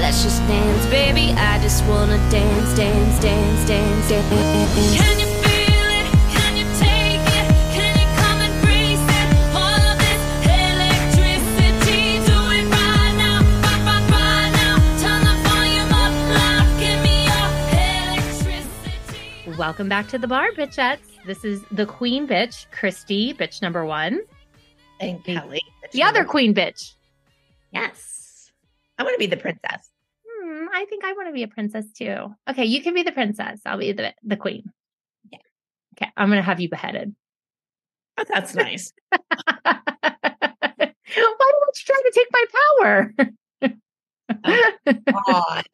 Let's just dance, baby. I just wanna dance, dance, dance, dance, dance. Can you feel it? Can you take it? Can you come and breathe it? All of this electricity, do it right now, right, right, right now. Turn the volume up loud, give me your electricity. Welcome back to the bar, bitchettes. This is the queen bitch, Christi, bitch number one. And Kelly. The other queen bitch. Yes. I want to be the princess. Hmm, I think I want to be a princess too. Okay, you can be the princess. I'll be the the queen. Yeah. Okay, I'm gonna have you beheaded. Oh, that's nice. Why don't you try to take my power? God.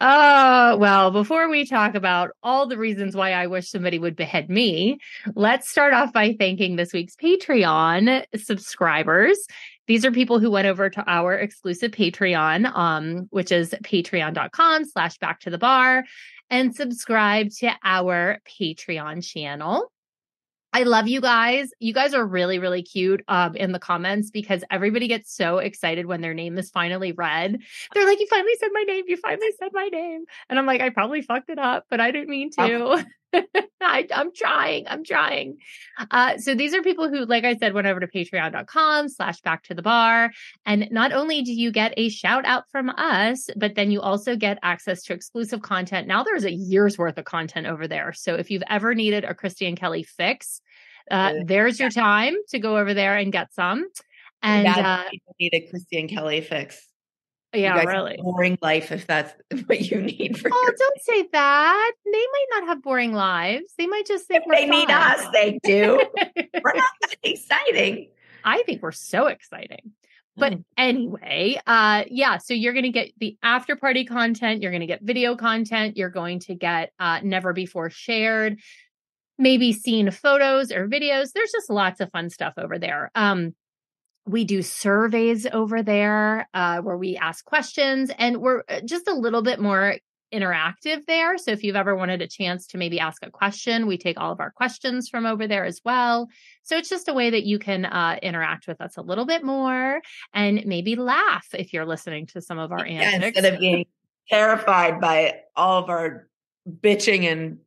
oh, well, before we talk about all the reasons why I wish somebody would behead me, let's start off by thanking this week's Patreon subscribers. These are people who went over to our exclusive Patreon, um, which is patreon.com slash back to the bar and subscribe to our Patreon channel. I love you guys. You guys are really, really cute um, in the comments because everybody gets so excited when their name is finally read. They're like, You finally said my name. You finally said my name. And I'm like, I probably fucked it up, but I didn't mean to. I, am trying. I'm trying. Uh, so these are people who, like I said, went over to patreon.com slash back to the bar. And not only do you get a shout out from us, but then you also get access to exclusive content. Now there's a year's worth of content over there. So if you've ever needed a Christi and Kelly fix, uh, there's your time to go over there and get some. And uh, need a Christi and Kelly fix. Yeah, You guys have really. boring life if that's what you need for Oh, don't say that. They might not have boring lives. They might just think they need us, they do. We're not that exciting. I think we're so exciting. But Mm. anyway, uh yeah, so you're going to get the after party content, you're going to get video content, you're going to get uh never before shared, maybe seen photos or videos. There's just lots of fun stuff over there. Um we do surveys over there uh, where we ask questions and we're uh, just a little bit more interactive there. So if you've ever wanted a chance to maybe ask a question, we take all of our questions from over there as well. So it's just a way that you can uh, interact with us a little bit more and maybe laugh if you're listening to some of our Yeah, antics. instead of being terrified by all of our bitching and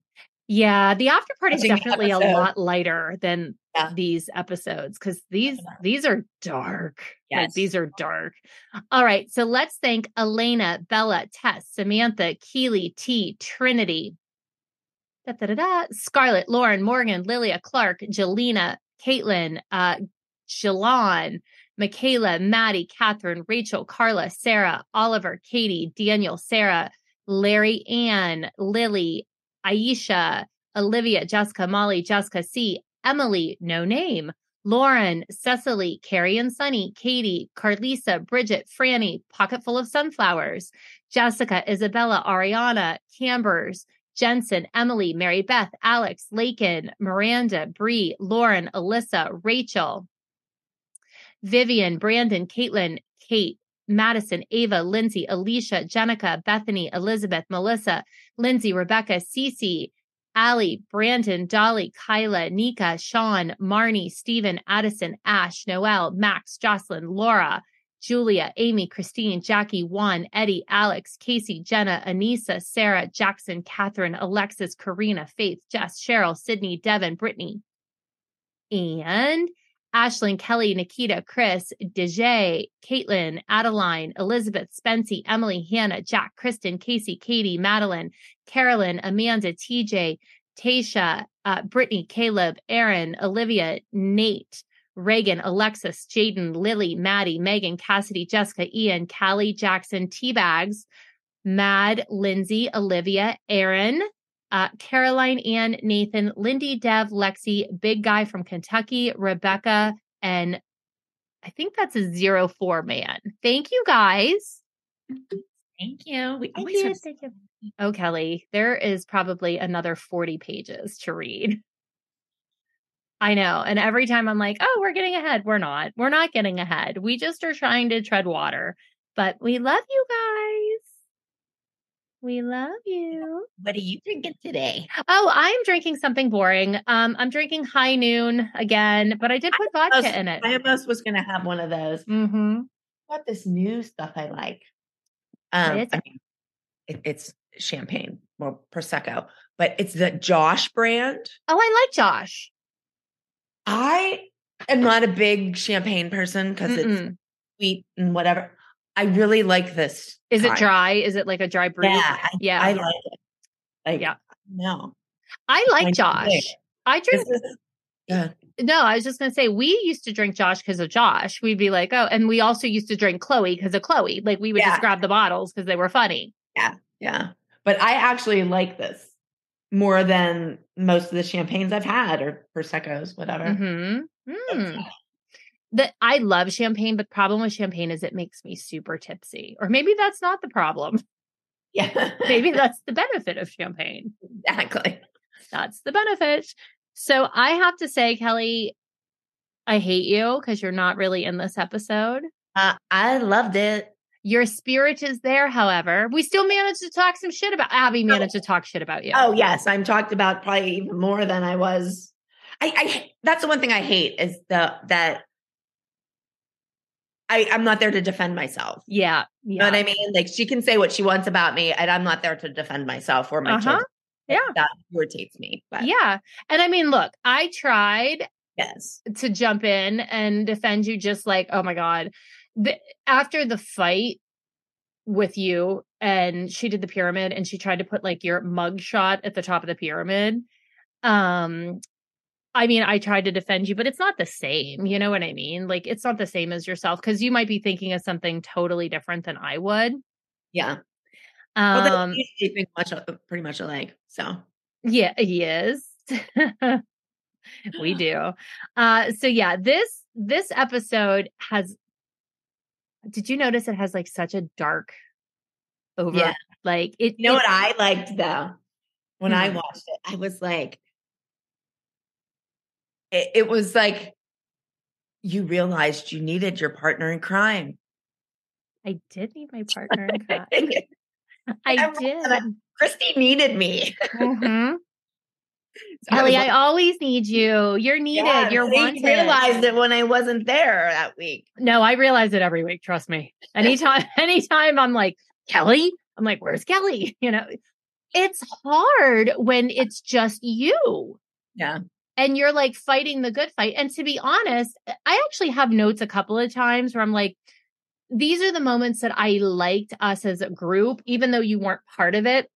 Yeah, the after party is definitely a lot lighter than Yeah. these episodes because these these are dark. Like, Yes. these are dark. All right, so let's thank Elena, Bella, Tess, Samantha, Keely, T, Trinity, da, da, da, da, Scarlett, Lauren, Morgan, Lilia, Clark, Jelena, Caitlin, uh, Shalon, Michaela, Maddie, Catherine, Rachel, Carla, Sarah, Oliver, Katie, Daniel, Sarah, Larry, Ann, Lily, Aisha, Olivia, Jessica, Molly, Jessica C, Emily, no name, Lauren, Cecily, Carrie and Sunny, Katie, Carlisa, Bridget, Franny, Pocketful of Sunflowers, Jessica, Isabella, Ariana, Cambers, Jensen, Emily, Mary Beth, Alex, Lakin, Miranda, Bree, Lauren, Alyssa, Rachel, Vivian, Brandon, Caitlin, Kate, Madison, Ava, Lindsay, Alicia, Jenica, Bethany, Elizabeth, Melissa, Lindsay, Rebecca, Cece, Allie, Brandon, Dolly, Kyla, Nika, Sean, Marnie, Stephen, Addison, Ash, Noel, Max, Jocelyn, Laura, Julia, Amy, Christine, Jackie, Juan, Eddie, Alex, Casey, Jenna, Anissa, Sarah, Jackson, Catherine, Alexis, Karina, Faith, Jess, Cheryl, Sydney, Devin, Brittany, and Ashlyn, Kelly, Nikita, Chris, Dejay, Caitlin, Adeline, Elizabeth, Spency, Emily, Hannah, Jack, Kristen, Casey, Katie, Madeline, Carolyn, Amanda, TJ, Tasha, uh, Brittany, Caleb, Aaron, Olivia, Nate, Reagan, Alexis, Jaden, Lily, Maddie, Megan, Cassidy, Jessica, Ian, Callie, Jackson, Teabags, Mad, Lindsay, Olivia, Aaron, uh, Caroline, Ann, Nathan, Lindy, Dev, Lexi, Big Guy from Kentucky, Rebecca, and I think that's a zero four man. Thank you guys. Thank you. We Thank always you. have Thank you. Oh, Kelly, there is probably another 40 pages to read. I know. And every time I'm like, oh, we're getting ahead. We're not. We're not getting ahead. We just are trying to tread water. But we love you guys. We love you. What are you drinking today? Oh, I'm drinking something boring. Um, I'm drinking high noon again, but I did put vodka almost- in it. I almost was going to have one of those. Mm-hmm. Got this new stuff I like. Um, is I mean, it, it's champagne, well, prosecco, but it's the Josh brand. Oh, I like Josh. I am not a big champagne person because it's sweet and whatever. I really like this. Is it dry? Is it like a dry brew? Yeah, I, Yeah. I like it. Like, Yeah. no, I I like know Josh. it. I drink This is- yeah, no, I was just going to say we used to drink Josh because of Josh. We'd be like, oh, and we also used to drink Chloe because of Chloe. Like we would Yeah. just grab the bottles because they were funny. Yeah. Yeah. But I actually like this more than most of the champagnes I've had or Prosecco's, whatever. hmm That's- That I love champagne, but the problem with champagne is it makes me super tipsy. Or maybe that's not the problem. Yeah. Maybe that's the benefit of champagne. exactly. That's the benefit. So I have to say, Kelly, I hate you because you're not really in this episode. Uh, I loved it. Your spirit is there, however. We still managed to talk some shit about Abby managed to talk shit about you. Oh yes, I'm talked about probably even more than I was. I, I that's the one thing I hate is the that I I'm not there to defend myself. yeah. You know Yeah. what I mean? Like she can say what she wants about me, and I'm not there to defend myself or my Uh-huh. children. Yeah. that irritates me. But Yeah. And I mean, look, I tried yes, to jump in and defend you just like, oh my God. The, after the fight with you and she did the pyramid and she tried to put like your mug shot at the top of the pyramid. Um, I mean, I tried to defend you, but it's not the same. You know what I mean? Like, it's not the same as yourself because you might be thinking of something totally different than I would. yeah. Well, Um, usually think much pretty much alike. So Yeah, he is. we do. Uh so yeah, this this episode has did you notice it has like such a dark over Yeah. like it You know it- what I liked though? When I Hmm. watched it, I was like, it, it was like you realized you needed your partner in crime. I did need my partner in crime. I did. needed me. Mhm. So I Kelly, I always need you. You're needed. yeah, You're wanted. you realized it when I wasn't there that week. No, I realize it every week. Trust me. Anytime, anytime I'm like, Kelly, I'm like, where's Kelly? You know, it's hard when it's just you Yeah. And you're like fighting the good fight. And to be honest, I actually have notes a couple of times where I'm like, these are the moments that I liked us as a group, even though you weren't part of it.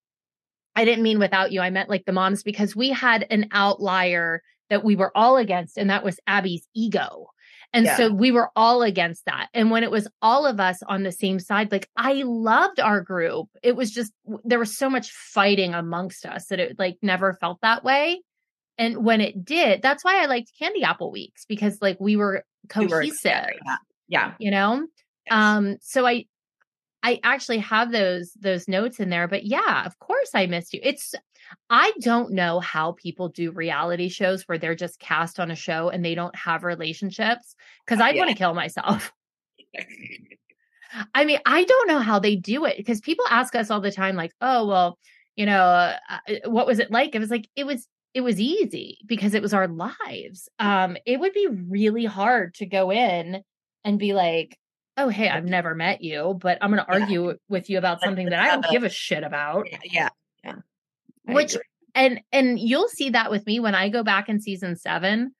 I didn't mean without you. I meant like the moms because we had an outlier that we were all against, and that was Abby's ego. And Yeah. so we were all against that. And when it was all of us on the same side, like I loved our group. It was just, there was so much fighting amongst us that it like never felt that way. And when it did, that's why I liked Candy Apple Weeks because like we were We were cohesive, Yeah. Yeah. you know? Yes. Um, so I I actually have those those notes in there, but yeah, of course I missed you. It's I don't know how people do reality shows where they're just cast on a show and they don't have relationships because I'd Yeah. want to kill myself. I mean, I don't know how they do it because people ask us all the time, like, "Oh, well, you know, uh, uh, what was it like?" It was like it was it was easy because it was our lives. Um, it would be really hard to go in and be like, "Oh, hey, I've never met you, but I'm going to Yeah. argue with you about something that I don't give a shit about." Yeah. Yeah. yeah. I Which agree. and and you'll see that with me when I go back in season 7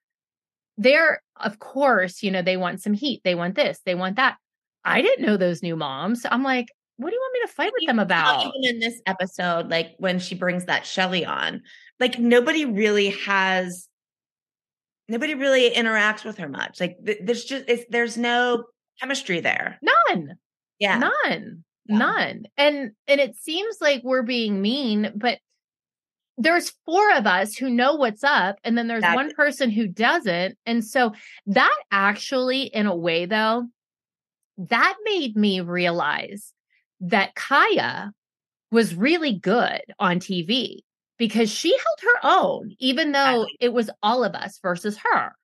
they're of course you know they want some heat they want this they want that I didn't know those new moms I'm like what do you want me to fight with them about Even in this episode, like when she brings that Shelly on, like nobody really has, nobody really interacts with her much. Like th- there's just, it's, there's no chemistry there. none Yeah. none Yeah. none and and it seems like we're being mean but there's four of us who know what's up and then there's Exactly. one person who doesn't and so that actually in a way though that made me realize that Kaya was really good on TV because she held her own even though it was all of us versus her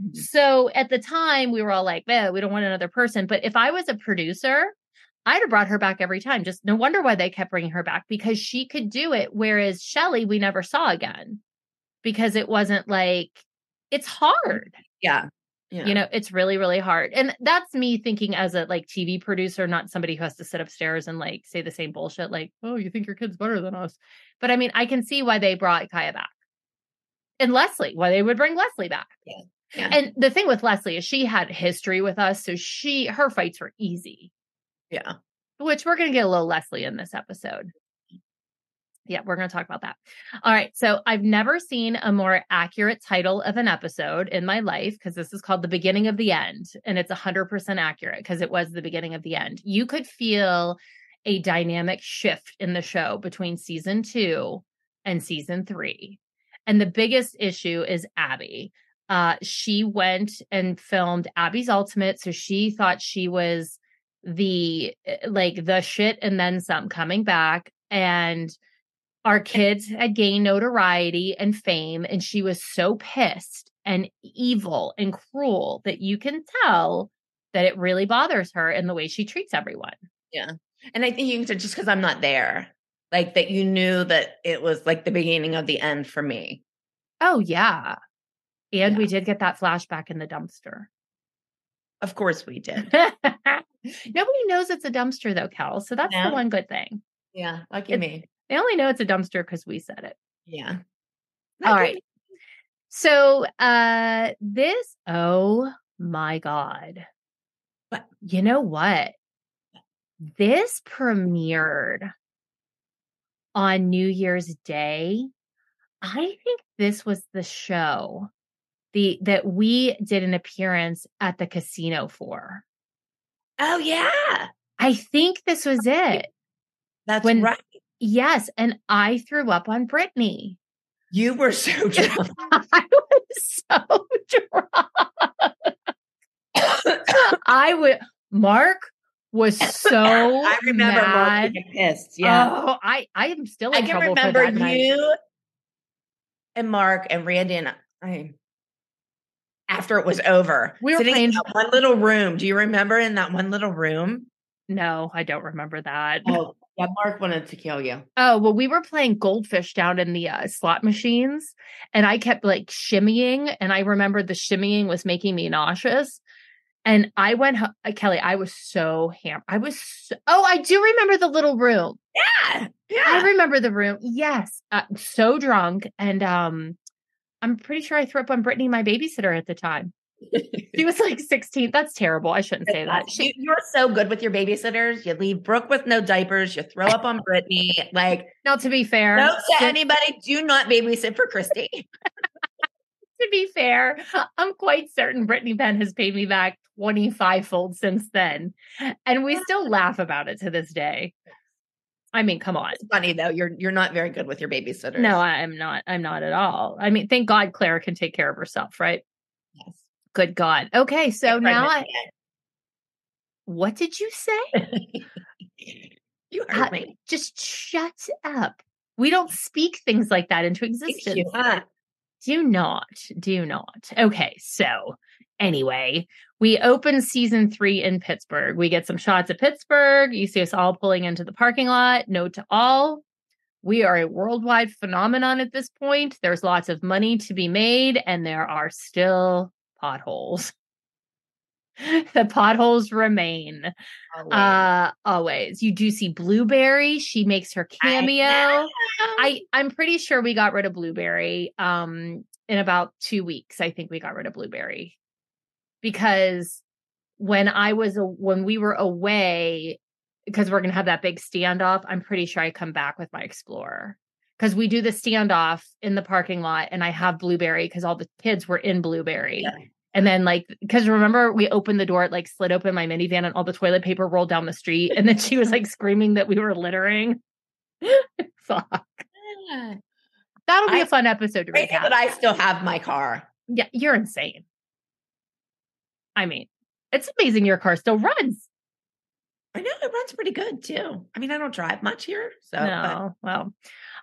Mhm. so at the time, we were all like, "Man, we don't want another person." But if I was a producer, I'd have brought her back every time. Just no wonder why they kept bringing her back because she could do it. Whereas Shelly, we never saw again because it wasn't like it's hard. Yeah. Yeah. You know, it's really, really hard. And that's me thinking as a like TV producer, not somebody who has to sit upstairs and like say the same bullshit, like, "Oh, you think your kid's better than us?" But I mean, I can see why they brought Kaya back. And Leslie, why they would bring Leslie back. Yeah. Yeah. And the thing with Leslie is she had history with us, so she her fights were easy, yeah. which we're gonna get a little Leslie in this episode. Yeah, we're going to talk about that. All right. So I've never seen a more accurate title of an episode in my life because this is called The Beginning of the End. And it's 100% accurate because it was the beginning of the end. You could feel a dynamic shift in the show between season two and season three. And the biggest issue is Abby. Uh, she went and filmed Abby's Ultimate. So she thought she was the eh, like the shit and then some coming back. And our kids had gained notoriety and fame, and she was so pissed and evil and cruel that you can tell that it really bothers her in the way she treats everyone. Yeah. And I think you can just because I'm not there, like that you knew that it was like the beginning of the end for me. Oh, yeah. And Yeah. we did get that flashback in the dumpster. Of course we did. Nobody knows it's a dumpster, though, Cal. So that's the one good thing. Yeah. Lucky It- me. They only know it's a dumpster because we said it. Yeah. All Lucky right. So uh this oh my god. But You know what? This premiered on New Year's Day. I think this was the show the that we did an appearance at the casino for. Oh yeah. I think this was it. That's When- right. Yes, and I threw up on Brittany. You were so drunk. I was so drunk. I would. Mark was so. I remember Mark mad. being pissed. Yeah. Oh, I I am still in I can remember that night. you and Mark and Randy and I after it was over. We were sitting playing- in that one little room. Do you remember in that one little room? No, I don't remember that. Oh, yeah, Mark wanted to kill you. Oh, well, we were playing goldfish down in the uh, slot machines, and I kept like shimmying, and I remember the shimmying was making me nauseous. And I went, ho- uh, Kelly, I was so ham. I was, so- oh, I do remember the little room. Yeah. Yeah. I remember the room. Yes, uh, so drunk, and um, I'm pretty sure I threw up on Brittany, my babysitter at the time. She was like 16. That's terrible. I shouldn't say that. You, She, you're so good with your babysitters. You leave Brooke with no diapers. You throw up on Brittany. Like, now, to be fair, note to anybody: do not babysit for Christi. to be fair, I'm quite certain Brittany Penn has paid me back 25 fold since then. And we still laugh about it to this day. I mean, come on. It's funny though. You're you're not very good with your babysitters. No, I'm not. I'm not at all. I mean, thank God Claire can take care of herself, right? Good God. Okay, so now I, what did you say? you Uh, me. just shut up. We don't speak things like that into existence. you. Do not, do not. Okay, so anyway, we open season three in Pittsburgh. We get some shots of Pittsburgh. You see us all pulling into the parking lot. Note to all, we are a worldwide phenomenon at this point. There's lots of money to be made, and there are still potholes. the potholes remain. Always. Uh always. You do see Blueberry. She makes her cameo. know. I I'm pretty sure we got rid of Blueberry um in about 2 weeks. I think we got rid of Blueberry. Because when I was a, when we were away because we're going to have that big standoff, I'm pretty sure I come back with my Explorer. Cuz we do the standoff in the parking lot and I have Blueberry cuz all the kids were in Blueberry. Yeah. And then like cuz remember we opened the door it like slid open my minivan and all the toilet paper rolled down the street and then she was like screaming that we were littering. Fuck. Yeah. That'll be a I- fun episode to recap. that I still have my car. yeah, you're insane. I mean, it's amazing your car still runs. I know it runs pretty good too. I mean, I don't drive much here, so but no, well, all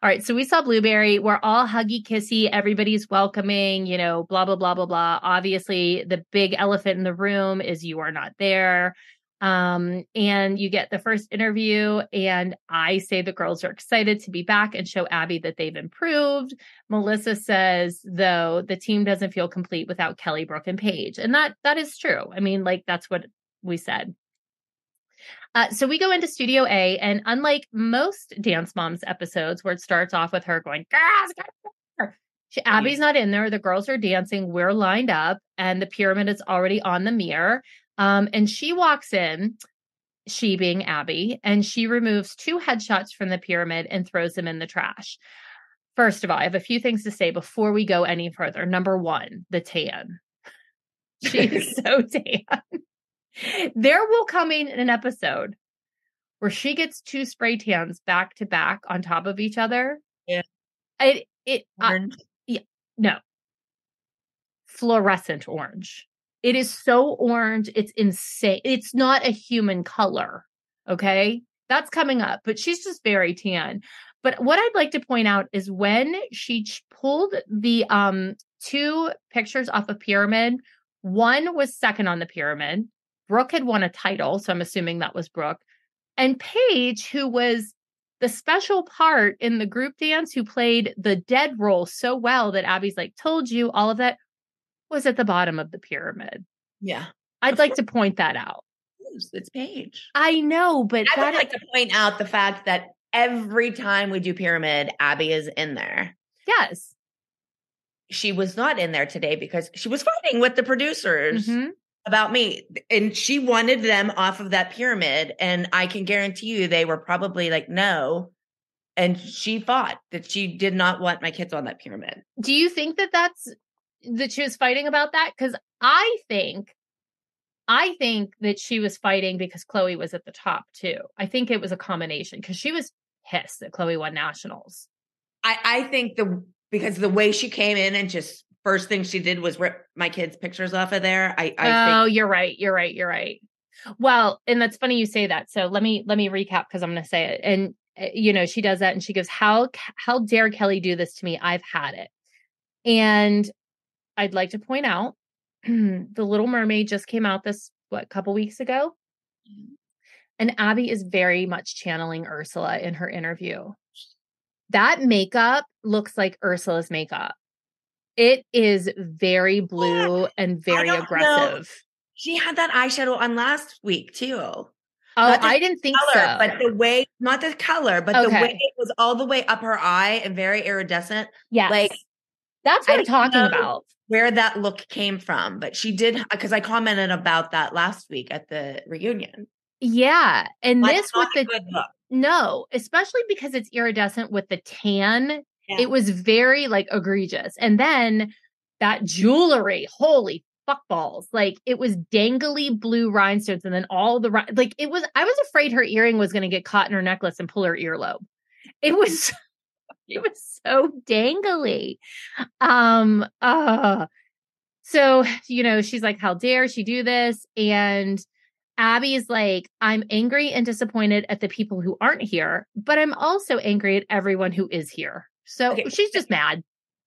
right. So we saw Blueberry. We're all huggy kissy. Everybody's welcoming. You know, blah blah blah blah blah. Obviously, the big elephant in the room is you are not there. Um, and you get the first interview, and I say the girls are excited to be back and show Abby that they've improved. Melissa says, though, the team doesn't feel complete without Kelly, Brooke, and Paige. And that that is true. I mean, like that's what we said. Uh, so we go into Studio A, and unlike most Dance Moms episodes where it starts off with her going, girls, girls," she, Abby's not in there. The girls are dancing. We're lined up, and the pyramid is already on the mirror. Um, and she walks in, she being Abby, and she removes two headshots from the pyramid and throws them in the trash. First of all, I have a few things to say before we go any further. Number one, the tan. She's so tan. There will come in an episode where she gets two spray tans back to back on top of each other. Yeah. It it I- Orange. no. Fluorescent orange. It is so orange, it's insane. It's not a human color. Okay? That's coming up, but she's just very tan. But what I'd like to point out is when she pulled the um two pictures off a pyramid, one was second on the pyramid. Brooke had won a title, so I'm assuming that was Brooke. And Paige, who was the special part in the group dance, who played the dead role so well that Abby's like, told you all of that was at the bottom of the pyramid. Yeah. I'd like to point that out. It's Paige. I know, but I would like to point out the fact that every time we do pyramid, Abby is in there. yes. She was not in there today because she was fighting with the producers Mhm. About me. And she wanted them off of that pyramid. And I can guarantee you they were probably like, no. And she fought that she did not want my kids on that pyramid. Do you think that that's that she was fighting about that? Because I think, I think that she was fighting because Chloe was at the top too. I think it was a combination because she was pissed that Chloe won nationals. I, I think the because the way she came in and just first thing she did was rip my kids' pictures off of there. I, I oh, think you're right. You're right. You're right. Well, and that's funny you say that. So let me let me recap because I'm going to say it. And uh, you know, she does that, and she goes, "How how dare Kelly do this to me? I've had it." And I'd like to point out, the Little Mermaid just came out this what couple weeks ago, and Abby is very much channeling Ursula in her interview. That makeup looks like Ursula's makeup. It is very blue and very don't know. aggressive. she had that eyeshadow on last week too. Oh, I didn't think color, so. but the way, not the color, but the way it was all the way up her eye and very iridescent. yes, like, that's what I'm talking know about. Where that look came from, but she did because I commented about that last week at the reunion. Yeah, and this with the no, especially because it's iridescent with the tan. It was very like egregious, and then that jewelry, holy fuck balls! Like it was dangly blue rhinestones, and then all the like it was. I was afraid her earring was going to get caught in her necklace and pull her earlobe. It was. It was so dangly. Um uh so you know, she's like, How dare she do this? And Abby's like, I'm angry and disappointed at the people who aren't here, but I'm also angry at everyone who is here. So Okay. she's just mad.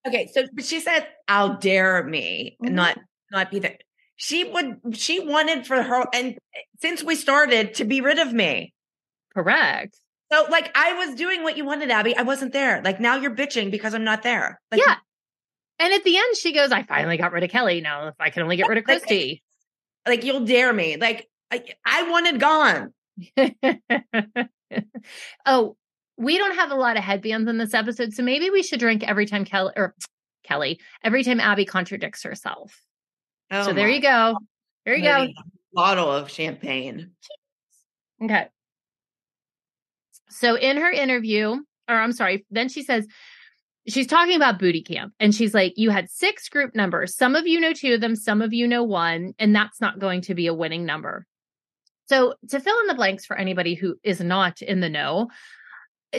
Okay, so but she said, "I'll dare me Mhm. not not be there." She would. She wanted for her, and since we started, to be rid of me. Correct. So, like, I was doing what you wanted, Abby. I wasn't there. Like now, you're bitching because I'm not there. Like, yeah. And at the end, she goes, I finally got rid of Kelly. Now, if I can only get rid of Like- Christi. like you'll dare me. Like I, I wanted gone. oh, we don't have a lot of headbands in this episode, so maybe we should drink every time Kelly or Kelly, every time Abby contradicts herself. Oh so there you go. There you go. Bottle of champagne. Okay. So in her interview, or I'm sorry, then she says she's talking about booty camp and she's like, You had six group numbers. Some of you know two of them, some of you know one, and that's not going to be a winning number. So to fill in the blanks for anybody who is not in the know,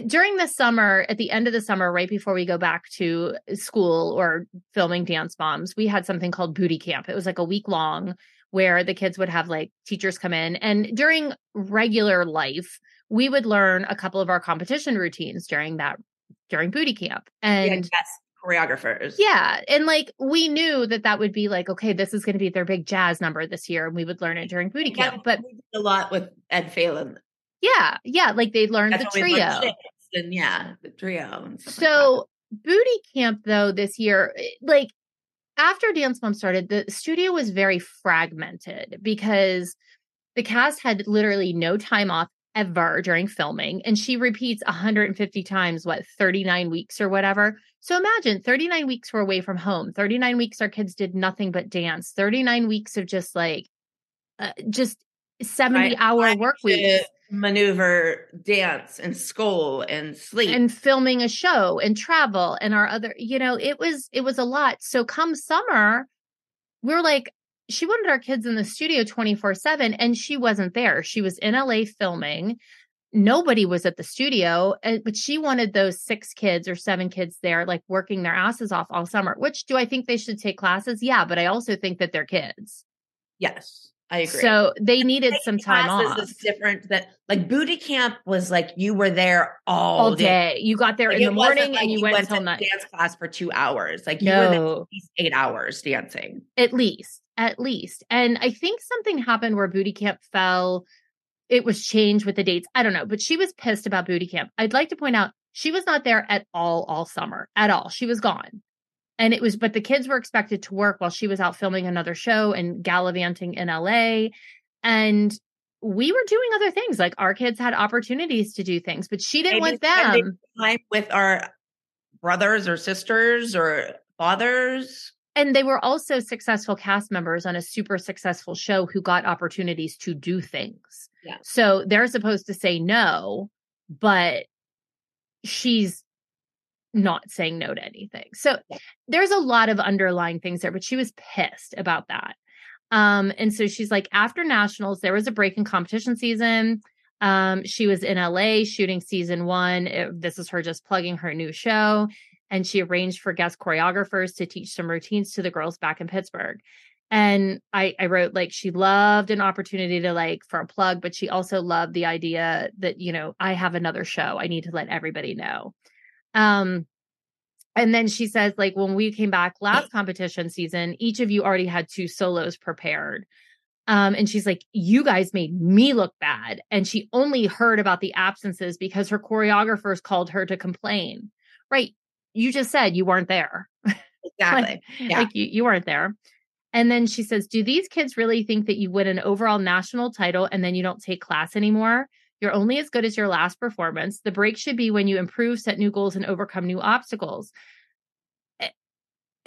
during the summer, at the end of the summer, right before we go back to school or filming Dance Moms, we had something called booty camp. It was like a week long where the kids would have like teachers come in. And during regular life, we would learn a couple of our competition routines during that during booty camp. And yes, choreographers. yeah, and like we knew that that would be like, okay, this is going to be their big jazz number this year, and we would learn it during booty camp. But we did a lot with Ed Phelan. Yeah, yeah, like they learned learn the That's when we learned trio. and yeah, the trio. And stuff like So booty camp though this year, eh, like after Dance Mom started, the studio was very fragmented because the cast had literally no time off ever during filming. And she repeats 150 times, what, 39 weeks or whatever. So imagine 39 weeks were away from home. 39 weeks our kids did nothing but dance. 39 weeks of just like, uh, just 70 hour trying work weeks maneuver dance and school and sleep. and filming a show and travel and our other you know it was it was a lot. So come summer we are like she wanted our kids in the studio 24 7 and she wasn't there. She was in la filming. Nobody was at the studio but she wanted those six kids or seven kids there like working their asses off all summer which do i think they should take classes? Yeah but i also think that they're kids. Yes, I agree. so they needed some time off is different. That like booty camp was like you were there all, all day. you got there Like, in the morning like and you went until to night. dance class for two hours. Like you were there at least eight hours dancing. at least at least. And i think something happened where booty camp fell. It was changed with the dates. I don't know but she was pissed about booty camp. I'd like to point out she was not there at all all summer at all. She was gone and it was but the kids were expected to work while she was out filming another show and gallivanting in la and we were doing other things like our kids had opportunities to do things but she didn't Maybe want them time with our brothers or sisters or fathers. and they were also successful cast members on a super successful show who got opportunities to do things. Yeah. So they're supposed to say no, but she's not saying no to anything. So there's a lot of underlying things there, but she was pissed about that. Um, and so she's like, after nationals, there was a break in competition season. Um, she was in LA shooting season one. It- this is her just plugging her new show. And she arranged for guest choreographers to teach some routines to the girls back in Pittsburgh. And I, I wrote like she loved an opportunity to like for a plug, but she also loved the idea that, you know, I have another show. I need to let everybody know. Um, and then she says, like, when we came back last competition season, each of you already had two solos prepared. Um, and she's like, You guys made me look bad. And she only heard about the absences because her choreographers called her to complain. Right. You just said you weren't there. Exactly. Yeah. Like you, you weren't there. And then she says, Do these kids really think that you win an overall national title and then you don't take class anymore? You're only as good as your last performance. The break should be when you improve, set new goals, and overcome new obstacles.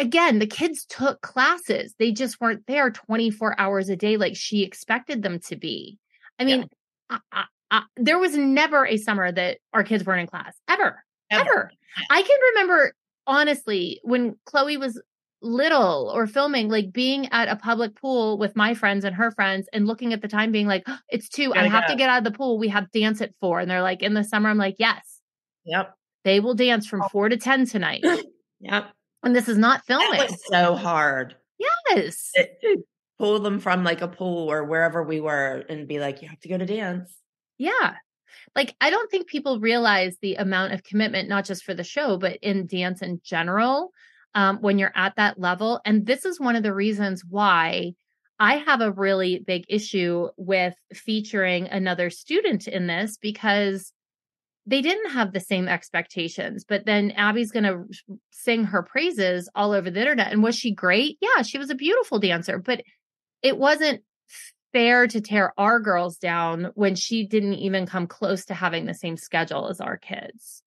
Again, the kids took classes. They just weren't there 24 hours a day like she expected them to be. I mean, I, I, I, there was never a summer that our kids weren't in class, ever ever. I can remember honestly when Chloe was little or filming, like being at a public pool with my friends and her friends and looking at the time being like, "Oh, it's two. I have go." to get out of the pool. We have dance at four. And they're like, in the summer, I'm like, yes, Yep. they will dance from Oh. four to 10 tonight. Yep. And this is not That filming. was so hard. Yes. to pull them from like a pool or wherever we were and be like, you have to go to dance. Yeah. Like, I don't think people realize the amount of commitment, not just for the show, but in dance in general, um, when you're at that level. And this is one of the reasons why I have a really big issue with featuring another student in this because they didn't have the same expectations. But then Abby's going to sing her praises all over the internet. And was she great? Yeah, she was a beautiful dancer, but it wasn't fair to tear our girls down when she didn't even come close to having the same schedule as our kids.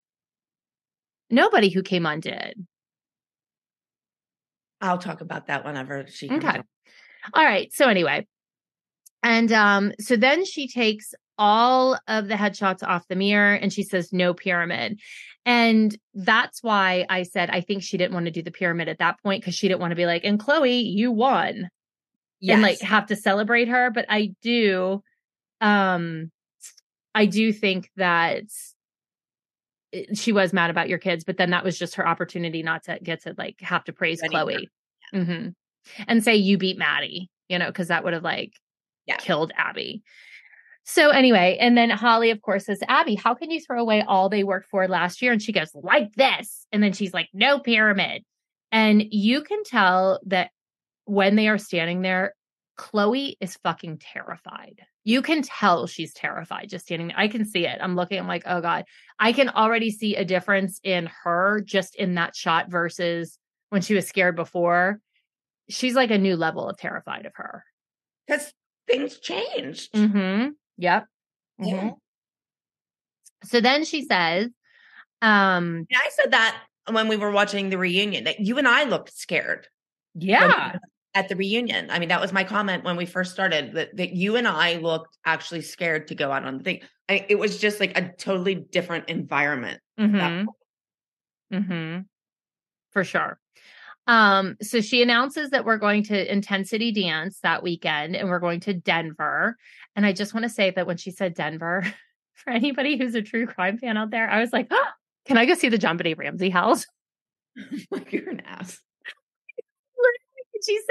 Nobody who came on did. I'll talk about that whenever she comes Okay. All right. So anyway, and um, so then she takes all of the headshots off the mirror and she says no pyramid. And that's why I said I think she didn't want to do the pyramid at that point because she didn't want to be like, and Chloe, you won. Yes. and like have to celebrate her but i do um i do think that she was mad about your kids but then that was just her opportunity not to get to like have to praise chloe. Hmm and say you beat maddie you know because that would have like Yeah. killed abby. So anyway and then holly of course says abby how can you throw away all they worked for last year? And she goes like this. And then she's like no pyramid. And you can tell that when they are standing there, Chloe is fucking terrified. You can tell she's terrified just standing there. I can see it. I'm looking, I'm like, oh God. I can already see a difference in her just in that shot versus when she was scared before. She's like a new level of terrified of her. Because things changed. Mm-hmm. Yep. Yeah. Mhm. So then she says, um, And I said that when we were watching the reunion that you and I looked scared. yeah. At the reunion. I mean, that was my comment when we first started that, that you and I looked actually scared to go out on the thing. I, it was just like a totally different environment. Mhm. Mhm. For sure. Um, so she announces that we're going to Intensity Dance that weekend and we're going to Denver. And I just want to say that when she said Denver, for anybody who's a true crime fan out there, I was like, "Ah, can I go see the JonBenét Ramsey house? like you're an ass.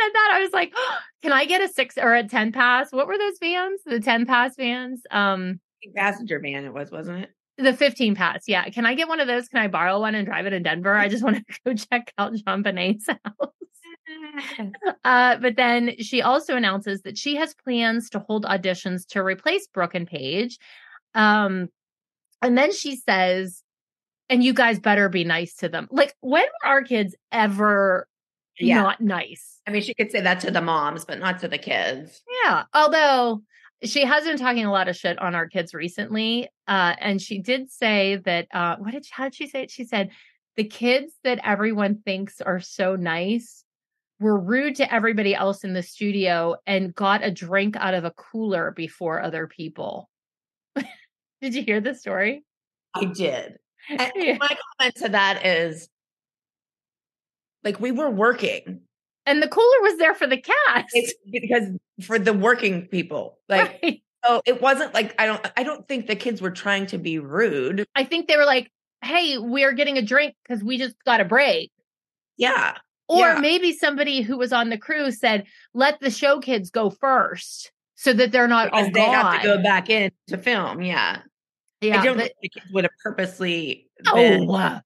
Said that, I was like, "Ah, can I get a six or a 10 pass? What were those vans? The 10 pass vans? Um, Passenger van it was, wasn't it? the 15 pass. Yeah. Can I get one of those? Can I borrow one and drive it in Denver? I just want to go check out JonBenét's house. Uh, but then she also announces that she has plans to hold auditions to replace Brooke and Paige. Um, and then she says, and you guys better be nice to them. Like, when were our kids ever Yeah. not nice? I mean, she could say that to the moms, but not to the kids. Yeah. Although she has been talking a lot of shit on our kids recently. Uh, and she did say that, uh, what did, she, how did she say it? She said, the kids that everyone thinks are so nice were rude to everybody else in the studio and got a drink out of a cooler before other people. did you hear the story? I did. Yeah. my comment to that is like we were working. And the cooler was there for the cast. It's because for the working people. Like Right. so it wasn't like I don't I don't think the kids were trying to be rude. I think they were like, hey, we're getting a drink because we just got a break. Yeah. Or Yeah. maybe somebody who was on the crew said, let the show kids go first so that they're not all Because they have to go back in to film. Yeah. Yeah, I don't but- think the kids would have purposely been oh, uh,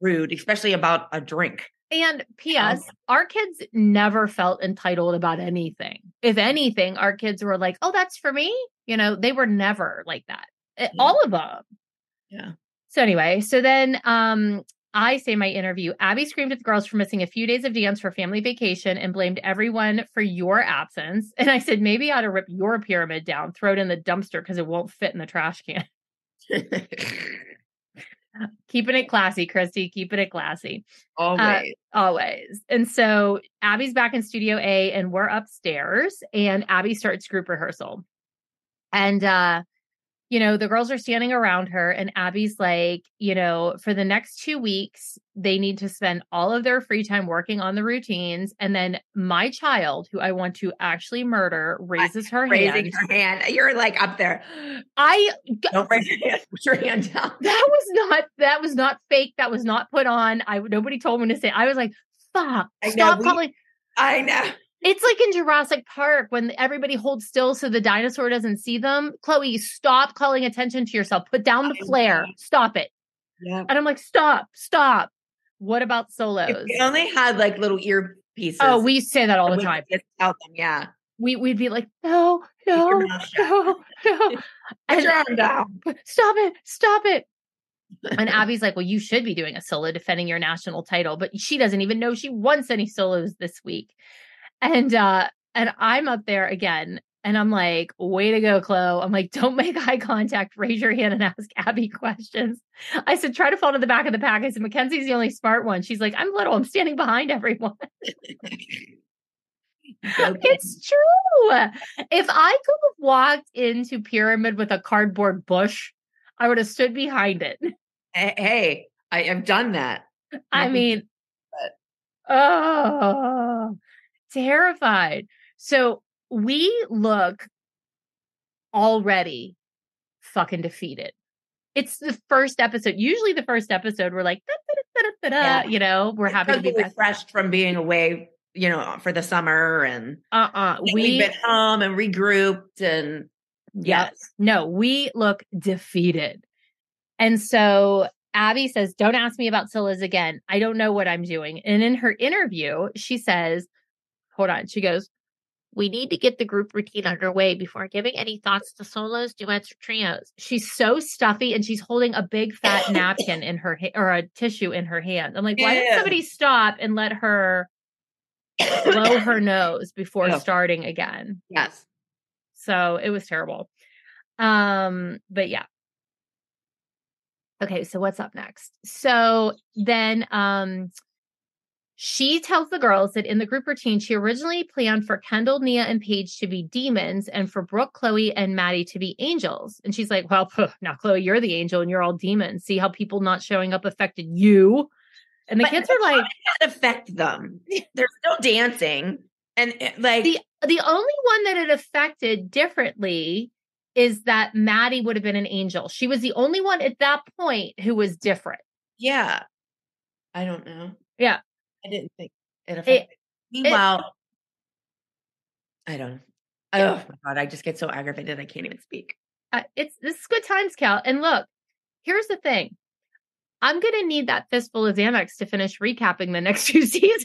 rude, especially about a drink. And P.S. Our kids never felt entitled about anything. If anything, our kids were like, "Oh, that's for me." You know, they were never like that. Eh, Yeah. All of them. Yeah. So anyway, so then um I say my interview, Abby screamed at the girls for missing a few days of dance for family vacation and blamed everyone for your absence. And I said, maybe I ought to rip your pyramid down, throw it in the dumpster because it won't fit in the trash can. Keeping it classy, Christi. Keeping it classy. Always. Always. And so Abby's back in Studio A and we're upstairs and Abby starts group rehearsal. And uh you know, the girls are standing around her and Abby's like, you know, for the next 2 weeks they need to spend all of their free time working on the routines and then my child who I want to actually murder raises her Raising hand. her hand. You're like up there. I Don't raise your hand. Put your hand down. that was not that was not fake. That was not put on. I nobody told me to say. I was like, "Fuck! I know, Stop we- calling." I know. It's like in Jurassic Park when everybody holds still so the dinosaur doesn't see them. Chloe, stop calling attention to yourself. Put down the flare. Stop it. Yeah. And I'm like, stop, stop. What about solos? If we only had like little earpieces. Oh, we say that all the time. tell them, yeah. We we'd be like, no, no, your mouth shut. no, no. And- down. stop it, stop it. And Abby's like, well, you should be doing a solo defending your national title, but she doesn't even know she wants any solos this week. And uh and I'm up there again and I'm like, way to go, Chloe. I'm like, don't make eye contact, raise your hand and ask Abby questions. I said, try to fall to the back of the pack. I said, Mackenzie's the only smart one. She's like, I'm little, I'm standing behind everyone. It's true. If I could have walked into Pyramid with a cardboard bush, I would have stood behind it. Hey, hey, I have done that. I mean, oh, terrified. So we look already fucking defeated. It's the first episode. Usually, the first episode, we're like, "Da-da-da-da-da-da," Yeah. you know, we're happy to be Because we're back. refreshed from being away, you know, for the summer and Uh uh we, have been home and regrouped and yeah. yes. No, we look defeated. And so Abby says, Don't ask me about solos again. I don't know what I'm doing. And in her interview, she says, Hold on. She goes, We need to get the group routine underway before giving any thoughts to solos, duets, or trios. She's so stuffy and she's holding a big fat napkin in her ha- or a tissue in her hand. I'm like, Why didn't somebody stop and let her blow her nose before Yeah. starting again? Yes. So it was terrible. Um, but yeah. Okay, so what's up next? So then um She tells the girls that in the group routine, she originally planned for Kendall, Nia, and Paige to be demons and for Brooke, Chloe, and Maddie to be angels. And she's like, Well, now, Chloe, you're the angel and you're all demons. See how people not showing up affected you? And the But kids are like, that affect them. They're still dancing. And it- like the the only one that it affected differently is that Maddie would have been an angel. She was the only one at that point who was different. Yeah. I don't know. Yeah. I didn't think it affected. Meanwhile, I don't. Oh my god, I just get so aggravated I can't even speak. Uh, it's this is good times, Cal. And look, here's the thing. I'm gonna need that fistful of Xanax to finish recapping the next few seasons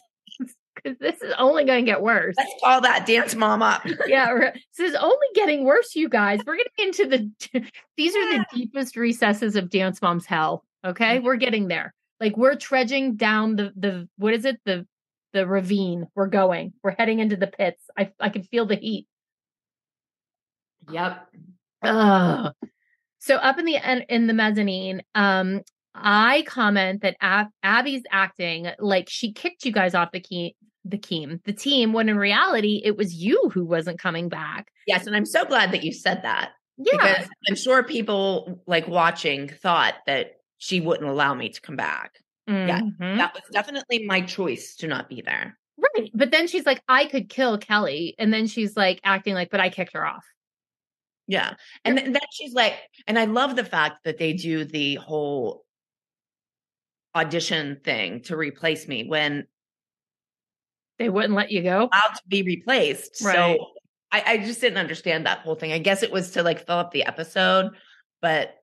because this is only gonna get worse. Let's call that dance mom up. yeah, this is only getting worse, you guys. We're getting into the these are the deepest recesses of Dance Mom's hell. Okay, we're getting there. Like we're trudging down the the what is it the the ravine. We're going. We're heading into the pits. I I can feel the heat. Yep. Ugh. So up in the in the mezzanine, um, I comment that Ab- Abby's acting like she kicked you guys off the key the team the team when in reality it was you who wasn't coming back. Yes, and I'm so glad that you said that Yeah, because I'm sure people like watching thought that she wouldn't allow me to come back. yeah, Mhm. That was definitely my choice to not be there. right. But then she's like, I could kill Kelly, and then she's like acting like, but I kicked her off. Yeah. And then then she's like, and I love the fact that they do the whole audition thing to replace me when They wouldn't let you go. allowed to be replaced. Right. So I, I just didn't understand that whole thing. I guess it was to like fill up the episode, but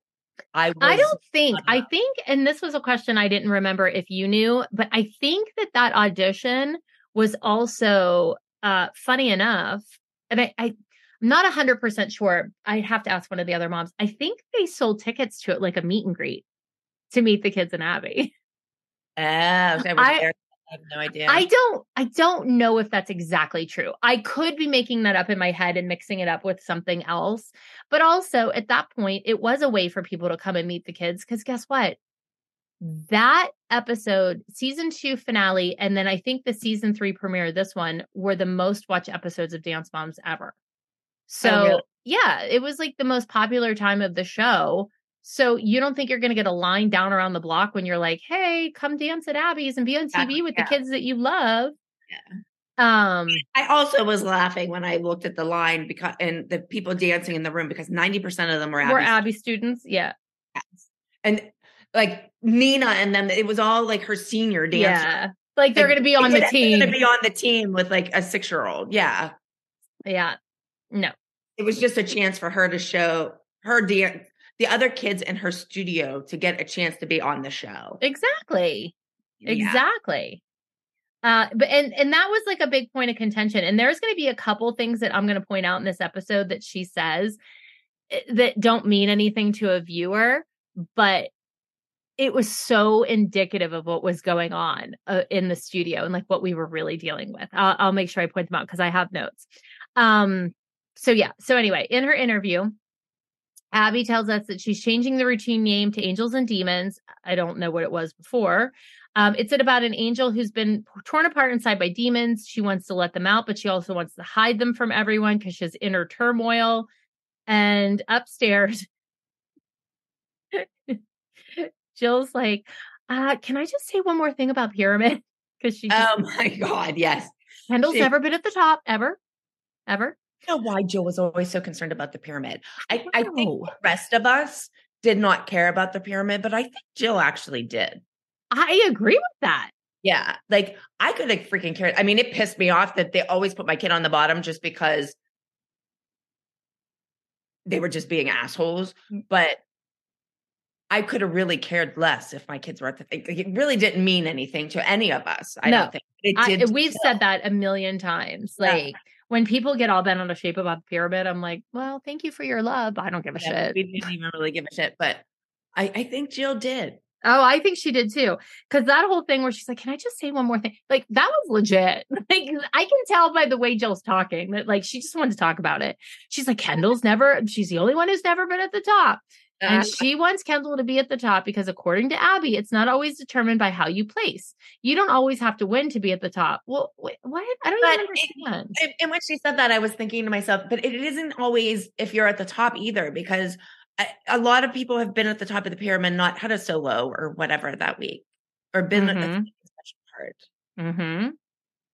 I I don't think. I think, and this was a question I didn't remember if you knew, but I think that that audition was also uh funny enough, and I, I I'm not hundred percent sure. I'd have to ask one of the other moms. I think they sold tickets to it like a meet and greet to meet the kids in Abby. Oh, so I, I- have no idea. I don't I don't know if that's exactly true. I could be making that up in my head and mixing it up with something else. But also at that point it was a way for people to come and meet the kids cuz guess what? That episode, season 2 finale and then I think the season 3 premiere this one were the most watched episodes of Dance Moms ever. Oh, so, really? yeah, it was like the most popular time of the show. So you don't think you're going to get a line down around the block when you're like, "Hey, come dance at Abby's and be on TV Exactly, with yeah. the kids that you love." Yeah. Um, I also was laughing when I looked at the line because and the people dancing in the room because 90% of them were we're Abby students. Yeah. and like Nina and them, it was all like her senior dance. Yeah. Like they're going to be on the team. They're team. gonna be on the team with like a six year old. Yeah. yeah. No. It was just a chance for her to show her dance, the other kids in her studio to get a chance to be on the show. Exactly. Yeah. Exactly. Uh, but and and that was like a big point of contention. And there's going to be a couple things that I'm going to point out in this episode that she says eh, that don't mean anything to a viewer, but it was so indicative of what was going on uh, in the studio and like what we were really dealing with. I'll, I'll make sure I point them out because I have notes. Um, so yeah. So anyway, in her interview, Abby tells us that she's changing the routine name to Angels and Demons. I don't know what it was before. Um, it's about an angel who's been torn apart inside by demons. She wants to let them out, but she also wants to hide them from everyone because she has inner turmoil. And upstairs, Jill's like, uh, can I just say one more thing about Pyramid? Because she just, Oh my God. Yes. Kendall's she- never been at the top ever, ever. I know why Jill was always so concerned about the pyramid. I, I think the rest of us did not care about the pyramid, but I think Jill actually did. I agree with that. Yeah. Like I could have freaking cared. I mean, it pissed me off that they always put my kid on the bottom just because they were just being assholes. Mm. But I could have really cared less if my kids were at the thing. Like, it really didn't mean anything to any of us. I No. don't think it did. to we've Jill. said that a million times. Yeah. When people get all bent out of shape about the pyramid, I'm like, well, thank you for your love. I don't give a Yeah, shit. We didn't even really give a shit, but I, I think Jill did. Oh, I think she did too. Cause that whole thing where she's like, Can I just say one more thing? Like that was legit. Like I can tell by the way Jill's talking that like she just wanted to talk about it. She's like, Kendall's never, she's the only one who's never been at the top. And she wants Kendall to be at the top because, according to Abby, it's not always determined by how you place. You don't always have to win to be at the top. Well, wait, what? I don't But even understand. And, and when she said that, I was thinking to myself, but it isn't always if you're at the top either, because a, a lot of people have been at the top of the pyramid, not had a solo or whatever that week, or been at Mhm. a special part. Mm-hmm.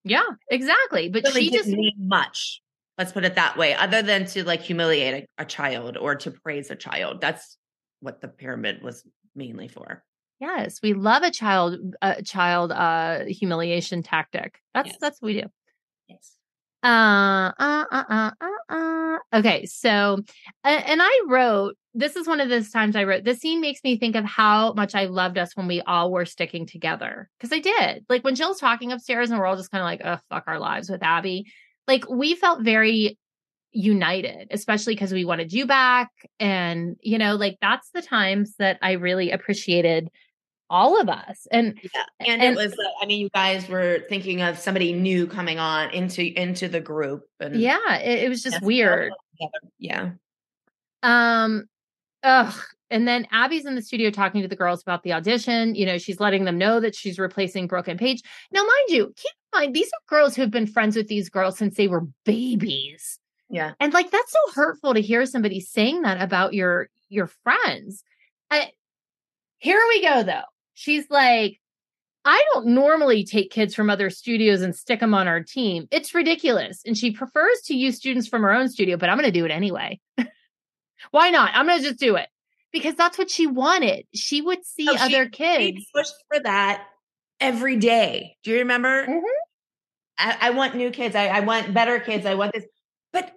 Yeah, exactly. But Really she just much. Let's put it that way, other than to like humiliate a, a child or to praise a child. That's what the pyramid was mainly for. yes, we love a child a child uh humiliation tactic. That's Yes. that's what we do. Yes. Uh, uh, uh, uh, uh, uh. Okay, so, and I wrote, this is one of those times I wrote, this scene makes me think of how much I loved us when we all were sticking together. Cause I did. Like when Jill's talking upstairs and we're all just kind of like, oh, fuck our lives with Abby. Like we felt very united, especially because we wanted you back. And, you know, like that's the times that I really appreciated all of us. And Yeah, and, And- it was. Uh, I mean, you guys were thinking of somebody new coming on into into the group, and yeah, it, it was just weird. Yeah, Um, ugh. And then Abby's in the studio talking to the girls about the audition. You know, she's letting them know that she's replacing Brooke and Paige. Now, mind you, keep in mind, these are girls who have been friends with these girls since they were babies. yeah. And like that's so hurtful to hear somebody saying that about your your friends. I, here we go though. She's like, I don't normally take kids from other studios and stick them on our team. It's ridiculous. And she prefers to use students from her own studio, but I'm going to do it anyway. Why not? I'm going to just do it because that's what she wanted. She would see Oh, other We kids. She pushed for that every day. Do you remember? Mhm. I, I want new kids. I, I want better kids. I want this. But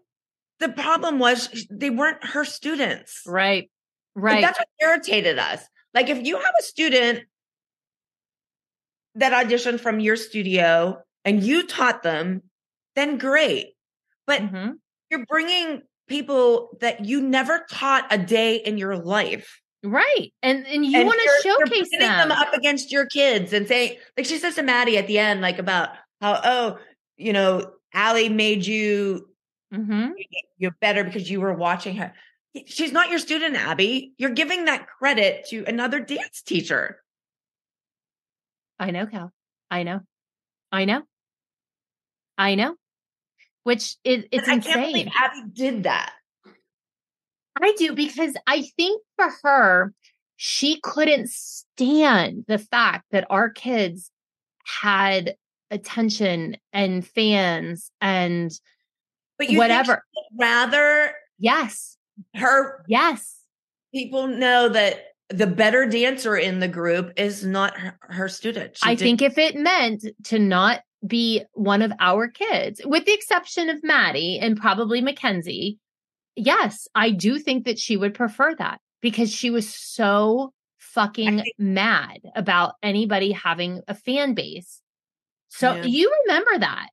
the problem was they weren't her students. Right. Like, Right. that's what irritated us. Like if you have a student that auditioned from your studio and you taught them, then great. But Mhm. you're bringing people that you never taught a day in your life. Right. And and you want to showcase pitting them. up against your kids and say, like she says to Maddie at the end, like about how, oh, you know, Ally made you Mhm. you're better because you were watching her. She's not your student, Abby. You're giving that credit to another dance teacher. I know, Cal. I know. I know. I know. Which is it's And I can't believe insane. Abby did that. I do because I think for her, she couldn't stand the fact that our kids had attention and fans and But you whatever. rather Yes. her Yes. people know that the better dancer in the group is not her, her student. She I did- think if it meant to not be one of our kids, with the exception of Maddie and probably Mackenzie, yes, I do think that she would prefer that because she was so fucking think- mad about anybody having a fan base. So Yeah. you remember that.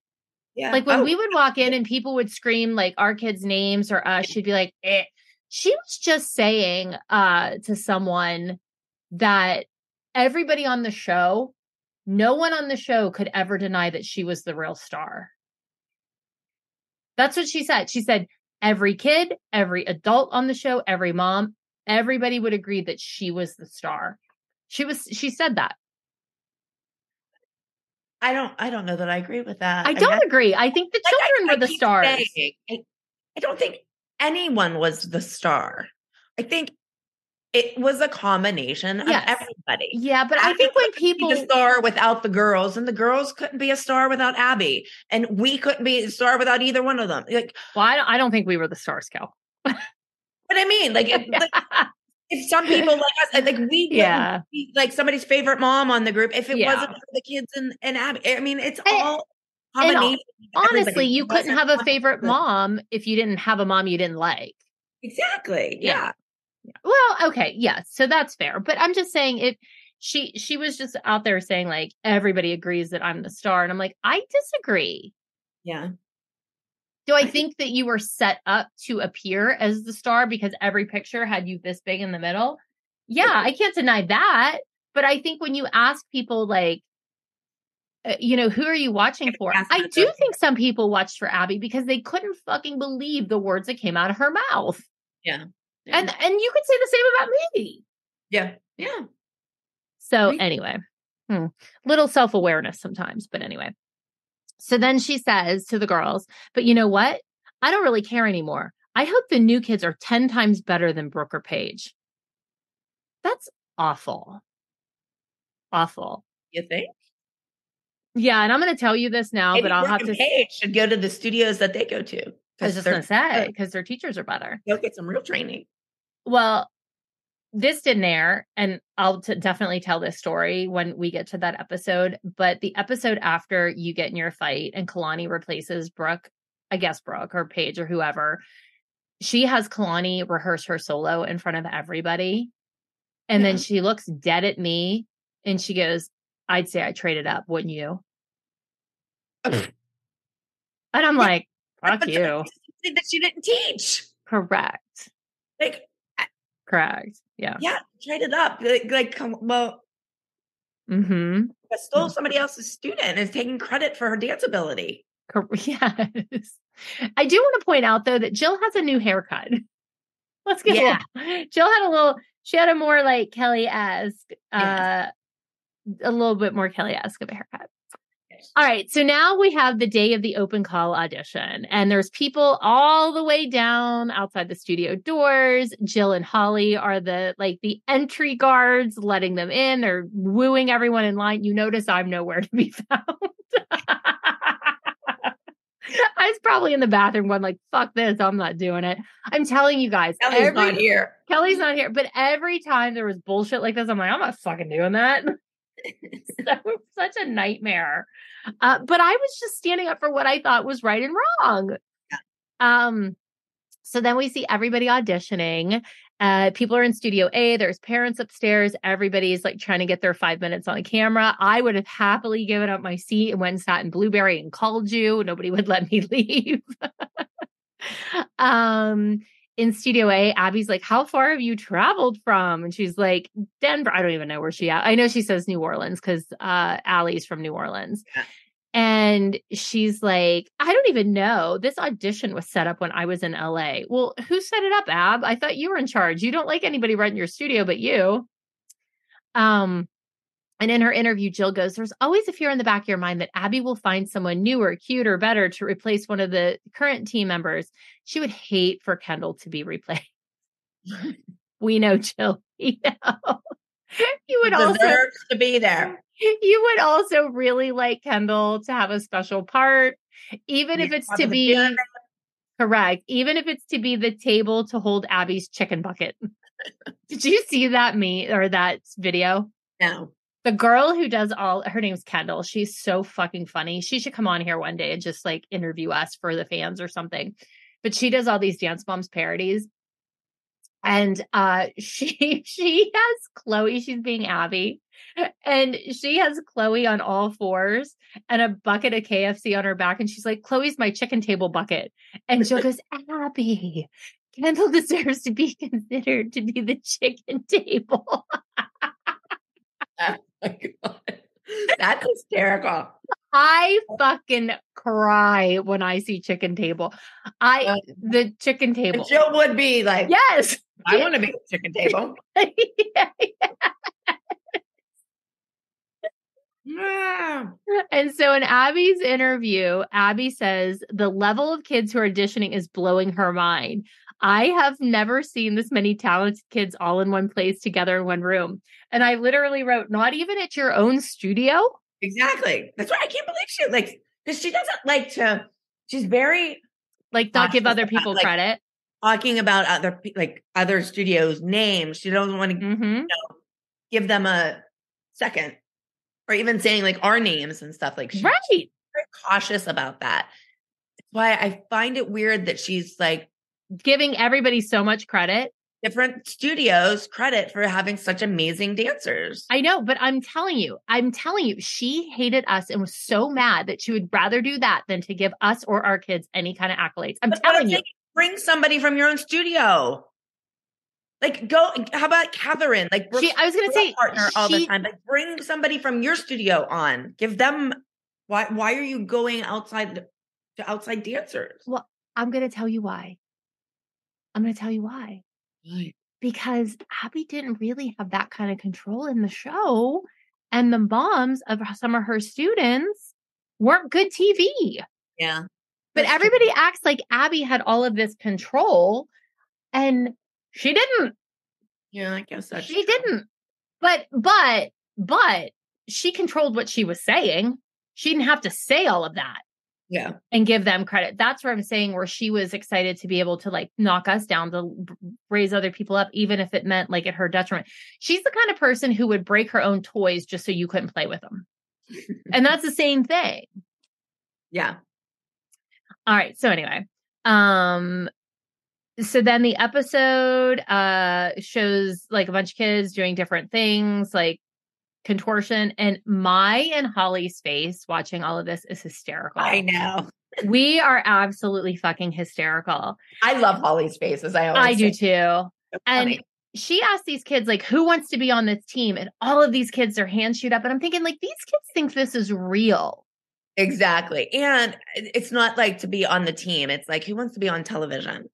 yeah. Like when Oh, we would walk in and people would scream like our kids' names or us, she'd be like, eh. She was just saying uh to someone that everybody on the show, no one on the show could ever deny that she was the real star. That's what she said. She said every kid, every adult on the show, every mom, everybody would agree that she was the star. She was she said that. I don't I don't know that I agree with that. I don't guess- agree. I think the like, I- children I were the stars. saying, I, I don't think anyone was the star. I think it was a combination of Yes. everybody. Yeah, but I Abby think when be people the star without the girls, and the girls couldn't be a star without Abby, and we couldn't be a star without either one of them. Like, Well, I don't, I don't think we were the stars, Cal. what I mean, like, if, like, if some people like us, like we, Yeah. be, like somebody's favorite mom on the group, if it Yeah. wasn't for the kids and and Abby, I mean, it's And- all. Honestly, you couldn't have a favorite mom if you didn't have a mom you didn't like. Exactly. Yeah. Yeah. Well, okay, yes, so that's fair. But I'm just saying if she she was just out there saying like everybody agrees that I'm the star, and I'm like, I disagree. Yeah. Do I think that you were set up to appear as the star because every picture had you this big in the middle? Yeah, I can't deny that. But I think when you ask people, like, uh, you know, who are you watching for? I do think some people watched for Abby because they couldn't fucking believe the words that came out of her mouth. Yeah. Yeah. And and you could say the same about me. yeah, yeah. So Right. anyway, hmm, little self-awareness sometimes, but anyway. So then she says to the girls, but you know what? I don't really care anymore. I hope the new kids are 10 times better than Brooke or Paige. That's awful. Awful. You think? Yeah, and I'm going to tell you this now, Maybe but I'll Brooke have to Paige should go to the studios that they go to. I was just going to say because their teachers are better. They'll get some real training. Well, this didn't air, and I'll t- definitely tell this story when we get to that episode. But the episode after you get in your fight and Kalani replaces Brooke, I guess Brooke or Paige or whoever, she has Kalani rehearse her solo in front of everybody. And then she looks dead at me and she goes, I'd say I traded up, wouldn't you? and I'm like, fuck you. That she didn't teach. Correct. Like, Correct. Yeah. yeah, trade it up. Like, like come, well, Mm-hmm. I stole somebody else's student and is taking credit for her dance ability. Yes. I do want to point out though that Jill has a new haircut. Let's get Yeah. little, Jill had a little she had a more like Kelly esque uh a little bit more Kelly esque of a haircut. All right, so now we have the day of the open call audition, and there's people all the way down outside the studio doors. Jill and Holly are the like the entry guards, letting them in. They're wooing everyone in line. You notice I'm nowhere to be found. I was probably in the bathroom going like, "Fuck this! I'm not doing it." I'm telling you guys, Kelly's every- not here. Kelly's not here, but every time there was bullshit like this, I'm like, I'm not fucking doing that. so such a nightmare. Uh, but I was just standing up for what I thought was right and wrong. Um, so then we see everybody auditioning. Uh, people are in Studio A. There's parents upstairs. Everybody's like trying to get their five minutes on camera. I would have happily given up my seat and went and sat in Blueberry and called you. Nobody would let me leave. um, in Studio A, Abby's like, How far have you traveled from? And she's like, Denver. I don't even know where she at. I know she says New Orleans because uh Ally's from New Orleans. Yeah. And she's like, I don't even know. This audition was set up when I was in LA. Well, who set it up, Ab? I thought you were in charge. You don't like anybody renting your studio but you. Um, and in her interview, Jill goes, There's always a fear in the back of your mind that Abby will find someone newer, cuter, better to replace one of the current team members. She would hate for Kendall to be replaced. we know, Jill. You know. You would also to be there. you would also really like Kendall to have a special part, even if it's to be correct, even if it's to be the table to hold Abby's chicken bucket. Did you see that me or that video? No. The girl who does all her name's Kendall. She's so fucking funny. She should come on here one day and just like interview us for the fans or something. But she does all these Dance Moms parodies. And uh she she has Chloe, she's being Abby. And she has Chloe on all fours and a bucket of KFC on her back. And she's like, Chloe's my chicken table bucket. And Jill goes, Abby, Kendall deserves to be considered to be the chicken table. My God. That's hysterical. I fucking cry when I see chicken table. I Uh, the chicken table. Jill would be like, Yes. I want to be the chicken table. Yeah. and so in Abby's interview, Abby says the level of kids who are auditioning is blowing her mind. I have never seen this many talented kids all in one place together in one room. And I literally wrote, not even at your own studio. Exactly. That's why I can't believe she like because she doesn't like to. She's very Like, not give other about, people like, credit. talking about other like other studios' names. She doesn't want to hmm give them a second, or even saying like our names and stuff. Like she's Right. very cautious about that. That's why I find it weird that she's like Giving everybody so much credit. different studios credit for having such amazing dancers. I know, but I'm telling you, I'm telling you, she hated us and was so mad that she would rather do that than to give us or our kids any kind of accolades. I'm telling you. saying, bring somebody from your own studio. Like go. How about Catherine? Like She, I was going to say, partner all the time. Like bring somebody from your studio on. Give them. Why? Why are you going outside to outside dancers? Well, I'm going to tell you why. I'm going to tell you why. because Abby didn't really have that kind of control in the show. And the moms of some of her students weren't good TV. Yeah. But That's true. everybody acts like Abby had all of this control and she didn't. Yeah, I guess that's she true. didn't. But, but, but she controlled what she was saying. She didn't have to say all of that Yeah. and give them credit. That's where I'm saying where she was excited to be able to like knock us down to raise other people up, even if it meant like at her detriment. She's the kind of person who would break her own toys just so you couldn't play with them. and that's the same thing. Yeah. All right. So anyway, um, so then the episode uh shows like a bunch of kids doing different things like contortion and my and Holly's face watching all of this is hysterical. I know. We are absolutely fucking hysterical. I love Holly's face, as I always I do too. So And she asked these kids like who wants to be on this team and all of these kids their hands shoot up and I'm thinking like these kids think this is real. exactly. And it's not like to be on the team. It's like who wants to be on television?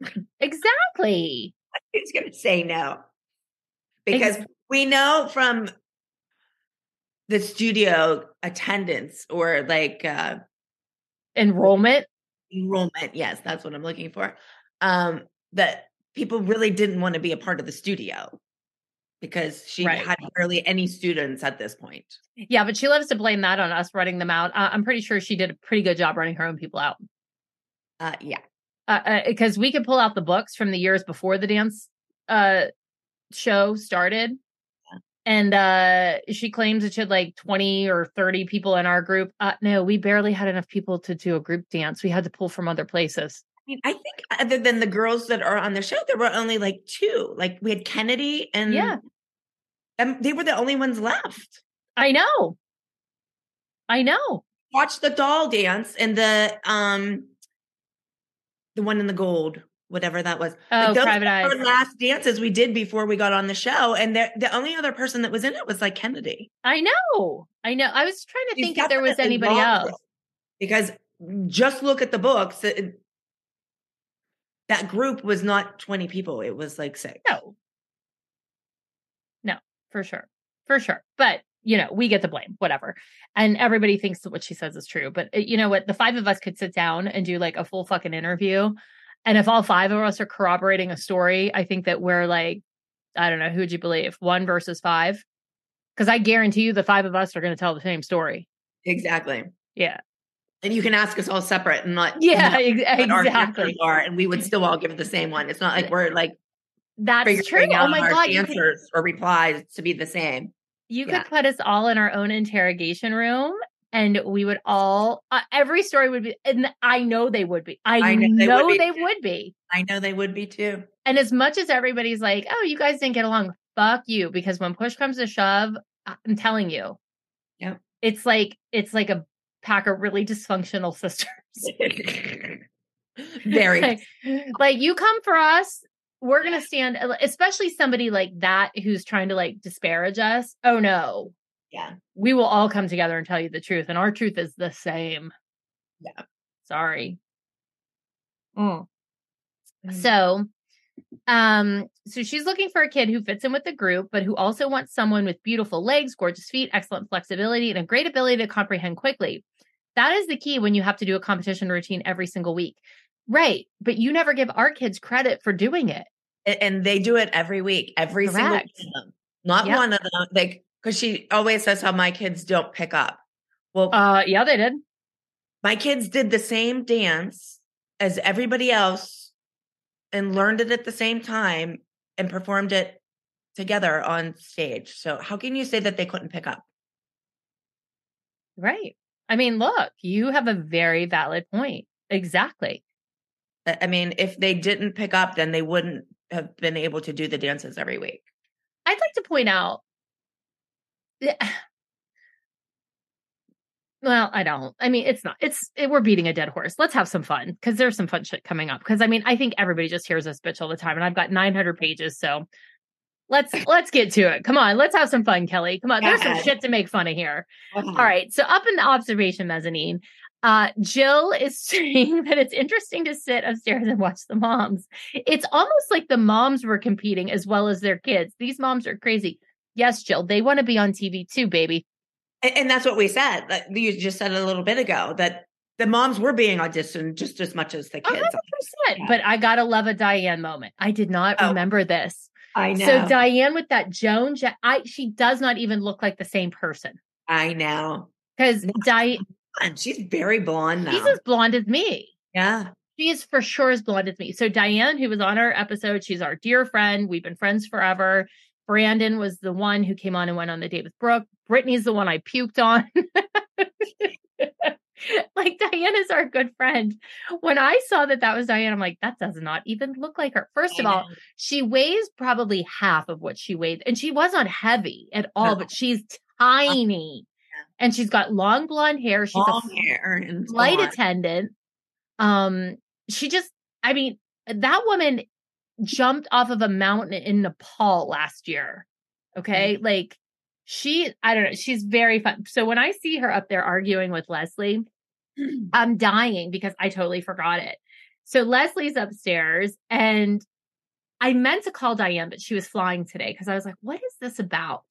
Exactly. Who's going to say no? Because we know from the studio attendance or like uh Enrollment. enrollment. Yes, that's what I'm looking for. Um, that people really didn't want to be a part of the studio because she Right. had barely any students at this point. Yeah, but she loves to blame that on us running them out. Uh, I'm pretty sure she did a pretty good job running her own people out. Uh, yeah. because we could pull out the books from the years before the dance uh show started and uh she claims that she had like 20 or 30 people in our group uh no we barely had enough people to do a group dance we had to pull from other places I mean, I think other than the girls that are on the show, there were only like two. Like we had Kennedy and Yeah. and they were the only ones left. i know i know Watch the doll dance and the um the one in the gold, whatever that was. Oh, those Private Eyes. our last dances we did before we got on the show, and the the only other person that was in it was like Kennedy. i know i know i was trying to She's think if there was anybody else because just look at the books. it- that group was not twenty people; it was like six. no no for sure for sure but you know we get the blame whatever and everybody thinks that what she says is true but uh, you know what the five of us could sit down and do like a full fucking interview and if all five of us are corroborating a story i think that we're like i don't know who'd you believe one versus five because i guarantee you the five of us are going to tell the same story Exactly. yeah And you can ask us all separate and not yeah what our exactly are, and we would still all give the same one. It's not like we're like that's true oh my god you could, answers or replies to be the same. you Yeah. could put us all in our own interrogation room and we would all uh, every story would be and i know they would be i, I know know, they they, would be. would, be. I know they would be too. and as much as everybody's like oh you guys didn't get along fuck you because when push comes to shove i'm telling you Yep. it's like it's like a pack of really dysfunctional sisters Very. like, like you come for us we're gonna stand especially somebody like that who's trying to like disparage us oh no yeah. we will all come together and tell you the truth and our truth is the same Yeah. sorry Mm. Mm. so um so she's looking for a kid who fits in with the group but who also wants someone with beautiful legs gorgeous feet excellent flexibility and a great ability to comprehend quickly that is the key when you have to do a competition routine every single week right but you never give our kids credit for doing it and they do it every week, every single Correct. one of. Not one of them. Like, because she always says how my kids don't pick up. Well, uh yeah they did my kids did the same dance as everybody else and learned it at the same time and performed it together on stage. So how can you say that they couldn't pick up? right i mean look you have a very valid point exactly I I mean, if they didn't pick up, then they wouldn't have been able to do the dances every week. I'd like to point out. Well, I don't. I mean, it's not. It's it, we're beating a dead horse. Let's have some fun because there's some fun shit coming up. Because I mean, I think everybody just hears this bitch all the time, and I've got 900 pages. So let's let's get to it. Come on, let's have some fun, Kelly. Come on, there's some shit to make fun of here. All right. So up in the observation mezzanine, Uh, Jill is saying that it's interesting to sit upstairs and watch the moms. It's almost like the moms were competing as well as their kids. These moms are crazy. Yes, Jill, they want to be on TV too, baby. And, and that's what we said. That you just said a little bit ago that the moms were being auditioned just as much as the kids. 100%. But I gotta love a Diane moment. I did not Oh. remember this. I know. So Diane with that Joan, I she does not even look like the same person I know. because Diane, she's very blonde now. she's as blonde as me. yeah. She is for sure as blonde as me. So Diane, who was on our episode, she's our dear friend. We've been friends forever. Brandon was the one who came on and went on the date with Brooke. Brittany's the one I puked on. like Diana's our good friend. When I saw that that was Diana, I'm like, that does not even look like her. First of all, she weighs probably half of what she weighed, and she was not heavy at all, No. but she's tiny. And she's got long blonde hair. She's long a hair and flight blonde. attendant. Um, she just, I mean, that woman jumped off of a mountain in Nepal last year. Okay. Mm. Like she, I don't know, she's very fun. So when I see her up there arguing with Leslie, I'm dying because I totally forgot it. So Leslie's upstairs and I meant to call Diane, but she was flying today because I was like, what is this about?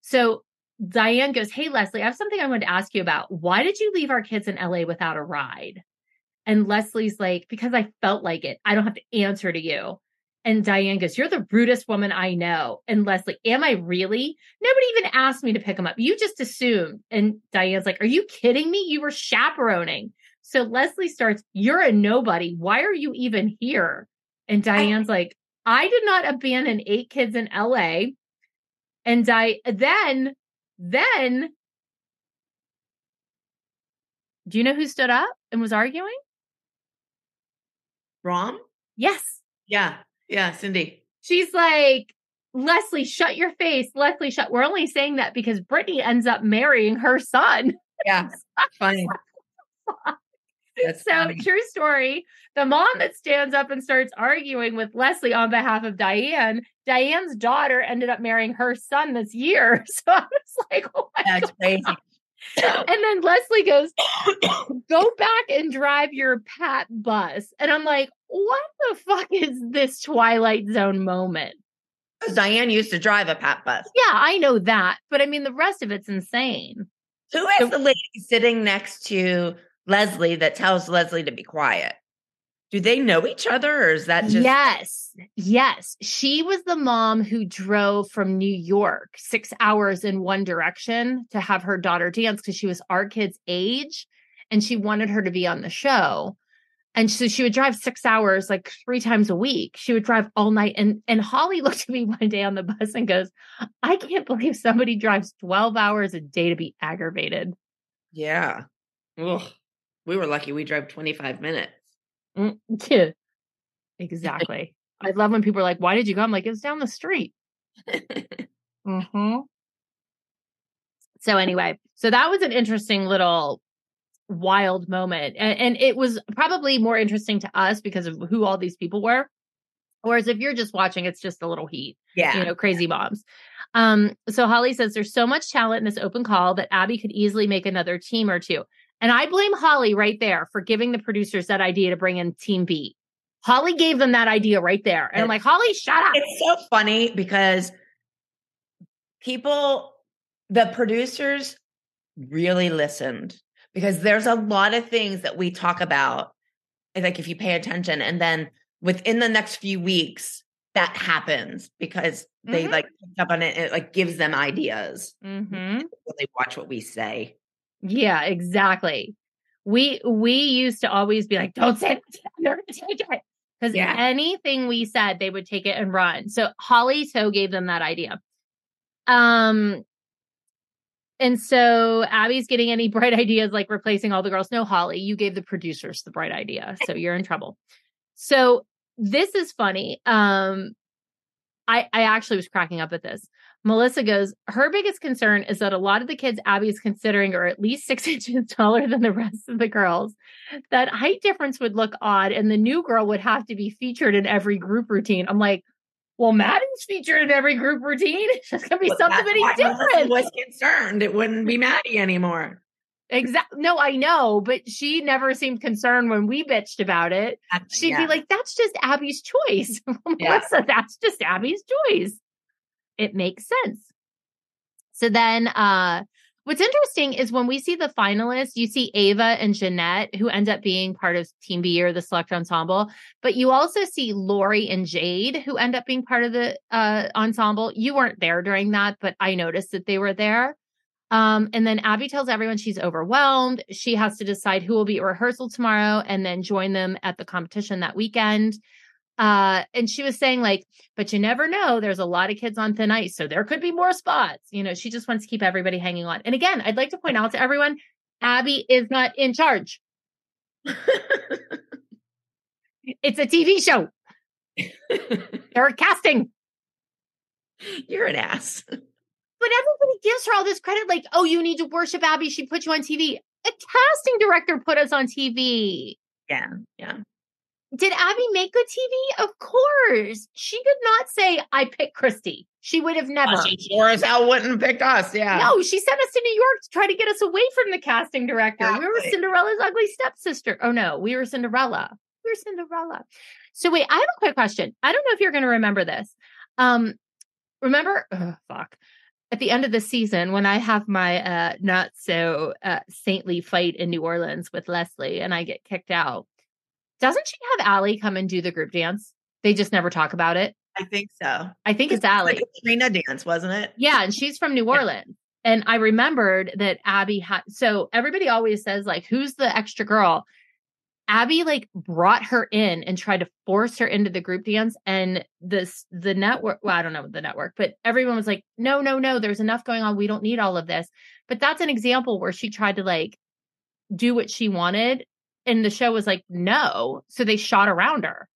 So Diane goes, Hey, Leslie, I have something I wanted to ask you about. Why did you leave our kids in LA without a ride? And Leslie's like, Because I felt like it. I don't have to answer to you. And Diane goes, You're the rudest woman I know. And Leslie, Am I really? Nobody even asked me to pick them up. You just assumed. And Diane's like, Are you kidding me? You were chaperoning. So Leslie starts, You're a nobody. Why are you even here? And Diane's like, I did not abandon eight kids in LA. And I then, then, do you know who stood up and was arguing? Rom? Yes. Yeah. Yeah. Cindy. She's like, Leslie, shut your face. Leslie, shut. We're only saying that because Brittany ends up marrying her son. Yeah. Funny. That's so, funny. true story. The mom that stands up and starts arguing with Leslie on behalf of Diane, Diane's daughter ended up marrying her son this year. So I was like, oh That's crazy. And then Leslie goes, go back and drive your Pat bus. And I'm like, what the fuck is this Twilight Zone moment? Uh, Diane used to drive a pat bus. Yeah, I know that. But I mean, the rest of it's insane. Who is the lady sitting next to Leslie that tells Leslie to be quiet? Do they know each other or is that just yes, yes. She was the mom who drove from New York six hours in one direction to have her daughter dance because she was our kid's age and she wanted her to be on the show. And so she would drive six hours like three times a week. She would drive all night. And and Holly looked at me one day on the bus and goes, I can't believe somebody drives 12 hours a day to be aggravated. Yeah. Ugh. We were lucky we drove 25 minutes. Mm, yeah. Exactly. I love when people are like, Why did you go? I'm like, it's down the street. Mm-hmm. So anyway, so that was an interesting little wild moment. And, and it was probably more interesting to us because of who all these people were. Whereas if you're just watching, it's just a little heat, yeah. you know, crazy moms. Um, so Holly says there's so much talent in this open call that Abby could easily make another team or two. And I blame Holly right there for giving the producers that idea to bring in Team B. Holly gave them that idea right there. And I'm like, Holly, shut up. It's so funny because people, the producers really listened because there's a lot of things that we talk about. Like if you pay attention, and then within the next few weeks, that happens because they Mhm. like picked up on it. and It like gives them ideas. Mm-hmm. They watch what we say. Yeah, exactly. We we used to always be like, "Don't say that. They're gonna take it." Because Yeah. anything we said, they would take it and run. So Holly So gave them that idea. Um, and so Abby's getting any bright ideas like replacing all the girls. No, Holly, you gave the producers the bright idea, so you're in trouble. So this is funny. Um, I I actually was cracking up at this. Melissa goes, her biggest concern is that a lot of the kids Abby is considering are at least six inches taller than the rest of the girls. That height difference would look odd, and the new girl would have to be featured in every group routine. I'm like, well, Maddie's featured in every group routine. It's gonna be But something that's very why Melissa different. Was concerned it wouldn't be Maddie anymore. Exactly. No, I know, but she never seemed concerned when we bitched about it. She'd Yeah. be like, that's just Abby's choice. Yeah. Melissa, that's just Abby's choice. It makes sense. So then uh what's interesting is when we see the finalists, you see Ava and Jeanette, who end up being part of Team B or the select ensemble, but you also see Lori and Jade, who end up being part of the uh ensemble. You weren't there during that, but I noticed that they were there. Um, and then Abby tells everyone she's overwhelmed. She has to decide who will be at rehearsal tomorrow and then join them at the competition that weekend. Uh, and she was saying, like, but you never know. There's a lot of kids on thin ice, so there could be more spots. You know, she just wants to keep everybody hanging on. And again, I'd like to point out to everyone Abby is not in charge. It's a TV show. They're casting. You're an ass. But everybody gives her all this credit, like, oh, you need to worship Abby. She put you on TV. A casting director put us on TV. Yeah. Yeah. Did Abby make good TV? Of course. She did not say, I picked Christi. She would have never. Well, she sure as hell wouldn't have picked us. Yeah. No, she sent us to New York to try to get us away from the casting director. We were Cinderella's ugly stepsister. Oh no, we were Cinderella. We were Cinderella. So wait, I have a quick question. I don't know if you're going to remember this. Um, remember? Oh, fuck. At the end of the season, when I have my uh, not so uh, saintly fight in New Orleans with Leslie, and I get kicked out, doesn't she have Ally come and do the group dance? They just never talk about it. I think so. I think it's Like Ally. a Trina dance, wasn't it? Yeah, and she's from New Yeah. Orleans. And I remembered that Abby had so everybody always says like who's the extra girl? Abby like brought her in and tried to force her into the group dance and this the network well I don't know the network but everyone was like no no no there's enough going on we don't need all of this. But that's an example where she tried to like do what she wanted and the show was like no so they shot around her.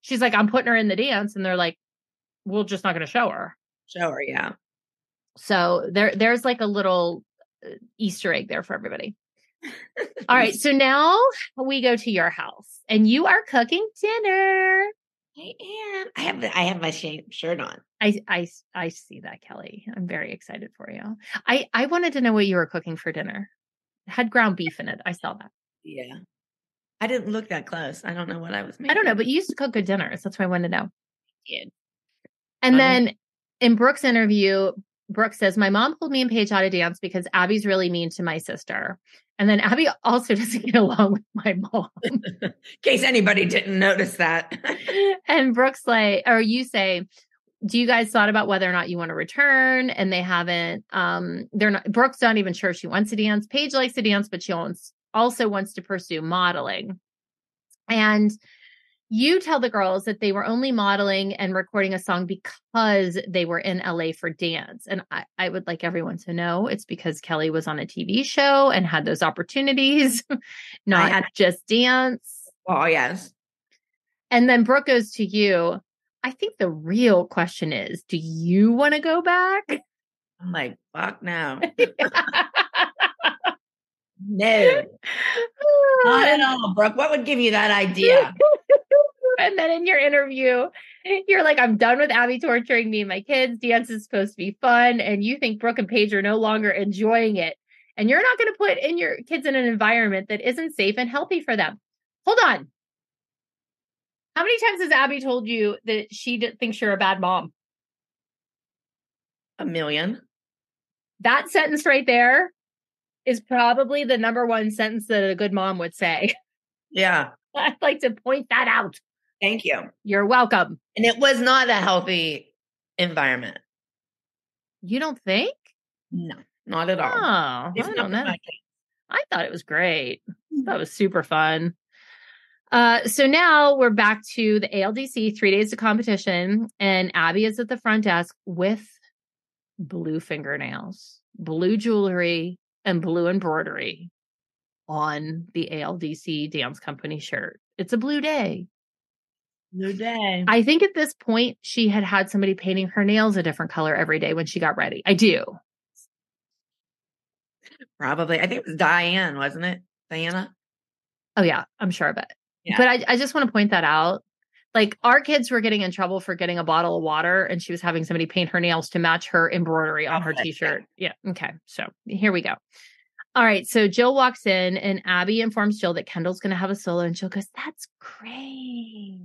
She's like I'm putting her in the dance and they're like we're just not going to show her. Show her, yeah. So there there's like a little uh, Easter egg there for everybody. All right, so now we go to your house and you are cooking dinner. I am. I have I have my shirt on. I I I see that, Kelly. I'm very excited for you. I I wanted to know what you were cooking for dinner. It had ground beef in it. I saw that. Yeah. I didn't look that close. I don't know what I was making. I don't know, but you used to cook good dinners. That's why I wanted to know. did. And Um, then in Brooke's interview, Brooke says, My mom pulled me and Paige out of dance because Abby's really mean to my sister. And then Abby also doesn't get along with my mom. in case anybody didn't notice that. and Brooke's like, or you say, do you guys thought about whether or not you want to return? And they haven't. Um, they're not. Brooke's not even sure she wants to dance. Paige likes to dance, but she wants, also wants to pursue modeling. And you tell the girls that they were only modeling and recording a song because they were in LA for dance. And I, I would like everyone to know it's because Kelly was on a TV show and had those opportunities, not had- just dance. oh yes. And then Brooke goes to you. I think the real question is do you want to go back? I'm like, fuck no. No. Not at all, Brooke. What would give you that idea? and then in your interview, you're like, I'm done with Abby torturing me and my kids. Dance is supposed to be fun. And you think Brooke and Paige are no longer enjoying it. And you're not going to put in your kids in an environment that isn't safe and healthy for them. Hold on. How many times has Abby told you that she thinks you're a bad mom? A million. That sentence right there is probably the number one sentence that a good mom would say. Yeah. I'd like to point that out. Thank you. You're welcome. And it was not a healthy environment. You don't think? No, not at Oh, all. I It's not don't know. I thought it was great. That was super fun. Uh, so now we're back to the ALDC three days of competition, and Abby is at the front desk with blue fingernails, blue jewelry, and blue embroidery on the ALDC dance company shirt. It's a blue day. New day. I think at this point she had had somebody painting her nails a different color every day when she got ready. I do. Probably. I think it was Diane, wasn't it? Diana? Oh yeah, I'm sure of it. Yeah. But I, I just want to point that out. Like our kids were getting in trouble for getting a bottle of water and she was having somebody paint her nails to match her embroidery on oh, her t-shirt. Yeah. Okay. So here we go. All right. So Jill walks in and Abby informs Jill that Kendall's going to have a solo. And Jill goes, That's great.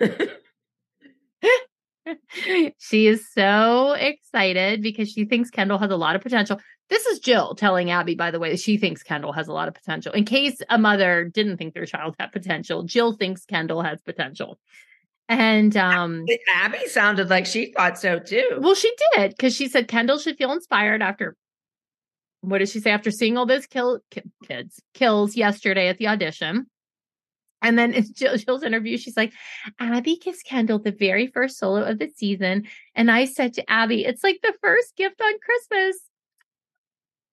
she is so excited because she thinks Kendall has a lot of potential. This is Jill telling Abby, by the way, that she thinks Kendall has a lot of potential. In case a mother didn't think their child had potential, Jill thinks Kendall has potential. And um Abby sounded like she thought so too. well, she did because she said Kendall should feel inspired after what did she say after seeing all those kill ki- kids kills yesterday at the audition. And then in Jill, Jill's interview, she's like, Abby kissed Kendall the very first solo of the season. And I said to Abby, it's like the first gift on Christmas.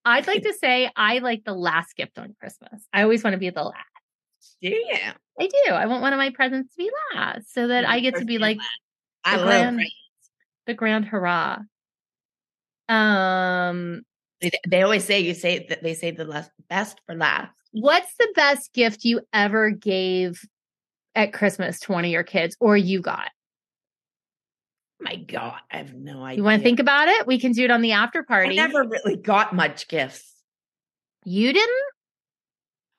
I'd like to say I like the last gift on Christmas. I always want to be the last. Do you? I do. I want one of my presents to be last so that I get to be like I love grand- the grand hurrah. Um, They, they always say you say that they say the last, best for last. What's the best gift you ever gave at Christmas to one of your kids or you got? My God, I have no idea. You want to think about it? We can do it on the after I party. never really got much gifts. You didn't?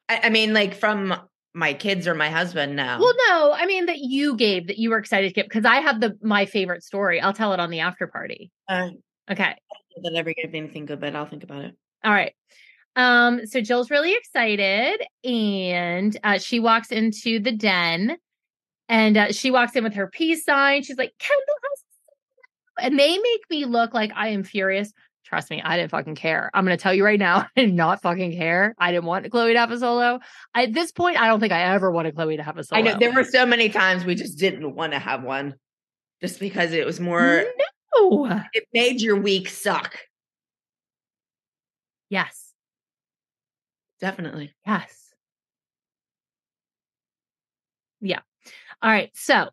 I, I mean, like from my kids or my husband. No. Well, no, I mean that you gave that you were excited to get because I have the my favorite story. I'll tell it on the after party. uh, Okay. that never gave anything good, but I'll think about it. All right. Um, so Jill's really excited and uh, she walks into the den and uh, she walks in with her peace sign. She's like, Kendall has and they make me look like I am furious. Trust me, I didn't fucking care. I'm gonna tell you right now, I did not fucking care. I didn't want Chloe to have a solo. At this point, I don't think I ever wanted Chloe to have a solo. I know there were so many times we just didn't want to have one, just because it was more. no. It made your week suck. Yes. Definitely. Yes. Yeah. All right. So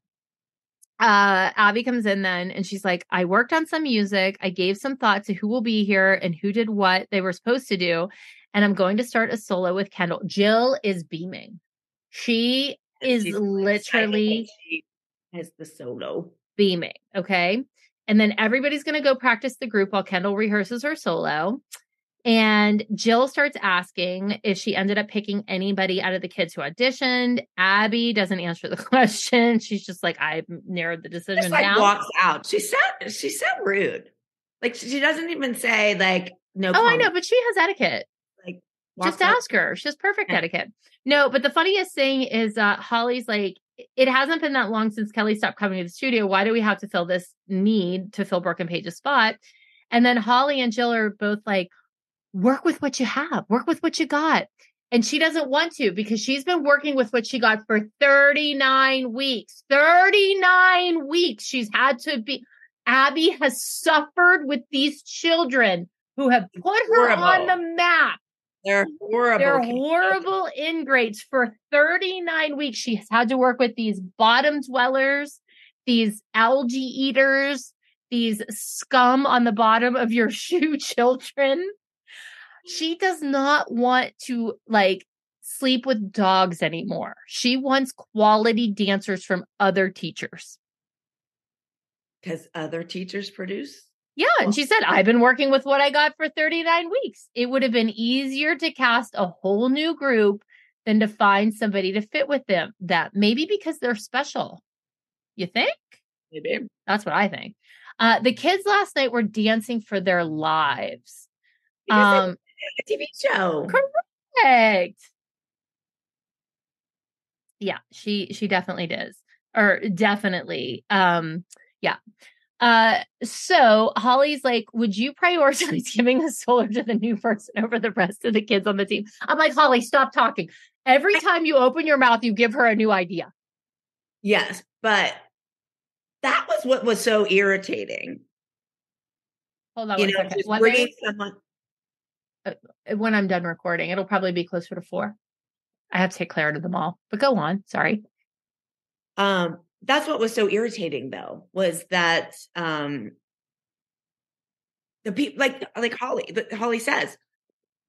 uh Abby comes in then and she's like, I worked on some music. I gave some thought to who will be here and who did what they were supposed to do. And I'm going to start a solo with Kendall. Jill is beaming. She is She's literally She has the solo. beaming. Okay. And then everybody's going to go practice the group while Kendall rehearses her solo. And Jill starts asking if she ended up picking anybody out of the kids who auditioned. Abby doesn't answer the question. She's just like, I narrowed the decision Just like down. walks out. She said she's so rude. Like she doesn't even say like no. oh, I know, but she has etiquette. Like Just out. ask her. She has perfect Yeah. etiquette. No, but the funniest thing is uh Holly's like, it hasn't been that long since Kelly stopped coming to the studio. Why do we have to fill this need to fill Brooke and Paige's spot? And then Holly and Jill are both like, work with what you have, work with what you got. And she doesn't want to because she's been working with what she got for 39 weeks. 39 weeks. She's had to be. Abby has suffered with these children who have put her on the map. They're horrible. They're horrible ingrates for 39 weeks. She's had to work with these bottom dwellers, these algae eaters, these scum on the bottom of your shoe children. She does not want to like sleep with dogs anymore. She wants quality dancers from other teachers. because other teachers produce. Yeah. And she said, I've been working with what I got for 39 weeks. It would have been easier to cast a whole new group than to find somebody to fit with them. That maybe because they're special. You think? Maybe. That's what I think. Uh, the kids last night were dancing for their lives. Because Um, TV show. correct. Yeah, she she definitely does. Or definitely. Um, yeah. Uh, so Holly's like, would you prioritize giving a solo to the new person over the rest of the kids on the team? I'm like, Holly, stop talking. Every time you open your mouth, you give her a new idea. Yes, but that was what was so irritating. Hold on you know, second. just bringing someone. When I'm done recording, it'll probably be closer to four. I have to take Clara to the mall, but go on. Sorry. Um, that's what was so irritating, though, was that um, the people like like Holly. Holly says,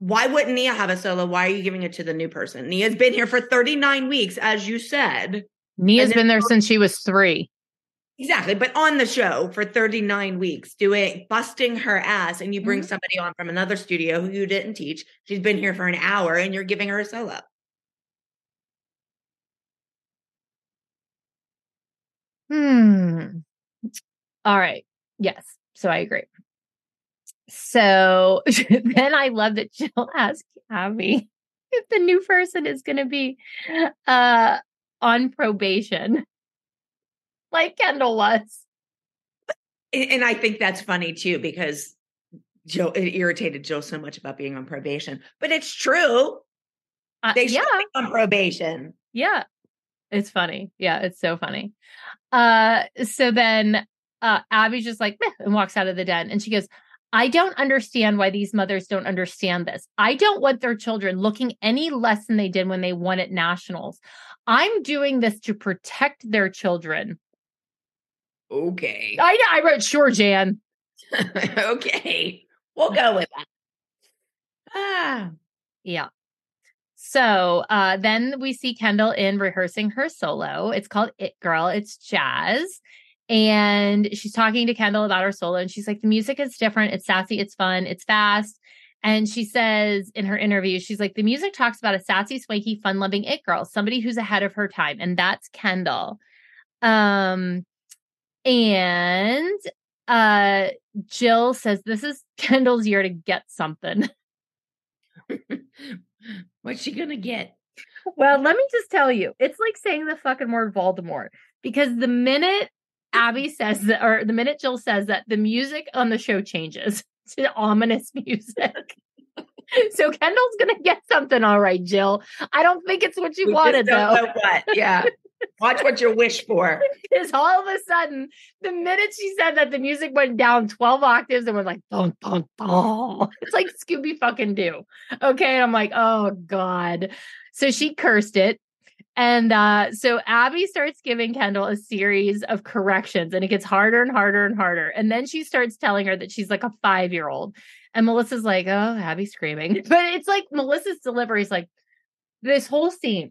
"Why wouldn't Nia have a solo? Why are you giving it to the new person? Nia's been here for thirty nine weeks, as you said. Nia's been there since she was three. Exactly. But on the show for 39 weeks, doing busting her ass, and you bring Mhm. somebody on from another studio who you didn't teach. She's been here for an hour and you're giving her a solo. Hmm. All right. Yes. So I agree. So then I love that Jill asked Abby if the new person is going to be uh on probation, like Kendall was. And, I think that's funny too, because Jill it irritated Jill so much about being on probation. But it's true. Uh, They should yeah. be on probation. Yeah. It's funny. Yeah, it's so funny. Uh so then uh Abby's just like "Meh," and walks out of the den and she goes, I don't understand why these mothers don't understand this. I don't want their children looking any less than they did when they won at nationals. I'm doing this to protect their children. Okay. I I wrote sure, Jan. okay. We'll go with that. Ah. Yeah. So uh, then we see Kendall in rehearsing her solo. It's called It Girl. It's jazz. And she's talking to Kendall about her solo. And she's like, the music is different. It's sassy. It's fun. It's fast. And she says in her interview, she's like, the music talks about a sassy, swanky, fun loving it girl, somebody who's ahead of her time. And that's Kendall. Um, and uh, Jill says, this is Kendall's year to get something. What's she gonna get? Well, let me just tell you, it's like saying the fucking word Voldemort because the minute Abby says that, or the minute Jill says that, the music on the show changes to ominous music. so Kendall's gonna get something, all right, Jill. I don't think it's what you We just wanted don't though. know what. Yeah. Watch what you wish for. Because all of a sudden, the minute she said that, the music went down 12 octaves and was like, dun, dun, dun. It's like Scooby fucking Doo. Okay. And I'm like, oh God. So she cursed it. And uh, so Abby starts giving Kendall a series of corrections, and it gets harder and harder and harder. And then she starts telling her that she's like a five year old. And Melissa's like, oh, Abby's screaming. But it's like Melissa's delivery is like this whole scene.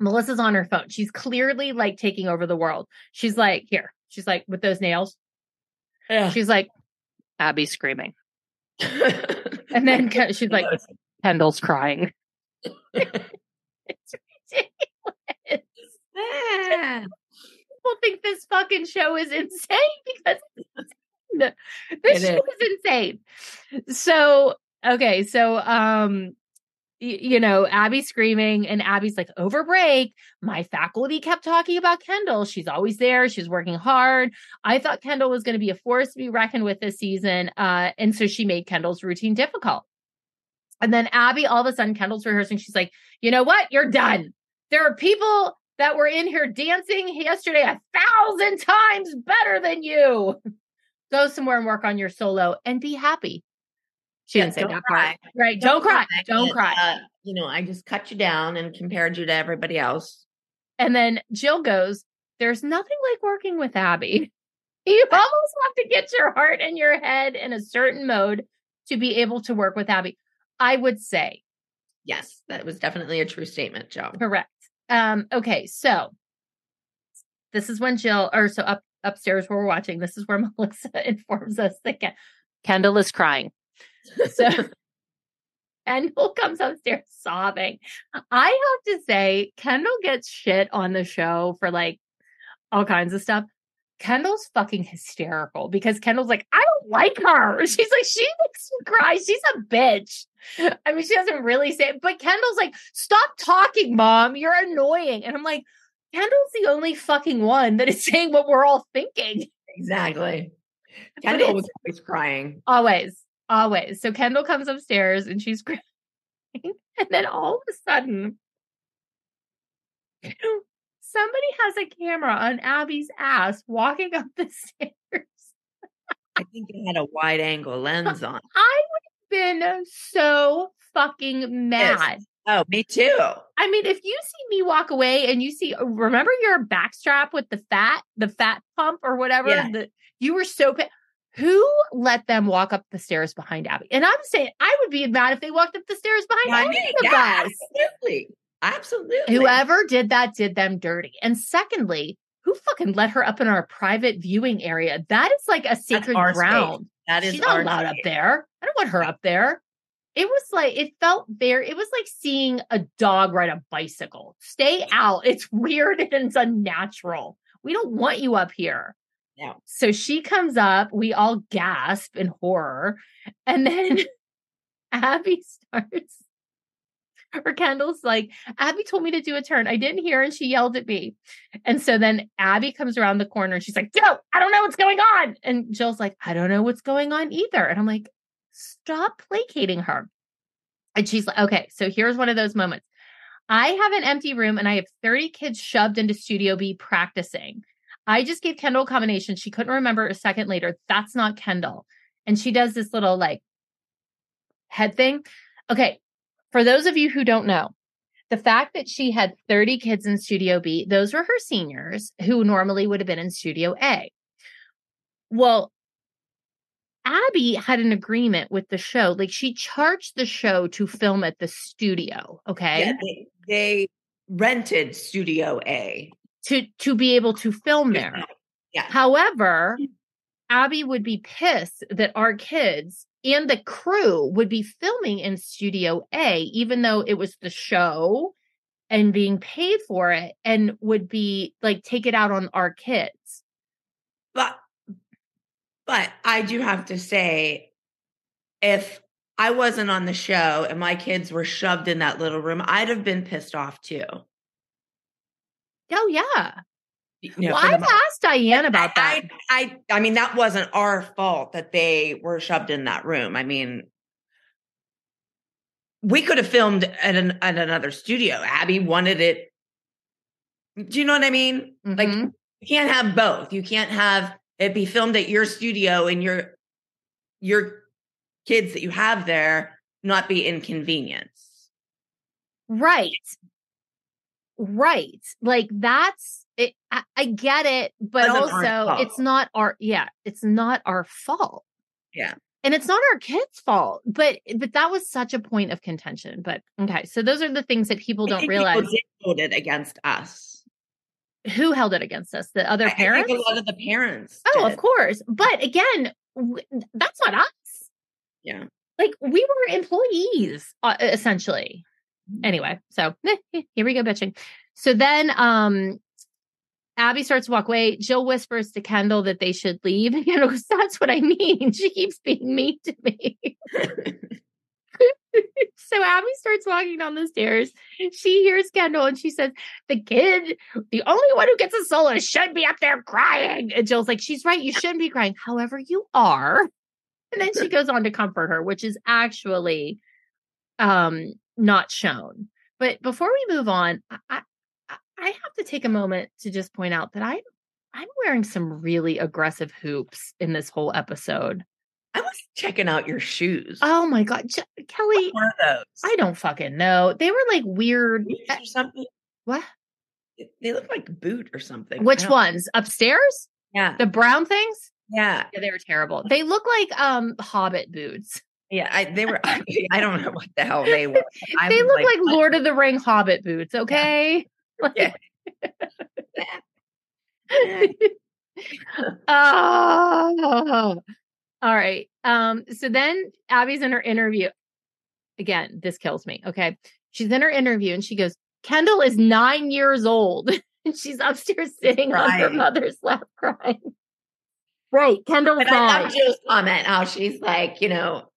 Melissa's on her phone. She's clearly like taking over the world. She's like, here. She's like, with those nails. Yeah. She's like, Abby's screaming. And then she's like, Kendall's crying. it's ridiculous. Ah. People think this fucking show is insane because this It show is insane. So, okay. So, um, you know, Abby's screaming, and Abby's like, over break, my faculty kept talking about Kendall. She's always there. She's working hard. I thought Kendall was going to be a force to be reckoned with this season. Uh, and so she made Kendall's routine difficult. And then Abby, all of a sudden, Kendall's rehearsing. She's like, you know what? You're done. There are people that were in here dancing yesterday a thousand times better than you. Go somewhere and work on your solo and be happy. She didn't say don't that cry. part. Right. Don't, cry. Don't And, cry. uh, you know, I just cut you down and compared you to everybody else. And then Jill goes, There's nothing like working with Abby. You almost have to get your heart and your head in a certain mode to be able to work with Abby. I would say, Yes, that was definitely a true statement, Joe. correct. Um, okay, so this is when Jill, or so up upstairs where we're watching, this is where Melissa informs us that Ken- Kendall is crying. So Kendall comes upstairs sobbing. I have to say, Kendall gets shit on the show for like all kinds of stuff. Kendall's fucking hysterical because Kendall's like, I don't like her. She's like, she makes me cry. She's a bitch. I mean, she doesn't really say it, but Kendall's like, stop talking, mom. You're annoying. And I'm like, Kendall's the only fucking one that is saying what we're all thinking. Exactly. Kendall was always crying. Always, always. So Kendall comes upstairs and she's crying. And then all of a sudden, somebody has a camera on Abby's ass walking up the stairs. I think it had a wide angle lens on. I would have been so fucking mad. Oh, me too. I mean, if you see me walk away and you see, remember your backstrap with the fat, the fat pump or whatever, Yeah. that you were so who let them walk up the stairs behind Abby? And I'm saying I would be mad if they walked up the stairs behind I any of yeah, us. absolutely. Absolutely. Whoever did that did them dirty. And secondly, who fucking let her up in our private viewing area? That is like a sacred our space. ground. That is She's not allowed up there. I don't want her up there. It was like it felt very. It was like seeing a dog ride a bicycle. Stay out. It's weird and it's unnatural. We don't want you up here. No. So she comes up. We all gasp in horror, and then Abby starts. Or Kendall's like, Abby told me to do a turn. I didn't hear, and she yelled at me. And so then Abby comes around the corner and she's like, Joe, I don't know what's going on. And Jill's like, I don't know what's going on either. And I'm like, stop placating her. And she's like, okay, so here's one of those moments. I have an empty room and I have 30 kids shoved into Studio B practicing. I just gave Kendall a combination. She couldn't remember a second later. That's not Kendall. And she does this little like head thing. Okay. For those of you who don't know, the fact that she had 30 kids in Studio B, those were her seniors who normally would have been in Studio A. Well, Abby had an agreement with the show. Like she charged the show to film at the studio, okay? Yeah, they, they rented Studio A. To to be able to film there. Yeah. However, mm. Abby would be pissed that our kids and the crew would be filming in Studio A, even though it was the show and being paid for it, and would be like take it out on our kids. But but I do have to say, if I wasn't on the show and my kids were shoved in that little room, I'd have been pissed off too. Oh yeah. You know, well, I've asked Diane about that. I, I, I mean, that wasn't our fault that they were shoved in that room. I mean, we could have filmed at an at another studio. Abby wanted it. Do you know what I mean? Like, Mhm. you can't have both. You can't have it be filmed at your studio and your your kids that you have there not be inconvenienced. Right. Right. Like that's it. I, I get it, but also it's not our yeah, it's not our fault. Yeah. And it's not our kids' fault. But but that was such a point of contention. But okay, so those are the things that people I don't realize. people it against us. Who held it against us? The other I- I think parents? a lot of the parents. oh, did. of course. But again, w- that's not us. Yeah. Like we were employees, uh, essentially. Anyway, so eh, here we go, bitching. So then, um, Abby starts to walk away. Jill whispers to Kendall that they should leave. And Kendall goes, That's what I mean. She keeps being mean to me. so Abby starts walking down the stairs. She hears Kendall and she says, The kid, the only one who gets a solo should be up there crying. And Jill's like, She's right. You shouldn't be crying. However, you are. And then she goes on to comfort her, which is actually um not shown. But before we move on, I, I I have to take a moment to just point out that I I'm wearing some really aggressive hoops in this whole episode. I was checking out your shoes. Oh my god, J- Kelly, What were those? I don't fucking know. They were like weird. Or something. What? They look like boot or something. Which ones? Upstairs? Yeah. The brown things? Yeah. Yeah, they were terrible. They look like um Hobbit boots. Yeah. I, they were, I don't know what the hell they were. I they look like, what? Lord of the Ring Hobbit boots. Okay. Like- Yeah. oh, all right. Um, so then Abby's in her interview. Again, this kills me. Okay. She's in her interview and she goes, Kendall is nine years old. And she's upstairs sitting on her Crying. mother's lap crying. Right. Kendall's And I love Jill's comment how she's like, you know,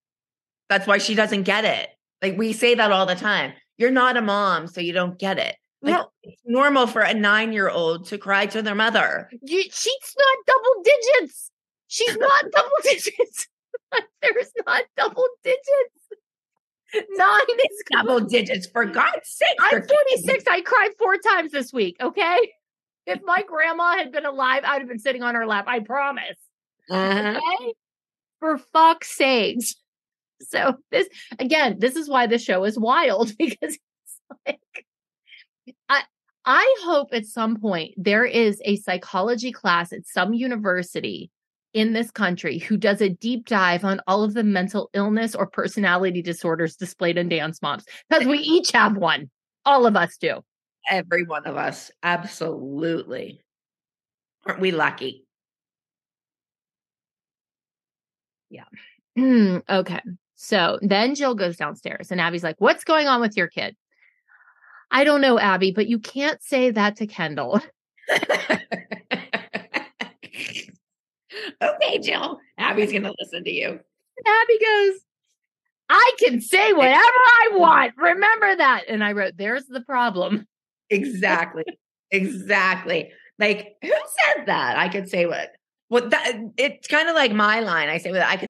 that's why she doesn't get it. Like we say that all the time. You're not a mom, so you don't get it. Like, No. it's normal for a nine year old to cry to their mother. You, she's not double digits. She's not double digits. There's not double digits. Nine is Double digits, for God's sake. I'm they're 46. I cried four times this week. Okay. If my grandma had been alive, I'd have been sitting on her lap. I promise. Uh-huh. Okay. For fuck's sakes. So this again, this is why the show is wild because it's like I I hope at some point there is a psychology class at some university in this country who does a deep dive on all of the mental illness or personality disorders displayed in dance moms because we each have one. All of us do. Every one of us. Absolutely. Aren't we lucky? Yeah. okay. So then Jill goes downstairs and Abby's like, What's going on with your kid? I don't know, Abby, but you can't say that to Kendall. okay, Jill. Abby's going to listen to you. Abby goes, I can say whatever I want. Remember that. And I wrote, There's the problem. Exactly. exactly. Like, who said that? I could say what? Well, that it's kind of like my line. I say what I could.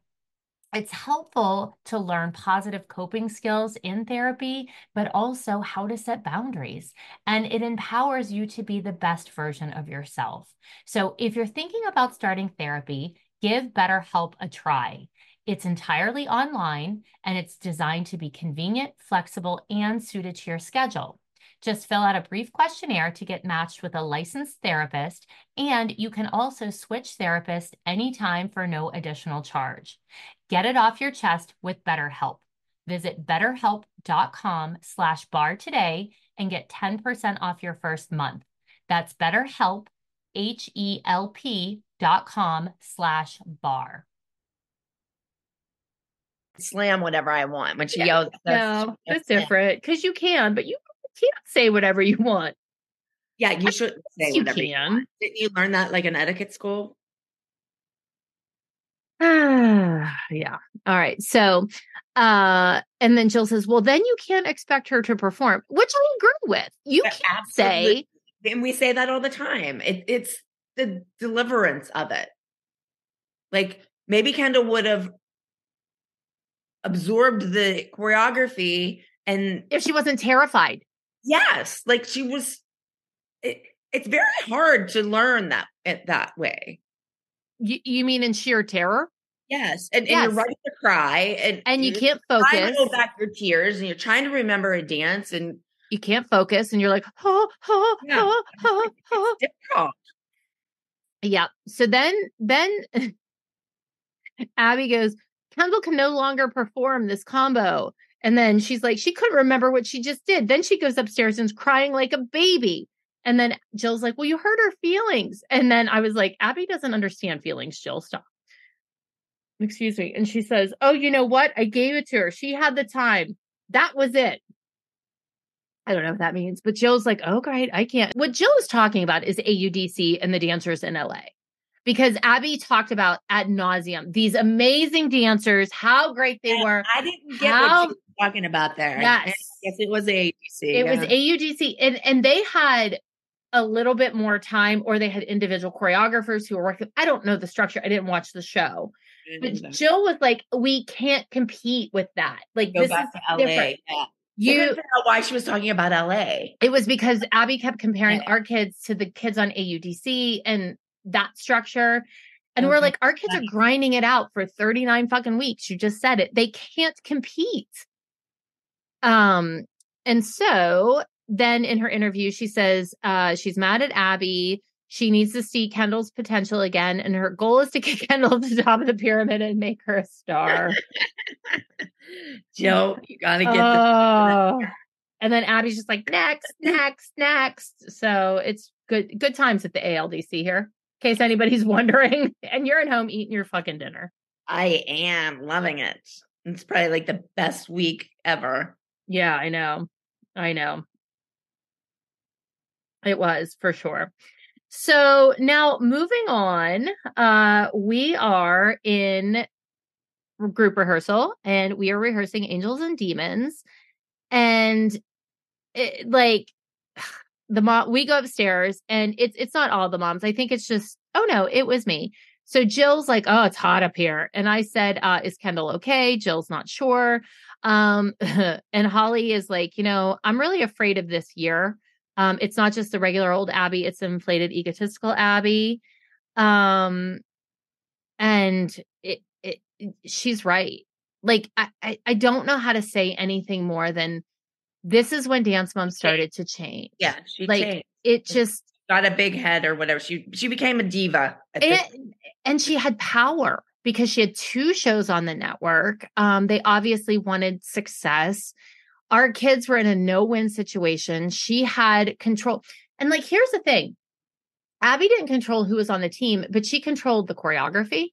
it's helpful to learn positive coping skills in therapy, but also how to set boundaries. And it empowers you to be the best version of yourself. So if you're thinking about starting therapy, give BetterHelp a try. It's entirely online and it's designed to be convenient, flexible, and suited to your schedule. Just fill out a brief questionnaire to get matched with a licensed therapist, and you can also switch therapists anytime for no additional charge. Get it off your chest with BetterHelp. Visit betterhelp.com slash bar today and get 10% off your first month. That's betterhelp, H-E-L-P dot com slash bar. Slam whatever I want when she Yeah. yells. No, that's slam. different because you can, but you can't say whatever you want. Yeah, you should say You whatever can. want. Didn't you learn that like in etiquette school? yeah. All right. So, uh, and then Jill says, well, then you can't expect her to perform, which I agree with. You can't say, And we say that all the time. It, it's the deliverance of it. Like maybe Kendall would have absorbed the choreography and if she wasn't terrified. yes, like she was. It, it's very hard to learn that it, that way. You, you mean in sheer terror? Yes, and, and you're ready to cry, and And you can't focus. to hold back your tears, and you're trying to remember a dance, and You can't focus, and you're like, oh, oh, Yeah. oh, oh, oh. difficult. Yeah. So then, then Abby goes, Kendall can no longer perform this combo. And then she's like, she couldn't remember what she just did. Then she goes upstairs and's crying like a baby. And then Jill's like, well, you hurt her feelings. And then I was like, Abby doesn't understand feelings, Jill. Stop. Excuse me. And she says, oh, you know what? I gave it to her. She had the time. That was it. I don't know what that means, but Jill's like, oh, great. I can't. What Jill is talking about is AUDC and the dancers in LA. Because Abby talked about ad nauseum these amazing dancers, how great they And were. I didn't get How- what she was talking about there. Yes. yes, it was AUC. It was yeah. AUDC, and and they had a little bit more time, or they had individual choreographers who were working. I don't know the structure. I didn't watch the show, but Jill was like, "We can't compete with that. Like go this back is to LA. different. Yeah. You You figure out why she was talking about LA. It was because Abby kept comparing Yeah. our kids to the kids on AUDC and that structure. And we're like, our kids are grinding it out for 39 fucking weeks. You just said it. They can't compete. Um, and so then in her interview, she says uh she's mad at Abby. She needs to see Kendall's potential again, and her goal is to get Kendall to the top of the pyramid and make her a star. Joe, you gotta get Oh. And then Abby's just like, next, next, next. So it's good, good times at the ALDC here, in case anybody's wondering. And you're at home eating your fucking dinner. I am loving it. It's probably like the best week ever. Yeah, I know. I know. It was for sure. So now moving on, uh, we are in group rehearsal and we are rehearsing Angels and Demons. And it, like the mom, we go upstairs and it's it's not all the moms. I think it's just, oh no, it was me. So Jill's like, oh, it's hot up here. And I said, uh, is Kendall okay? Jill's not sure. Um, and Holly is like, you know, I'm really afraid of this year. Um, it's not just the regular old Abby, it's an inflated egotistical Abby. Um, and it, it, she's right. Like, I, I, I don't know how to say anything more than this is when Dance Mom started to change. Yeah, she Like, changed. It just, got a big head or whatever. She she became a diva. and, and she had power because she had two shows on the network. Um, they obviously wanted success. Our kids were in a no-win situation. She had control. And like, here's the thing. Abby didn't control who was on the team, but she controlled the choreography.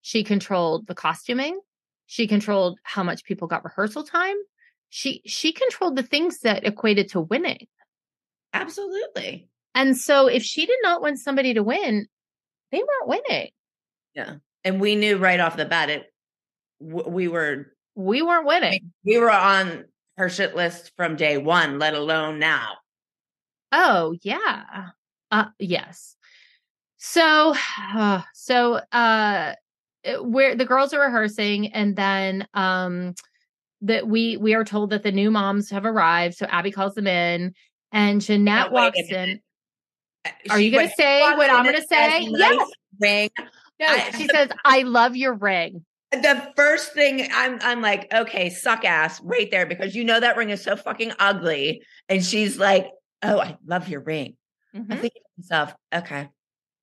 She controlled the costuming. She controlled how much people got rehearsal time. She she controlled the things that equated to winning. Absolutely. And so if she did not want somebody to win, they weren't winning. Yeah. And we knew right off the bat it we were We weren't winning. we were on her shit list from day one, let alone now. Oh, yeah. Uh yes. So uh, so uh where the girls are rehearsing and then um that we we are told that the new moms have arrived. So Abby calls them in and Jeanette a walks in. Are She you gonna went- say what I'm gonna say? "Nice Yes. Ring. No, I- she says, I love your ring. The first thing I'm I'm like, okay, suck ass right there because you know that ring is so fucking ugly. And she's like, Oh, I love your ring. I Mhm. think to myself, okay.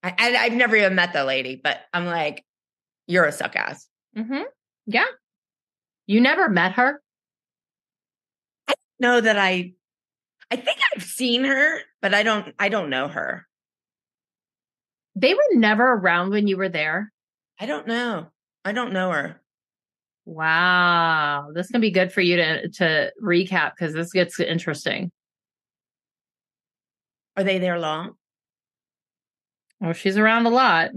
I, I I've never even met the lady, but I'm like, you're a suck ass. Mhm. Yeah. You never met her? I know that I I think I've seen her, but I don't I don't know her. They were never around when you were there. I don't know. I don't know her. Wow. This can be good for you to to recap because this gets interesting. Are they there long? Well, she's around a lot.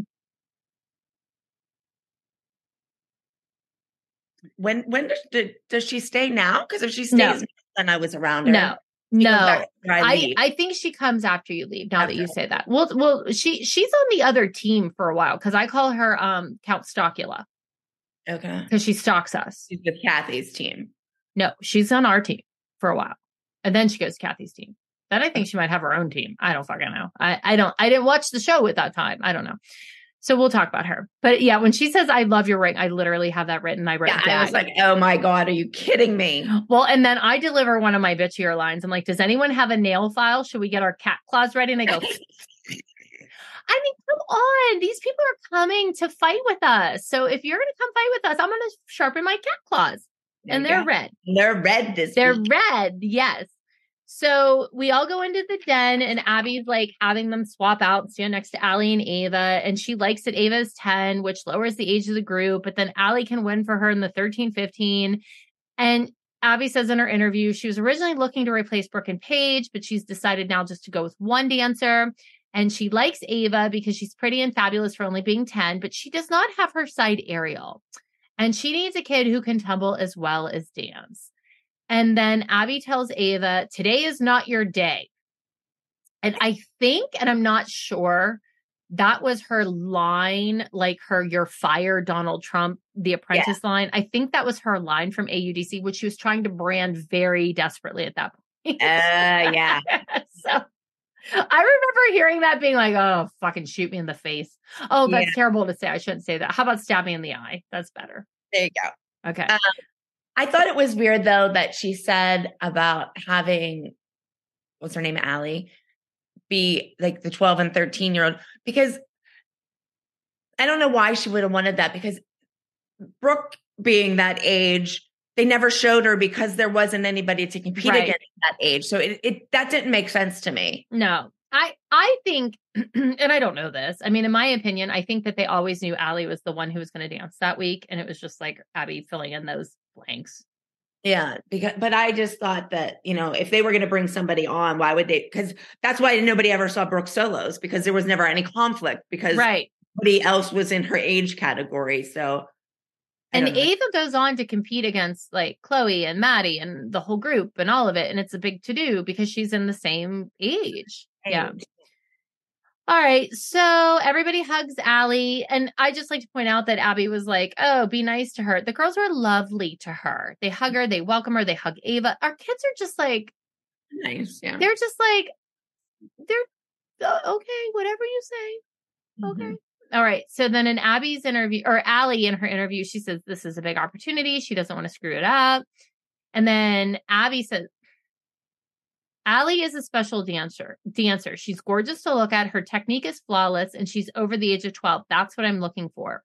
When when does did, does she stay now? Because if she stays No. then I was around her. No, She no. I, I. I think she comes after you leave. Now that you say that, well, well, she she's on the other team for a while because I call her um Count Stockula okay. because she stalks us. She's with Cathy's team. No, she's on our team for a while, and then she goes to Cathy's team. Then I think she might have her own team. I don't fucking know. I I don't. I didn't watch the show at that time. I don't know. So we'll talk about her. But yeah, when she says I love your ring, I literally have that written. I wrote Yeah. I was like, oh my God, are you kidding me? well, and then I deliver one of my bitchier lines. I'm like, does anyone have a nail file? Should we get our cat claws ready? And they go, I mean, come on. These people are coming to fight with us. So if you're going to come fight with us, I'm going to sharpen my cat claws. There and they're go. red. They're red this They're week. red. Yes. So we all go into the den, and Abby's like having them swap out, stand next to Ally and Ava. And she likes that Ava is 10, which lowers the age of the group. But then Ally can win for her in the 13 15. And Abby says in her interview, she was originally looking to replace Brooke and Paige, but she's decided now just to go with one dancer. And she likes Ava because she's pretty and fabulous for only being 10, but she does not have her side aerial. And she needs a kid who can tumble as well as dance. And then Abby tells Ava, today is not your day. And I think, and I'm not sure, that was her line, like her, you're fired, Donald Trump, the apprentice line. I think that was her line from AUDC, which she was trying to brand very desperately at that point. Uh, yeah. so I remember hearing that being like, oh, fucking shoot me in the face. Oh, that's Yeah. terrible to say. I shouldn't say that. How about stab me in the eye? That's better. There you go. Okay. Um, I thought it was weird though that she said about having what's her name, Ally, be like the 12 and 13 year old because I don't know why she would have wanted that because Brooke being that age, they never showed her because there wasn't anybody to compete Right. against at that age. So it, it that didn't make sense to me. No, I I think, and I don't know this. I mean, in my opinion, I think that they always knew Ally was the one who was going to dance that week, and it was just like Abby filling in those blanks. Yeah, because but I just thought that you know if they were going to bring somebody on, why would they? Because that's why nobody ever saw Brooke solos because there was never any conflict because Right. nobody else was in her age category. So And. Ava goes on to compete against like Chloe and Maddie and the whole group and all of it, and it's a big to do because she's in the same age. Yeah. All right. So everybody hugs Ally. And I just like to point out that Abby was like, oh, be nice to her. The girls were lovely to her. They hug her, they welcome her, they hug Ava. Our kids are just like, nice. Yeah. they're just like, they're uh, okay, whatever you say. Okay. All right. So then in Abby's interview, or Ally in her interview, she says this is a big opportunity. She doesn't want to screw it up. And then Abby says, Ally is a special dancer. Dancer. She's gorgeous to look at. Her technique is flawless, and she's over the age of 12. That's what I'm looking for.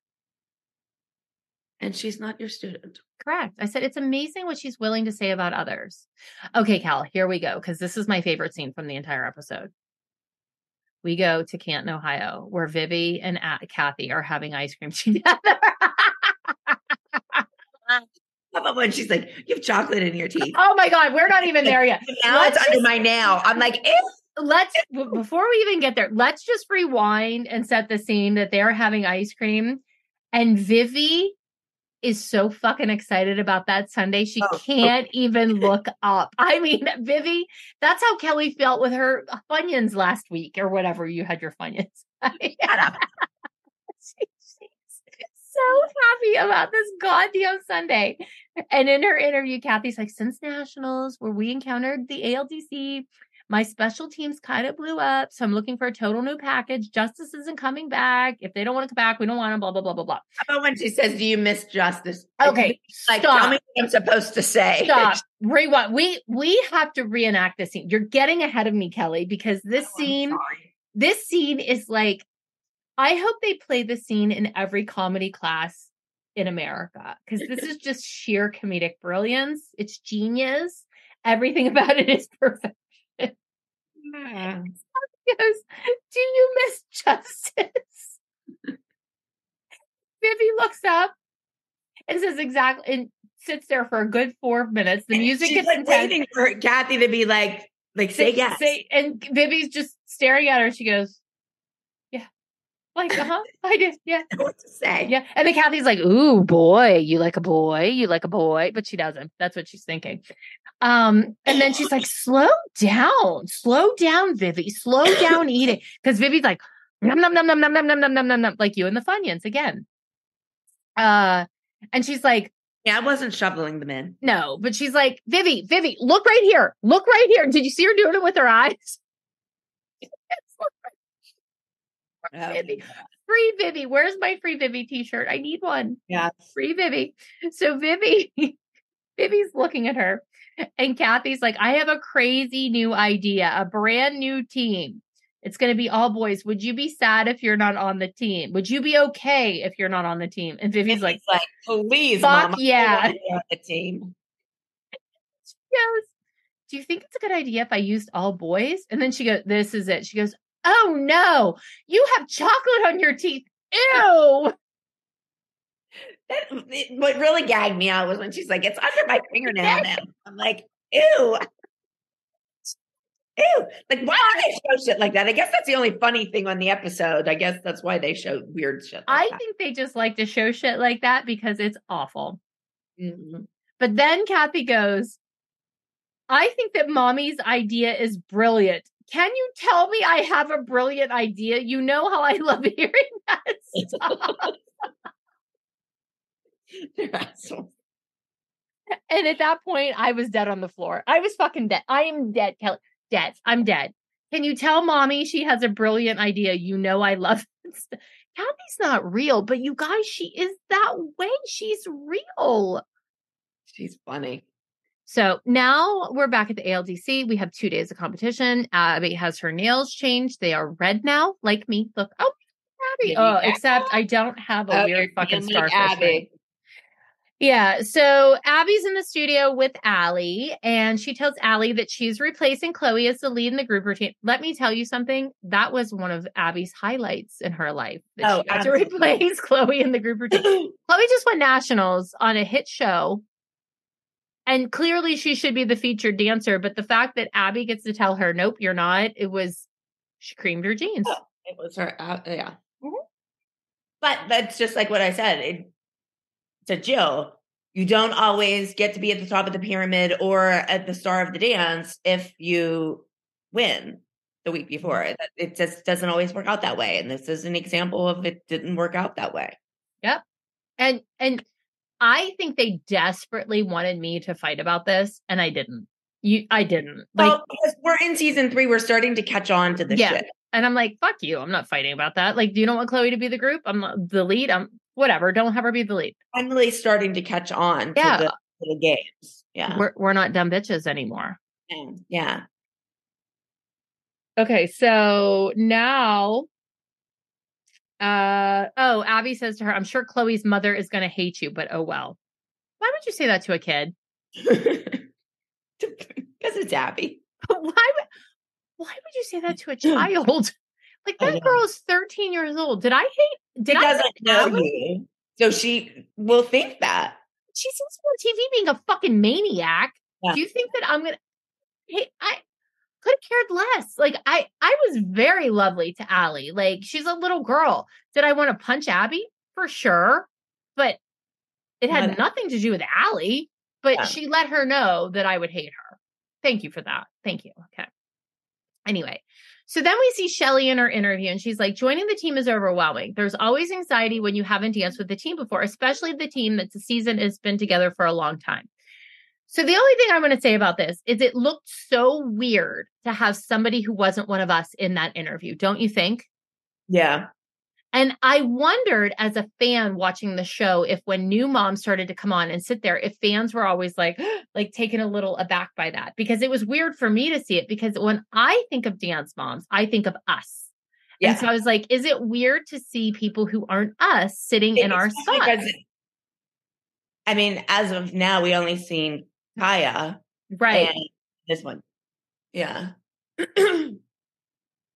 And she's not your student. Correct. I said it's amazing what she's willing to say about others. Okay, Cal, here we go, because this is my favorite scene from the entire episode. We go to Canton, Ohio, where Vivi and Cathy are having ice cream together. How about when she's like, "You have chocolate in your teeth"? oh my God, we're not even there yet. now Let's it's under my nail. I'm like, let's before we even get there, let's just rewind and set the scene that they're having ice cream, and Vivi is so fucking excited about that Sunday she Oh. can't even look up. I mean, Vivi, that's how Kelly felt with her funyuns last week or whatever you had your funyuns. She's so happy about this goddamn Sunday. And in her interview, Cathy's like, since nationals, where we encountered the ALDC, my special teams kind of blew up. So I'm looking for a total new package. Justice isn't coming back. If they don't want to come back, we don't want them, blah, blah, blah, blah, blah. How about when she says, "Do you miss justice?" Okay, like stop. tell me what I'm supposed to say. Stop. Rewind. We we have to reenact this scene. You're getting ahead of me, Kelly, because this Oh, scene, this scene is like, I hope they play this scene in every comedy class in America because this is just sheer comedic brilliance. It's genius. Everything about it is perfect. Yeah. Goes, Do you miss justice? Vivi looks up and says exactly and sits there for a good four minutes. The music gets like waiting for Cathy to be like, like say yes. Say, and Vivi's just staring at her. She goes, Yeah. Like, uh huh. I did. Yeah. What to say. Yeah. And then Cathy's like, Ooh, boy, you like a boy. You like a boy. But she doesn't. That's what she's thinking. Um, and then she's like, Slow down. Slow down, Vivi. Slow down eating. Because Vivi's like, Num, num, num, num, num, num, num, num, num, num, num, like you and the Funyuns again. Uh, and she's like, Yeah, I wasn't shoveling them in. no, but she's like, Vivi, Vivi, look right here. Look right here. Did you see her doing it with her eyes? Oh, Vivi free Vivi. Where's my free Vivi t-shirt? I need one. Yeah. Free Vivi. So Vivi, Vivi's looking at her, and Cathy's like, I have a crazy new idea, a brand new team. It's going to be all boys. Would you be sad if you're not on the team? Would you be okay if you're not on the team? And Vivi's like, like, please, fuck Mom, I yeah. want to be on the team. goes, Do you think it's a good idea if I used all boys? And then she goes, This is it. She goes, Oh no, you have chocolate on your teeth. Ew. That, it- what really gagged me out was when she's like, "It's under my fingernail now." I'm like, "Ew, ew!" Like, why do they show shit like that? I guess that's the only funny thing on the episode. I guess that's why they show weird shit. I that. think they just like to show shit like that because it's awful. Mhm. But then Cathy goes, I think that mommy's idea is brilliant. Can you tell me I have a brilliant idea? You know how I love hearing that stuff. They're assholes. and at that point, I was dead on the floor. I was fucking dead. I am dead, Kelly. Dead. I'm dead. Can you tell mommy she has a brilliant idea? You know I love it. Cathy's not real, but you guys, she is that way. She's real. She's funny. So now we're back at the ALDC. We have two days of competition. Abby has her nails changed. They are red now, like me. Look, oh, Abby. Oh, except I don't have a Oh, weird fucking starfish. Abby. Yeah. So Abby's in the studio with Ally, and she tells Ally that she's replacing Chloe as the lead in the group routine. Let me tell you something. That was one of Abby's highlights in her life. That Oh, she to replace Chloe in the group routine. Chloe just won nationals on a hit show. And clearly she should be the featured dancer, but the fact that Abby gets to tell her, nope, you're not, it was she creamed her jeans. Oh, it was her. Uh, yeah. Mhm. But that's just like what I said it, to Jill. You don't always get to be at the top of the pyramid or at the star of the dance if you win the week before. Mm-hmm. It just doesn't always work out that way. And this is an example of it didn't work out that way. Yep. And and I think they desperately wanted me to fight about this, and I didn't. You I didn't. Like well, because we're in season three, we're starting to catch on to the Yeah. shit. And I'm like, fuck you. I'm not fighting about that. Like, do you don't want Chloe to be the group? I'm the lead. I'm whatever. Don't have her be the lead. I'm really starting to catch on Yeah. to, the, to the games. Yeah. We're we're not dumb bitches anymore. And- yeah. Okay, so now uh oh, Abby says to her, I'm sure Chloe's mother is gonna hate you, but oh well. Why would you say that to a kid? Because it's Abby. why would why would you say that to a child? Like that know. girl is 13 years old. Did I hate did she I doesn't know Abby? you. So she will think that. She sees me on TV being a fucking maniac. Yeah. Do you think that I'm gonna hey I could have cared less. Like I I was very lovely to Ally. Like she's a little girl. Did I want to punch Abby? For sure. But it had Not- nothing to do with Ally. But Yeah. she let her know that I would hate her. Thank you for that. Thank you. Okay. Anyway, so then we see Shelly in her interview, and she's like, joining the team is overwhelming. There's always anxiety when you haven't danced with the team before, especially the team that's a season has been together for a long time. So the only thing I'm going to say about this is it looked so weird to have somebody who wasn't one of us in that interview, don't you think? Yeah. And I wondered as a fan watching the show if when new moms started to come on and sit there, if fans were always like, like taken a little aback by that because it was weird for me to see it because when I think of dance moms, I think of us. Yeah. And so I was like, is it weird to see people who aren't us sitting in our spot? because- I mean, as of now, we only seen Kaya Right. and this one. Yeah.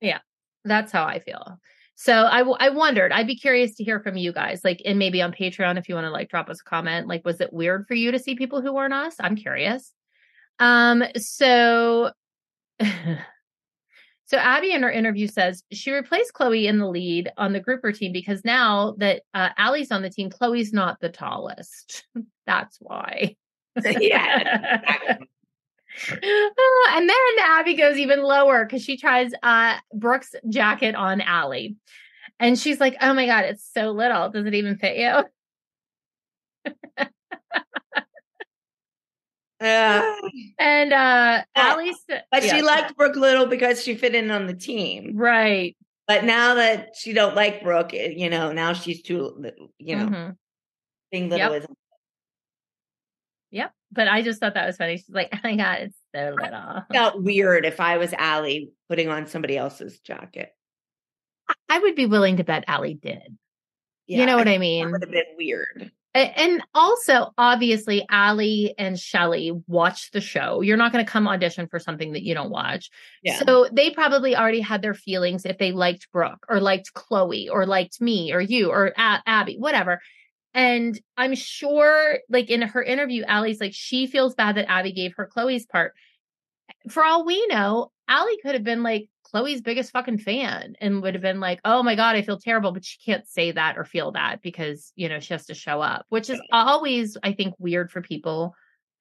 yeah. That's how I feel. So I, w- I wondered, I'd be curious to hear from you guys, like, and maybe on Patreon, if you want to like drop us a comment, like, was it weird for you to see people who weren't us? I'm curious. Um, so, so Abby in her interview says she replaced Chloe in the lead on the grouper team because now that uh, Ally's on the team, Chloe's not the tallest. That's why. yeah. Oh, and then Abby goes even lower because she tries uh Brooke's jacket on Ally. And she's like, oh my God, it's so little. Does it even fit you? Yeah. And uh. Ally But yeah, she liked Brooke Little because she fit in on the team. right. But now that she don't like Brooke, you know, now she's too, you know, Mhm. being little Yep. isn't. But I just thought that was funny. She's like, oh my God, it's so little. Felt weird if I was Ally putting on somebody else's jacket. I would be willing to bet Ally did. Yeah, you know what I That mean? would have been weird. And also, obviously, Ally and Shelly watch the show. You're not going to come audition for something that you don't watch. Yeah. So they probably already had their feelings if they liked Brooke or liked Chloe or liked me or you or A- Abby, whatever. And I'm sure, like in her interview, Ally's like, she feels bad that Abby gave her Chloe's part. For all we know, Ally could have been like Chloe's biggest fucking fan and would have been like, oh my God, I feel terrible. But she can't say that or feel that because, you know, she has to show up, which is always, I think, weird for people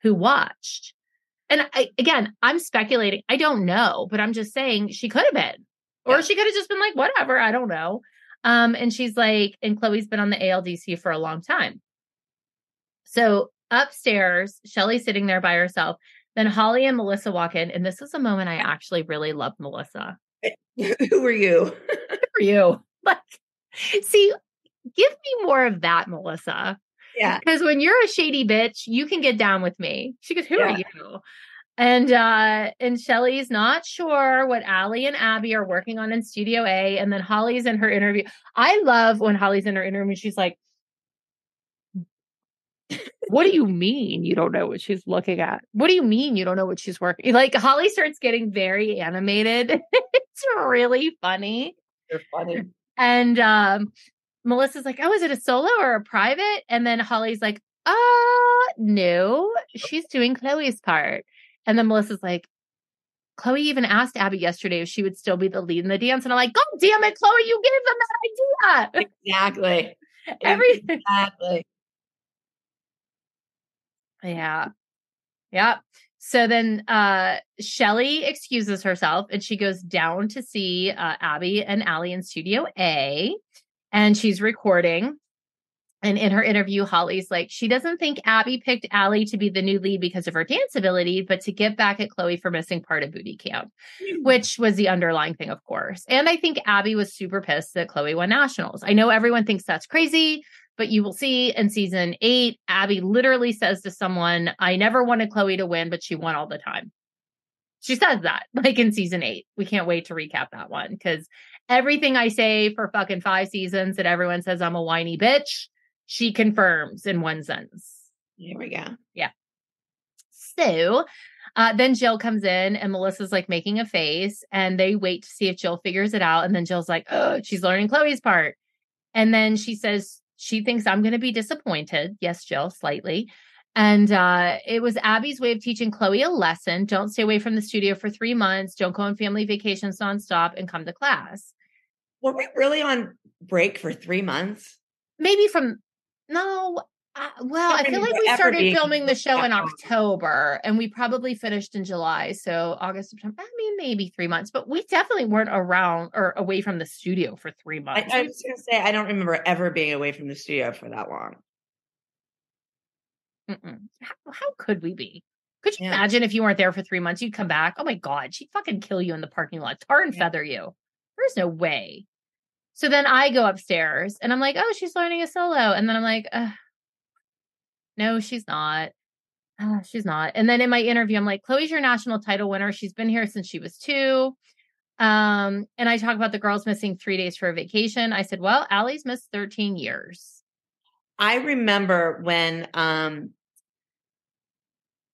who watched. And I, again, I'm speculating. I don't know, but I'm just saying she could have been, or Yeah. she could have just been like, whatever. I don't know. Um, and she's like, and Chloe's been on the ALDC for a long time. So upstairs, Shelly's sitting there by herself. Then Holly and Melissa walk in, and this is a moment I actually really love Melissa. Who are you? Who are you, like, see, give me more of that, Melissa. Yeah. Because when you're a shady bitch, you can get down with me. She goes, Who Yeah. are you? And uh and Shelly's not sure what Ally and Abby are working on in Studio A. And then Holly's in her interview. I love when Holly's in her interview, she's like, What do you mean you don't know what she's looking at? What do you mean you don't know what she's working? Like Holly starts getting very animated. it's really funny. You're funny. And um, Melissa's like, "Oh, is it a solo or a private?" And then Holly's like, "Uh, no, she's doing Chloe's part." And then Melissa's like, "Chloe even asked Abby yesterday if she would still be the lead in the dance." And I'm like, "God damn it, Chloe, you gave them that idea." Exactly. Everything. Exactly. Yeah. Yeah. So then uh Shelly excuses herself and she goes down to see uh Abby and Ally in studio A and she's recording. And in her interview, Holly's like, she doesn't think Abby picked Ally to be the new lead because of her dance ability, but to get back at Chloe for missing part of booty camp, hmm. which was the underlying thing, of course. And I think Abby was super pissed that Chloe won nationals. I know everyone thinks that's crazy, but you will see in season eight, Abby literally says to someone, I never wanted Chloe to win, but she won all the time. She says that, like in season eight. We can't wait to recap that one because everything I say for fucking five seasons that everyone says I'm a whiny bitch, she confirms in one sentence. Here we go. Yeah. So uh, then Jill comes in and Melissa's like making a face and they wait to see if Jill figures it out. And then Jill's like, oh, she's learning Chloe's part. And then she says she thinks I'm going to be disappointed. Yes, Jill, slightly. And uh, it was Abby's way of teaching Chloe a lesson. Don't stay away from the studio for three months. Don't go on family vacations nonstop and come to class. Were we really on break for three months? Maybe from, no, uh, well, I feel like we started filming the show in. October and we probably finished in July. So August, September, I mean, maybe three months, but we definitely weren't around or away from the studio for three months. I was going to say, I don't remember ever being away from the studio for that long. How, how could we be? Could you Yeah. imagine if you weren't there for three months, you'd come back? Oh my God, she'd fucking kill you in the parking lot, tar and Yeah. feather you. There's no way. So then I go upstairs and I'm like, oh, she's learning a solo. And then I'm like, no, she's not. Ah, she's not. And then in my interview, I'm like, Chloe's your national title winner. She's been here since she was two. Um, and I talk about the girls missing three days for a vacation. I said, well, Ally's missed 13 years. I remember when um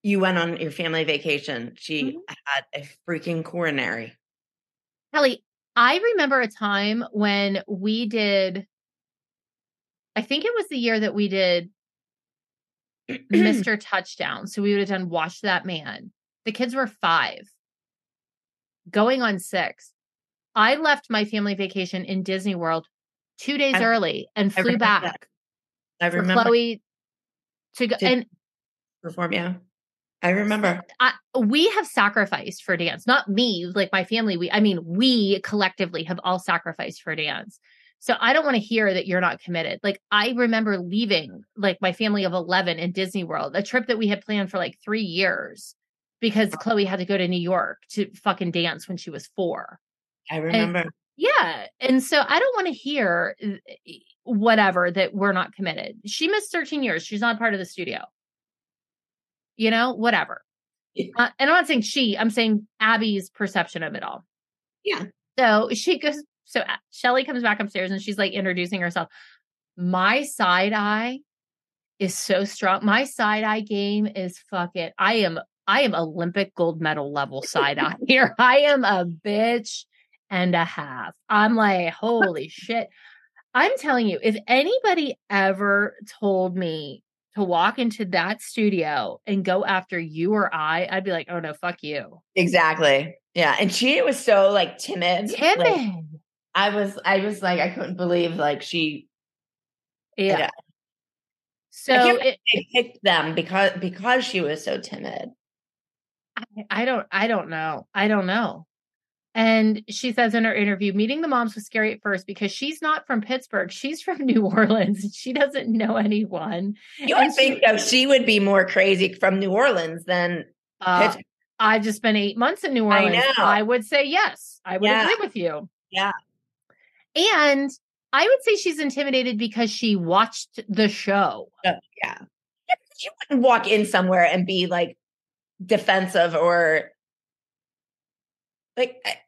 you went on your family vacation, she Mhm. had a freaking coronary. Kelly, I remember a time when we did, I think it was the year that we did Mr. Touchdown. So we would have done Watch That Man. The kids were five, going on six. I left my family vacation in Disney World two days I- early and flew remember back that. I remember Chloe to go. To- and perform. Yeah, I remember. I, we have sacrificed for dance, not me, like my family. We, I mean, we collectively have all sacrificed for dance. So I don't want to hear that you're not committed. Like I remember leaving like my family of 11 in Disney World, a trip that we had planned for like three years because Chloe had to go to New York to fucking dance when she was four. I remember. Yeah. And so I don't want to hear uh, whatever that we're not committed. She missed 13 years. She's not part of the studio. You know, whatever. Uh, and I'm not saying she, I'm saying Abby's perception of it all. Yeah. So she goes, so uh, Shelly comes back upstairs and she's like introducing herself. My side eye is so strong. My side eye game is fucking, I am, I am Olympic gold medal level side eye here. I am a bitch and a half. I'm like, holy shit. I'm telling you, if anybody ever told me to walk into that studio and go after you or I, I'd be like, oh no, fuck you. Exactly. Yeah. And she was so like timid. Timid. Like, I was I was like, I couldn't believe like she yeah. yeah. So it, they picked them because because she was so timid. I, I don't I don't know. I don't know. And she says in her interview, meeting the moms was scary at first because she's not from Pittsburgh. She's from New Orleans. She doesn't know anyone. You would think though she would be more crazy from New Orleans than Uh, Pittsburgh. I just spent eight months in New I Orleans. know. I would say yes. I would Yeah. agree with you. Yeah. And I would say she's intimidated because she watched the show. Uh, yeah. Yeah, You wouldn't walk in somewhere and be like defensive or like I-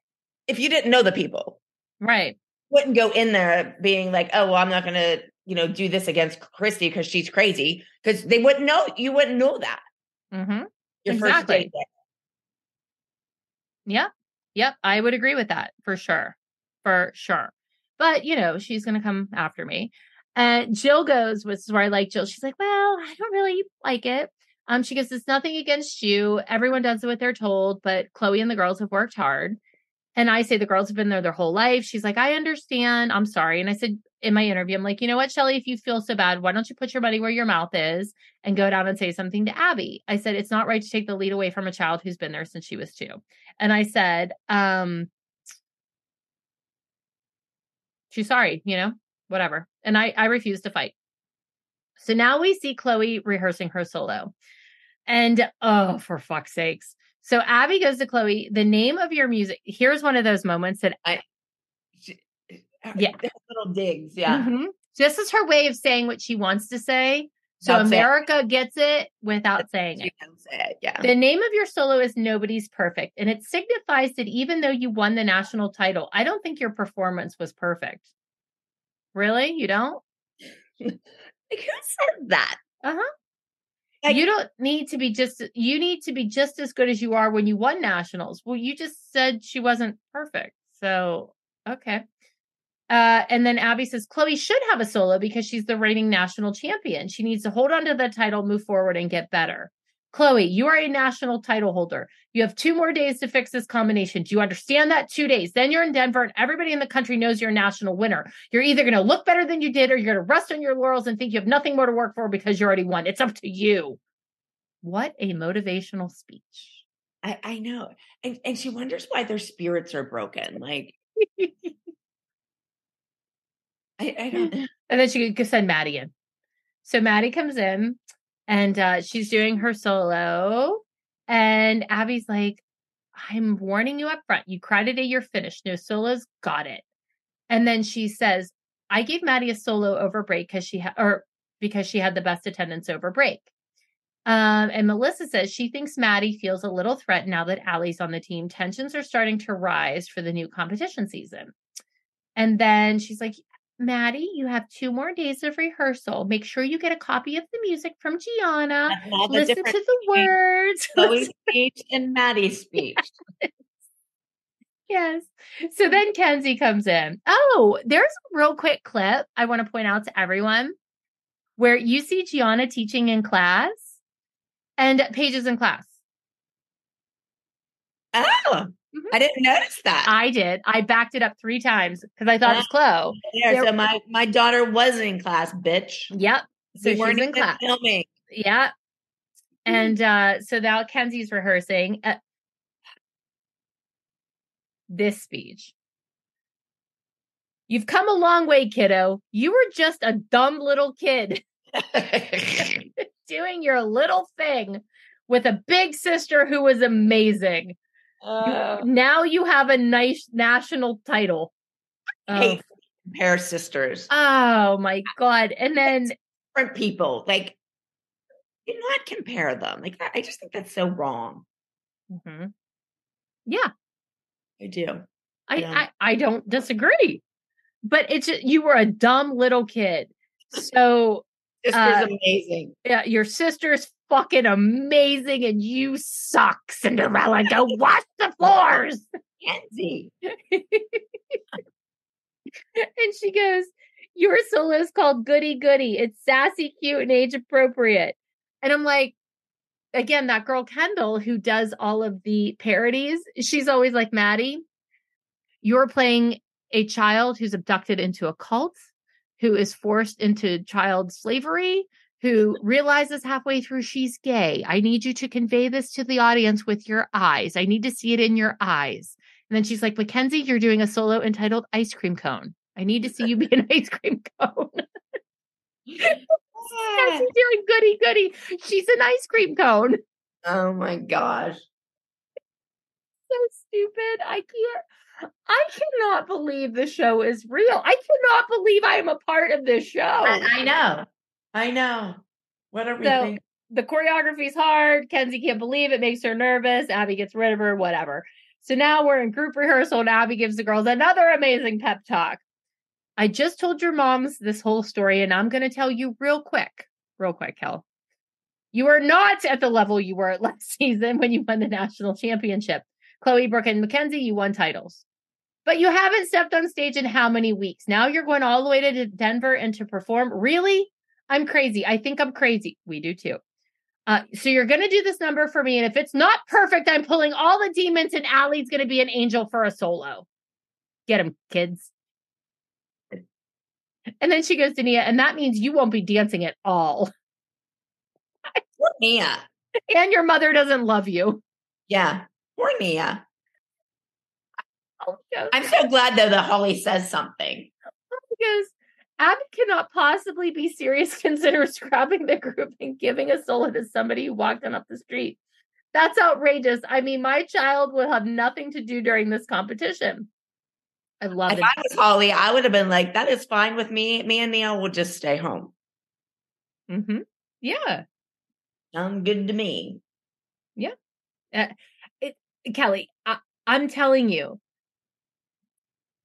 if you didn't know the people, Right. wouldn't go in there being like, oh, well, I'm not gonna, you know, do this against Christi because she's crazy. Because they wouldn't know you wouldn't know that. Mm-hmm. Your first Exactly. Yep. Yep. I would agree with that for sure. For sure. But, you know, she's going to come after me. And Jill goes, which is where I like Jill. She's like, well, I don't really like it. Um, she goes, it's nothing against you. Everyone does what they're told, but Chloe and the girls have worked hard. And I say the girls have been there their whole life. She's like, I understand. I'm sorry. And I said in my interview, I'm like, you know what, Shelly, if you feel so bad, why don't you put your money where your mouth is and go down and say something to Abby? I said, it's not right to take the lead away from a child who's been there since she was two. And I said, um, she's sorry, you know, whatever. And I, I refuse to fight. So now we see Chloe rehearsing her solo. And oh, for fuck's sakes. So Abby goes to Chloe, the name of your music. Here's one of those moments that I Yeah. Little digs. Yeah. Mhm. This is her way of saying what she wants to say. So saying- America gets it without saying it. can say it. Yeah. The name of your solo is Nobody's Perfect, and it signifies that even though you won the national title, I don't think your performance was perfect. Really? You don't? Like, who said that? Uh-huh. You don't need to be just you need to be just as good as you are when you won nationals. Well, you just said she wasn't perfect. So, okay. Uh, and then Abby says Chloe should have a solo because she's the reigning national champion. She needs to hold on to the title, move forward, and get better. Chloe, you are a national title holder. You have two more days to fix this combination. Do you understand that? Two days. Then you're in Denver, and everybody in the country knows you're a national winner. You're either going to look better than you did, or you're going to rest on your laurels and think you have nothing more to work for because you already won. It's up to you. What a motivational speech. I, I know. And and she wonders why their spirits are broken. Like I, I don't know. And then she could send Maddie in. So Maddie comes in and uh, she's doing her solo. And Abby's like, I'm warning you up front. You cried today, you're finished. No solos, got it. And then she says, I gave Maddie a solo over break because she had, or because she had the best attendance over break. Um, and Melissa says she thinks Maddie feels a little threatened now that Ally's on the team. Tensions are starting to rise for the new competition season. And then she's like, Maddie, you have two more days of rehearsal. Make sure you get a copy of the music from Gianna. That's all the Listen to the words. Chloe's speech and Maddie's speech. Yes. So then Kenzie comes in. Oh, there's a real quick clip I want to point out to everyone where you see Gianna teaching in class and Paige is in class. Oh, I didn't notice that. I did. I backed it up three times because I thought it was Chloe. yeah, there- so my my daughter was in class, bitch. Yep. So we she's weren't in class. filming. Yeah. And uh so now Kenzie's rehearsing uh, this speech. You've come a long way, kiddo. You were just a dumb little kid doing your little thing with a big sister who was amazing. You- Uh, now you have a nice national title. Oh. hate compare sisters. Oh my god! And then different people. Like, do not compare them. Like that. I just think that's so wrong. Mhm. yeah, I do. I, Yeah. I I don't disagree, but it's just, you were a dumb little kid. So Sister's Uh, amazing. yeah, your sister's fucking amazing, and you suck, Cinderella. Go wash the floors. Kenzie. and she goes, Your solo is called Goody Goody. It's sassy, cute, and age appropriate. And I'm like, again, that girl Kendall who does all of the parodies, she's always like, Maddie, you're playing a child who's abducted into a cult, who is forced into child slavery, who realizes halfway through she's gay. I need you to convey this to the audience with your eyes. I need to see it in your eyes. And then she's like, Mackenzie, you're doing a solo entitled Ice Cream Cone. I need to see you be an ice cream cone. yeah, she's doing goody goody. She's an ice cream cone. Oh my gosh. So stupid. I can't. I cannot believe the show is real. I cannot believe I am a part of this show. I, I know. I know. What are we So thinking? the choreography's hard. Kenzie can't believe it, makes her nervous. Abby gets rid of her, whatever. So now we're in group rehearsal, and Abby gives the girls another amazing pep talk. I just told your moms this whole story, and I'm going to tell you real quick, real quick, Kel. You are not at the level you were at last season when you won the national championship. Chloe, Brooke, and Mackenzie, you won titles. But you haven't stepped on stage in how many weeks? Now you're going all the way to Denver and to perform? Really? I'm crazy. I think I'm crazy. We do too. Uh, so you're going to do this number for me. And if it's not perfect, I'm pulling all the demons and Ally's going to be an angel for a solo. Get him, kids. And then she goes to Nia, and that means you won't be dancing at all. Poor Nia. And your mother doesn't love you. Yeah. Poor Nia. I'm so glad though that Holly says something. goes, Abby cannot possibly be serious, consider scrapping the group and giving a solo to somebody who walked on up the street. That's outrageous. I mean, my child will have nothing to do during this competition. I love If it. I was Holly, I would have been like, that is fine with me. Me and Neil will just stay home. Mm-hmm. Yeah. Sound good to me. Uh, it, Kelly, I, I'm telling you,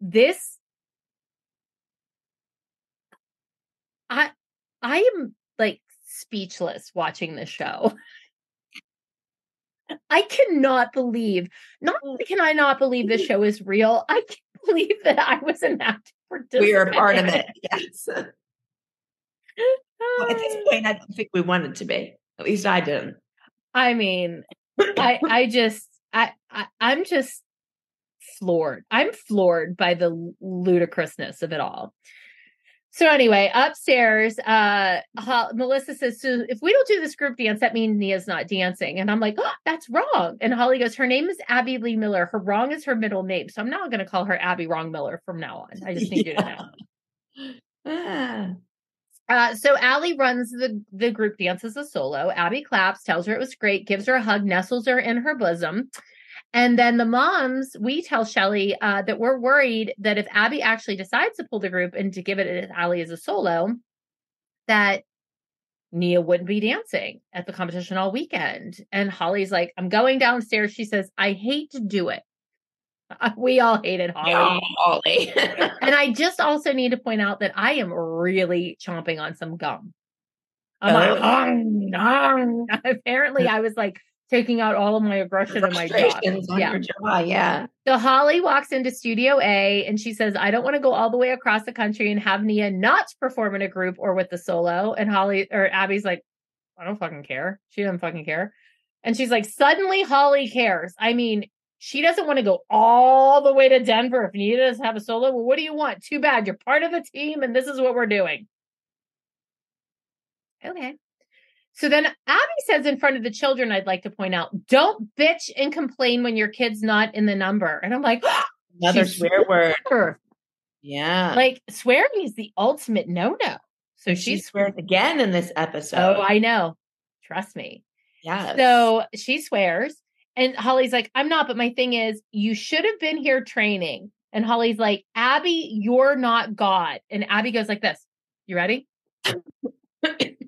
this, I, I am like speechless watching this show. I cannot believe, not can I not believe this show is real, I can't believe that I was an active participant. We are a part of it. Yes. Well, at this point, I don't think we wanted to be. At least I didn't. I mean, I I just I, I I'm just floored. I'm floored by the ludicrousness of it all. So anyway, upstairs, uh Melissa says, "So if we don't do this group dance, that means Nia's not dancing." And I'm like, "Oh, that's wrong." And Holly goes, "Her name is Abby Lee Miller. Her wrong is her middle name, so I'm not going to call her Abby Wrong Miller from now on. I just need you to know." Uh, so Ally runs the the group dance as a solo. Abby claps, tells her it was great, gives her a hug, nestles her in her bosom. And then the moms, we tell Shelly uh, that we're worried that if Abby actually decides to pull the group and to give it to Ally as a solo, that Nia wouldn't be dancing at the competition all weekend. And Holly's like, I'm going downstairs. She says, I hate to do it. We all hated Holly. Yeah, Holly. And I just also need to point out that I am really chomping on some gum. Oh. like, "Hung, hung." apparently I was like taking out all of my aggression in my jaw. Frustrations on Yeah. your jaw. Yeah. So Holly walks into Studio A and she says, I don't want to go all the way across the country and have Nia not perform in a group or with the solo. And Holly or Abby's like, I don't fucking care. She doesn't fucking care. And she's like, suddenly Holly cares. I mean, she doesn't want to go all the way to Denver if Nia doesn't have a solo. Well, what do you want? Too bad. You're part of the team and this is what we're doing. Okay. So then Abby says in front of the children, I'd like to point out, don't bitch and complain when your kid's not in the number. And I'm like, Another swear word. her. Yeah. Like swearing is the ultimate no-no. So she swears again in this episode. oh, I know. Trust me. Yeah. So she swears. And Holly's like, I'm not, but my thing is, you should have been here training. And Holly's like, Abby, you're not God. And Abby goes like this. You ready?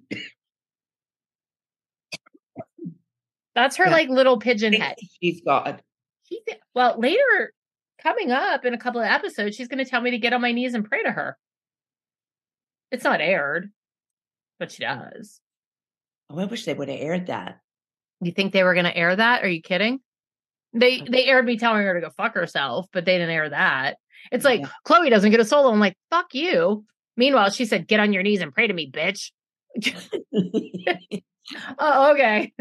That's her Yeah. like little pigeon head. She's God. She thi- well, later coming up in a couple of episodes, she's going to tell me to get on my knees and pray to her. It's not aired, but she does. Oh, I wish they would have aired that. You think they were going to air that? Are you kidding? They oh. they aired me telling her to go fuck herself, but they didn't air that. It's like Yeah. Chloe doesn't get a solo. I'm like, fuck you. Meanwhile, she said, "Get on your knees and pray to me, bitch." oh, okay.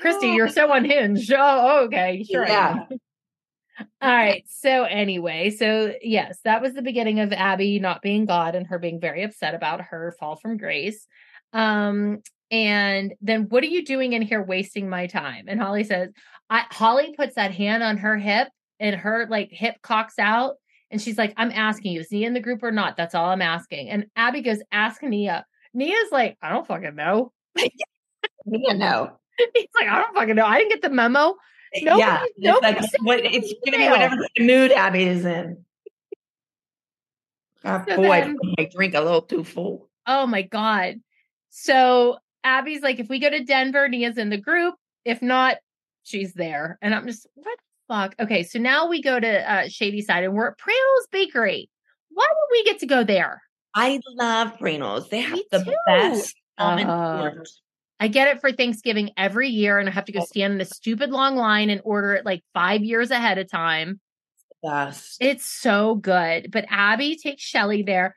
Christi, you're so unhinged. Oh, okay. Sure. Yeah. All right. So anyway, so yes, that was the beginning of Abby not being God and her being very upset about her fall from grace. Um, and then what are you doing in here wasting my time? And Holly says, I Holly puts that hand on her hip and her like hip cocks out. And she's like, I'm asking you, is Nia in the group or not? That's all I'm asking. And Abby goes, ask Nia. Nia's like, I don't fucking know. Nia, no. He's like, I don't fucking know. I didn't get the memo. Nobody- yeah, it's like what, it's going to be whatever the mood Abby is in. Oh, So boy, then- I drink a little too full. Oh my God. So Abby's like, if we go to Denver, Nia's in the group. If not, she's there. And I'm just, what the fuck? Okay. So now we go to uh, Shadyside and we're at Prantl's Bakery. Why would we get to go there? I love Prantl's. They have Me the too. best almond Uh. I get it for Thanksgiving every year and I have to go stand in a stupid long line and order it like five years ahead of time. Best. It's so good. But Abby takes Shelly there.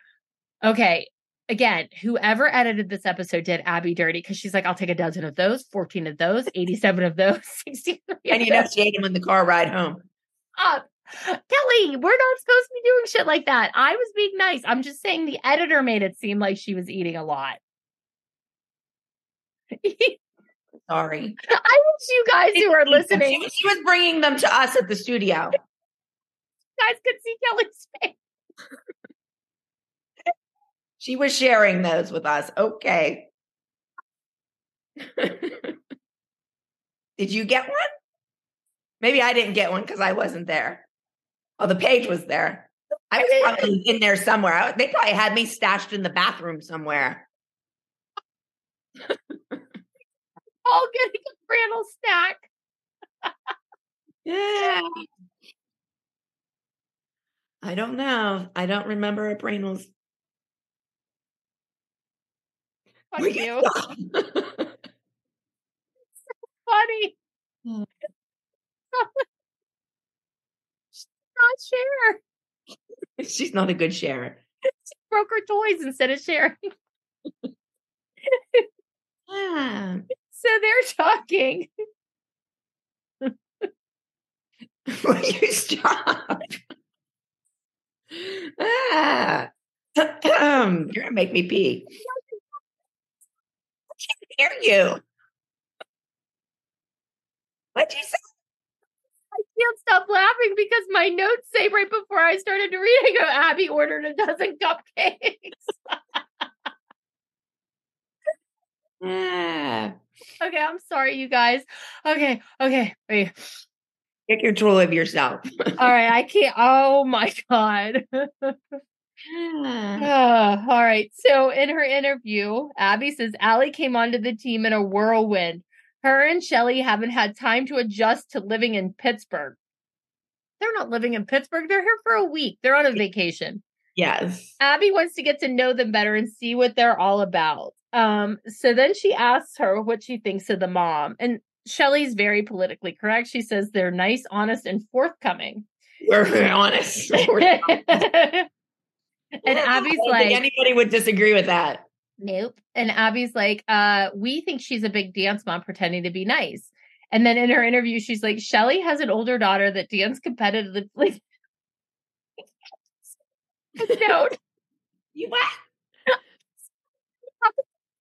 Okay. Again, whoever edited this episode did Abby dirty because she's like, I'll take a dozen of those, 14 of those, 87 of those, 63 and you know she ate them on the car ride home. up. Kelly, we're not supposed to be doing shit like that. I was being nice. I'm just saying the editor made it seem like she was eating a lot. I Sorry. wish you guys who are listening, She, she was bringing them to us at the studio. guys could see Kelly's face. She was sharing those with us. Okay. Did you get one? Maybe I didn't get one because I wasn't there. Oh, the page was there. I was probably in there somewhere. I- They probably had me stashed in the bathroom somewhere. All getting a Randall snack. Yeah. I don't know. I don't remember a Prantl's. Fuck you. stop? Funny. Hmm. not share. She's not a good sharer. She broke her toys instead of sharing. Ah. So they're talking. Will you stop? ah. You're gonna make me pee. I can't hear you. What'd you say? I can't stop laughing because my notes say right before I started to read, I go, Abby ordered a dozen cupcakes. Ah. Okay, I'm sorry, you guys. Okay, okay. wait. Take control of yourself. All right, I can't. Oh my God. Ah, all right. So in her interview, Abby says Ally came onto the team in a whirlwind. Her and Shelly haven't had time to adjust to living in Pittsburgh. They're not living in Pittsburgh. They're here for a week. They're on a vacation. yes. Abby wants to get to know them better and see what they're all about. Um, so then she asks her what she thinks of the mom. And Shelly's very politically correct. She says they're nice, honest, and forthcoming. We're very honest. and Abby's like, anybody would disagree with that. Nope. And Abby's like, uh, we think she's a big dance mom pretending to be nice. And then in her interview, she's like, Shelly has an older daughter that dance competitively. Don't You what?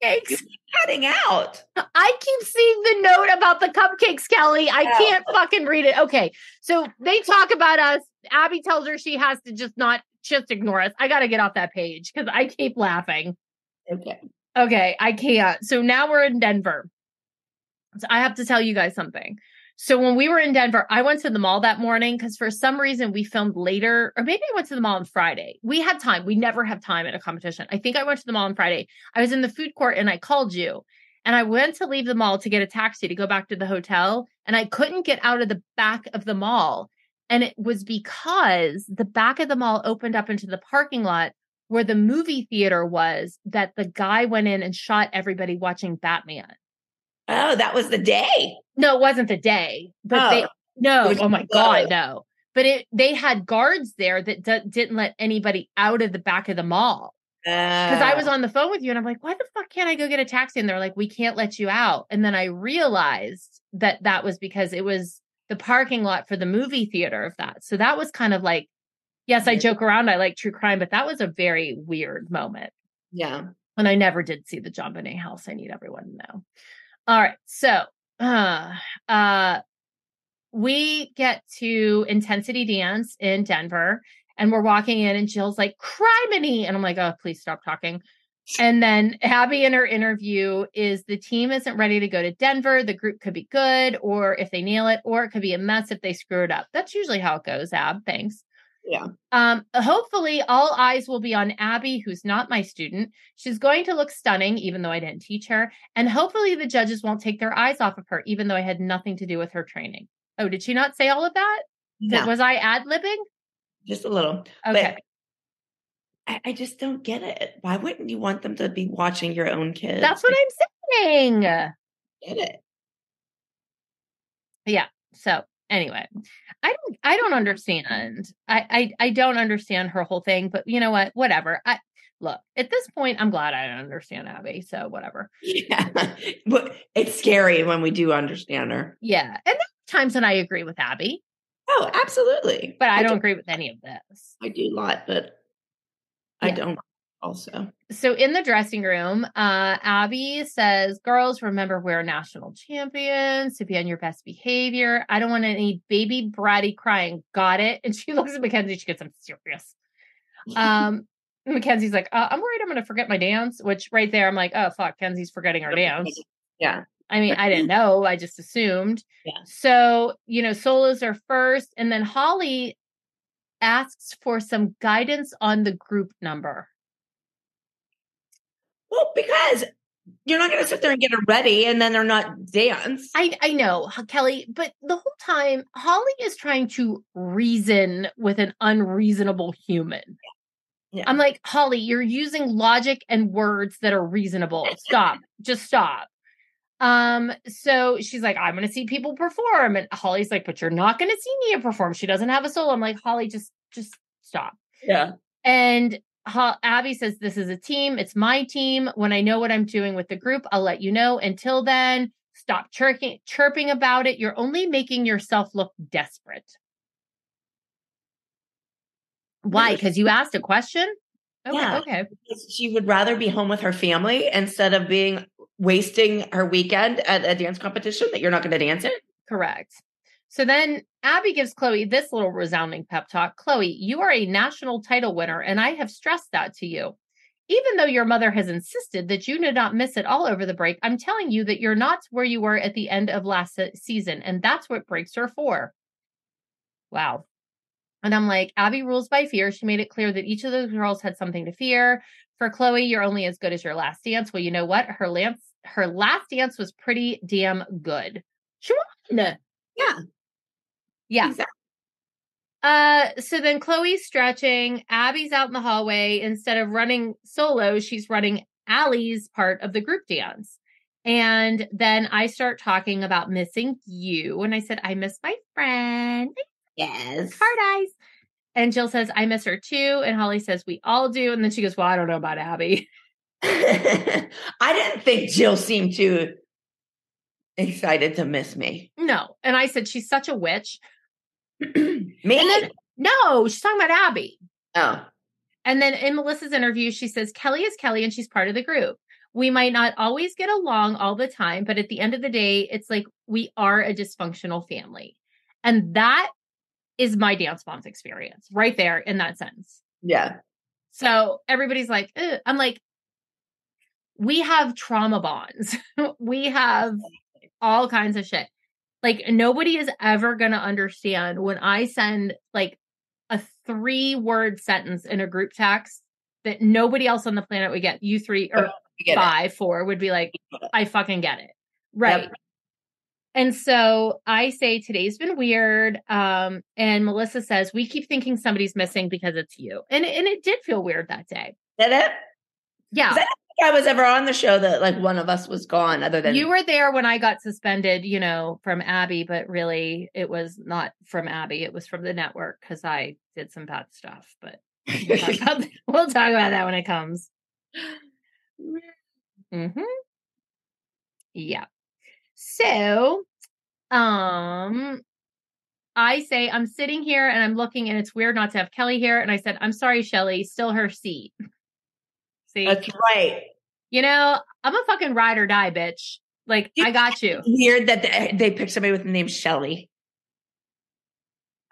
Cupcakes. Cutting out. I keep seeing the note about the cupcakes, Kelly. I Yeah. can't fucking read it. Okay. So they talk about us. Abby tells her she has to just not just ignore us. I got to get off that page because I keep laughing. Okay. Okay, I can't. So now we're in Denver. So I have to tell you guys something. So when we were in Denver, I went to the mall that morning because for some reason we filmed later, or maybe I went to the mall on Friday. We had time. We never have time at a competition. I think I went to the mall on Friday. I was in the food court and I called you. And I went to leave the mall to get a taxi to go back to the hotel. And I couldn't get out of the back of the mall. And it was because the back of the mall opened up into the parking lot where the movie theater was that the guy went in and shot everybody watching Batman. Oh, that was the day. No, it wasn't the day. But they Oh. no, oh my god, no. But it they had guards there that d- didn't let anybody out of the back of the mall. Because I Ah. was on the phone with you and I'm like, why the fuck can't I go get a taxi? And they're like, we can't let you out. And then I realized that that was because it was the parking lot for the movie theater of that. So that was kind of like, yes, I joke around. I like true crime, but that was a very weird moment. Yeah. And I never did see the JonBenét house. I need everyone to know. All right. So, uh, uh, we get to Intensity Dance in Denver and we're walking in and Jill's like, criminy. And I'm like, oh, please stop talking. And then Abby in her interview is the team isn't ready to go to Denver. The group could be good, or if they nail it, or it could be a mess if they screw it up. That's usually how it goes, Ab. Thanks. Yeah. Um, hopefully, all eyes will be on Abby, who's not my student. She's going to look stunning, even though I didn't teach her. And hopefully, the judges won't take their eyes off of her, even though I had nothing to do with her training. Oh, did she not say all of that? No. Was I ad libbing? Just a little. Okay. I, I just don't get it. Why wouldn't you want them to be watching your own kids? That's what I'm saying. Get it. yeah so anyway i don't i don't understand I, I i don't understand her whole thing but you know what whatever i look at this point i'm glad i don't understand abby so whatever Yeah. but it's scary when we do understand her. yeah and there are times when i agree with abby Oh, absolutely. but i, do- don't agree with any of this I do a lot, but I Yeah. don't also. so in the dressing room uh abby says girls remember we're national champions. To be on your best behavior. I don't want any baby bratty crying. Got it. And she looks at mackenzie. She gets i'm serious. Um mackenzie's like uh, i'm worried i'm gonna forget my dance which right there i'm like oh fuck kenzie's forgetting her dance. Yeah. i mean i didn't know. I just assumed. Yeah. so you know solos are first and then holly asks for some guidance on the group number Well, because you're not going to sit there and get her ready and then they're not dance. I I know, Kelly, but the whole time Holly is trying to reason with an unreasonable human. Yeah. I'm like, Holly, you're using logic and words that are reasonable. Stop. Just stop. Um, so she's like, I'm gonna see people perform. And Holly's like, but you're not gonna see Nia perform. She doesn't have a soul. I'm like, Holly, just just stop. yeah. And Abby says, This is a team. It's my team. When I know what I'm doing with the group, I'll let you know. Until then, stop chirping, chirping about it. You're only making yourself look desperate. Why? Because you asked a question? Okay. Yeah. Okay. She would rather be home with her family instead of being wasting her weekend at a dance competition that you're not going to dance in. Correct. So then Abby gives Chloe this little resounding pep talk. Chloe, you are a national title winner, and I have stressed that to you. Even though your mother has insisted that you did not miss it all over the break, I'm telling you that you're not where you were at the end of last season, and that's what breaks are for. Wow. And I'm like, Abby rules by fear. She made it clear that each of those girls had something to fear. For Chloe, you're only as good as your last dance. Well, you know what? Her last her last dance was pretty damn good. She won. Yeah. Yeah. Exactly. Uh, so then Chloe's stretching. Abby's out in the hallway. Instead of running solo, she's running Ally's part of the group dance. And then I start talking about missing you. And I said, I miss my friend. Yes. Hard eyes. And Jill says, I miss her too. And Holly says, We all do. And then she goes, Well, I don't know about Abby. I didn't think Jill seemed too excited to miss me. No. And I said, She's such a witch. Me? And then, no, she's talking about Abby. oh, And then in Melissa's interview, she says, Kelly is Kelly and she's part of the group. We might not always get along all the time, but at the end of the day, it's like we are a dysfunctional family. And that is my dance moms experience right there in that sense. yeah. So everybody's like, Ugh. I'm like, we have trauma bonds, we have all kinds of shit. Like nobody is ever going to understand when I send like a three word sentence in a group text that nobody else on the planet would get. You three or get it. five, four would be like, I fucking get it. Right. And so I say today's been weird. Um, and Melissa says, we keep thinking somebody's missing because it's you. And, and it did feel weird that day. Did it? Yeah. I don't think I was ever on the show that like one of us was gone other than You were there when I got suspended, you know, from Abby, but really it was not from Abby. It was from the network because I did some bad stuff. But we'll talk, about, we'll talk about that when it comes. hmm Yeah. So, um, I say I'm sitting here and I'm looking, and it's weird not to have Kelly here. And I said, I'm sorry, Shelly, still her seat. See, That's right. you know, I'm a fucking ride or die, bitch. Like, I got you. Weird that they, eh, they picked somebody with the name Shelly.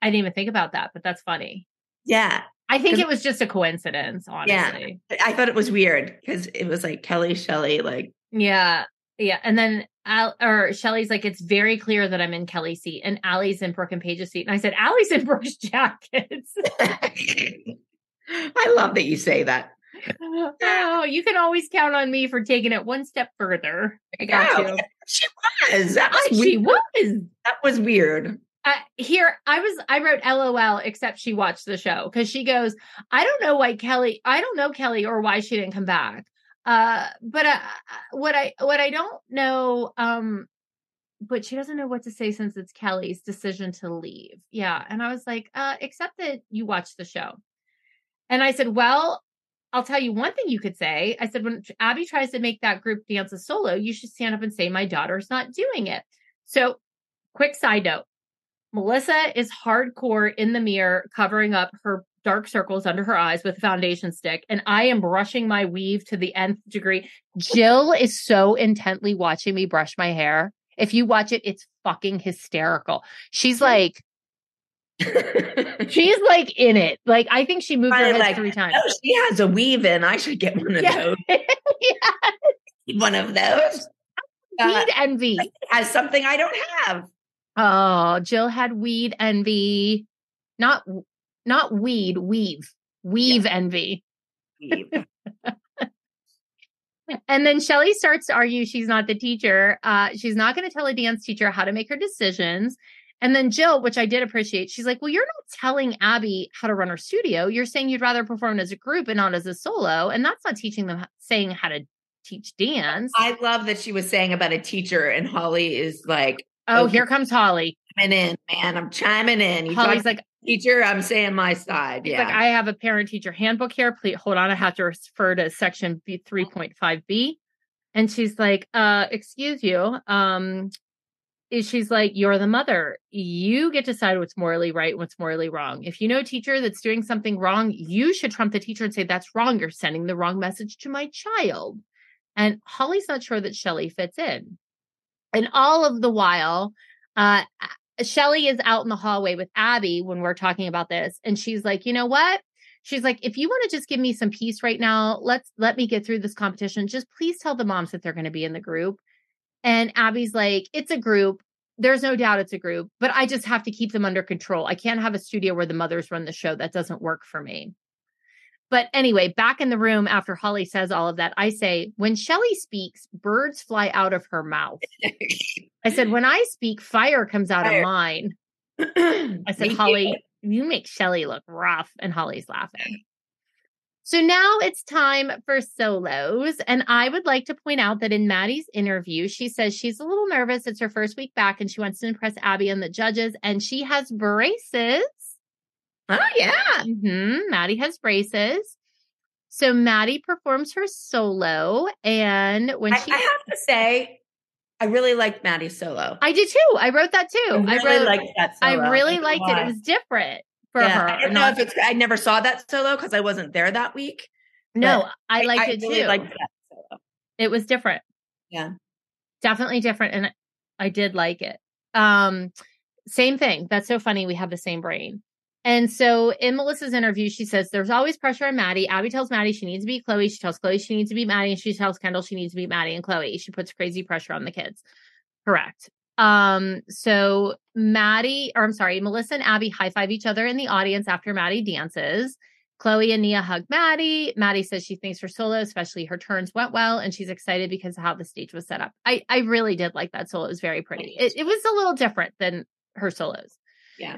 I didn't even think about that, but that's funny. Yeah. I think it was just a coincidence, Yeah. honestly. I thought it was weird because it was like Kelly Shelly, like Yeah. Yeah. And then Al or Shelly's like, it's very clear that I'm in Kelly's seat and Ally's in Brooke and Paige's seat. And I said, Ally's in Brooke's jackets. I love that you say that. Oh, you can always count on me for taking it one step further. I got you. She was. That was She weird. was. That was weird. Uh, here, I was, I wrote LOL, except she watched the show because she goes, I don't know why Kelly, I don't know Kelly or why she didn't come back. Uh, but uh, what I, what I don't know, um, but she doesn't know what to say since it's Kelly's decision to leave. Yeah. And I was like, uh, except that you watched the show. And I said, well, I'll tell you one thing you could say. I said, when Abby tries to make that group dance a solo, you should stand up and say, my daughter's not doing it. So, quick side note Melissa is hardcore in the mirror, covering up her dark circles under her eyes with a foundation stick. And I am brushing my weave to the nth degree. Jill is so intently watching me brush my hair. If you watch it, it's fucking hysterical. She's hmm. like, she's like in it. Like, I think she moved her head like, three times. Oh, she has a weave in. I should get one of Yeah. those. One of those. Uh, Weed envy. has something I don't have. Oh, Jill had weed envy. Not not weed, weave. Weave envy. Weave. And then Shelly starts to argue she's not the teacher. Uh, she's not going to tell a dance teacher how to make her decisions. And then Jill, which I did appreciate, she's like, Well, you're not telling Abby how to run her studio. You're saying you'd rather perform as a group and not as a solo. And that's not teaching them saying how to teach dance. I love that she was saying about a teacher, and Holly is like, oh, okay. here comes Holly. chiming in, man. I'm chiming in. You Holly's like, teacher, I'm saying my side. Yeah. like I have a parent teacher handbook here. Please hold on. I have to refer to section B three point five B. And she's like, uh, excuse you. Um, is she's like, You're the mother. You get to decide what's morally right, what's morally wrong. If you know a teacher that's doing something wrong, you should trump the teacher and say, That's wrong. You're sending the wrong message to my child. And Holly's not sure that Shelly fits in. And all of the while, uh Shelly is out in the hallway with Abby when we're talking about this. And she's like, you know what? She's like, if you want to just give me some peace right now, let's let me get through this competition. Just please tell the moms that they're going to be in the group. And Abby's like, it's a group. There's no doubt it's a group, but I just have to keep them under control. I can't have a studio where the mothers run the show. That doesn't work for me. But anyway, back in the room after Holly says all of that, I say, when Shelly speaks, birds fly out of her mouth. I said, when I speak, fire comes out Fire. of mine. I said, Holly, you make Shelly look rough. And Holly's laughing. So now it's time for solos. And I would like to point out that in Maddie's interview, she says she's a little nervous. It's her first week back and she wants to impress Abby and the judges. And she has braces. Oh, yeah. hmm Maddie has braces. So Maddie performs her solo. And when I, she, I have to say, I really liked Maddie's solo. I did too. I wrote that too. I really wrote, liked that I really don't liked it. It was different for Yeah, her. I don't know if it's. I never saw that solo because I wasn't there that week. no, I liked I it really too. liked that solo. it was different. Yeah. Definitely different. And I did like it. Um, same thing. That's so funny. We have the same brain. And so in Melissa's interview, she says there's always pressure on Maddie. Abby tells Maddie she needs to be Chloe. She tells Chloe she needs to be Maddie. And she tells Kendall she needs to be Maddie and Chloe. She puts crazy pressure on the kids. Correct. Um, so Maddie, or I'm sorry, Melissa and Abby high five each other in the audience after Maddie dances. Chloe and Nia hug Maddie. Maddie says she thinks her solo, especially her turns, went well, and she's excited because of how the stage was set up. I I really did like that solo. It was very pretty. It, it was a little different than her solos. Yeah.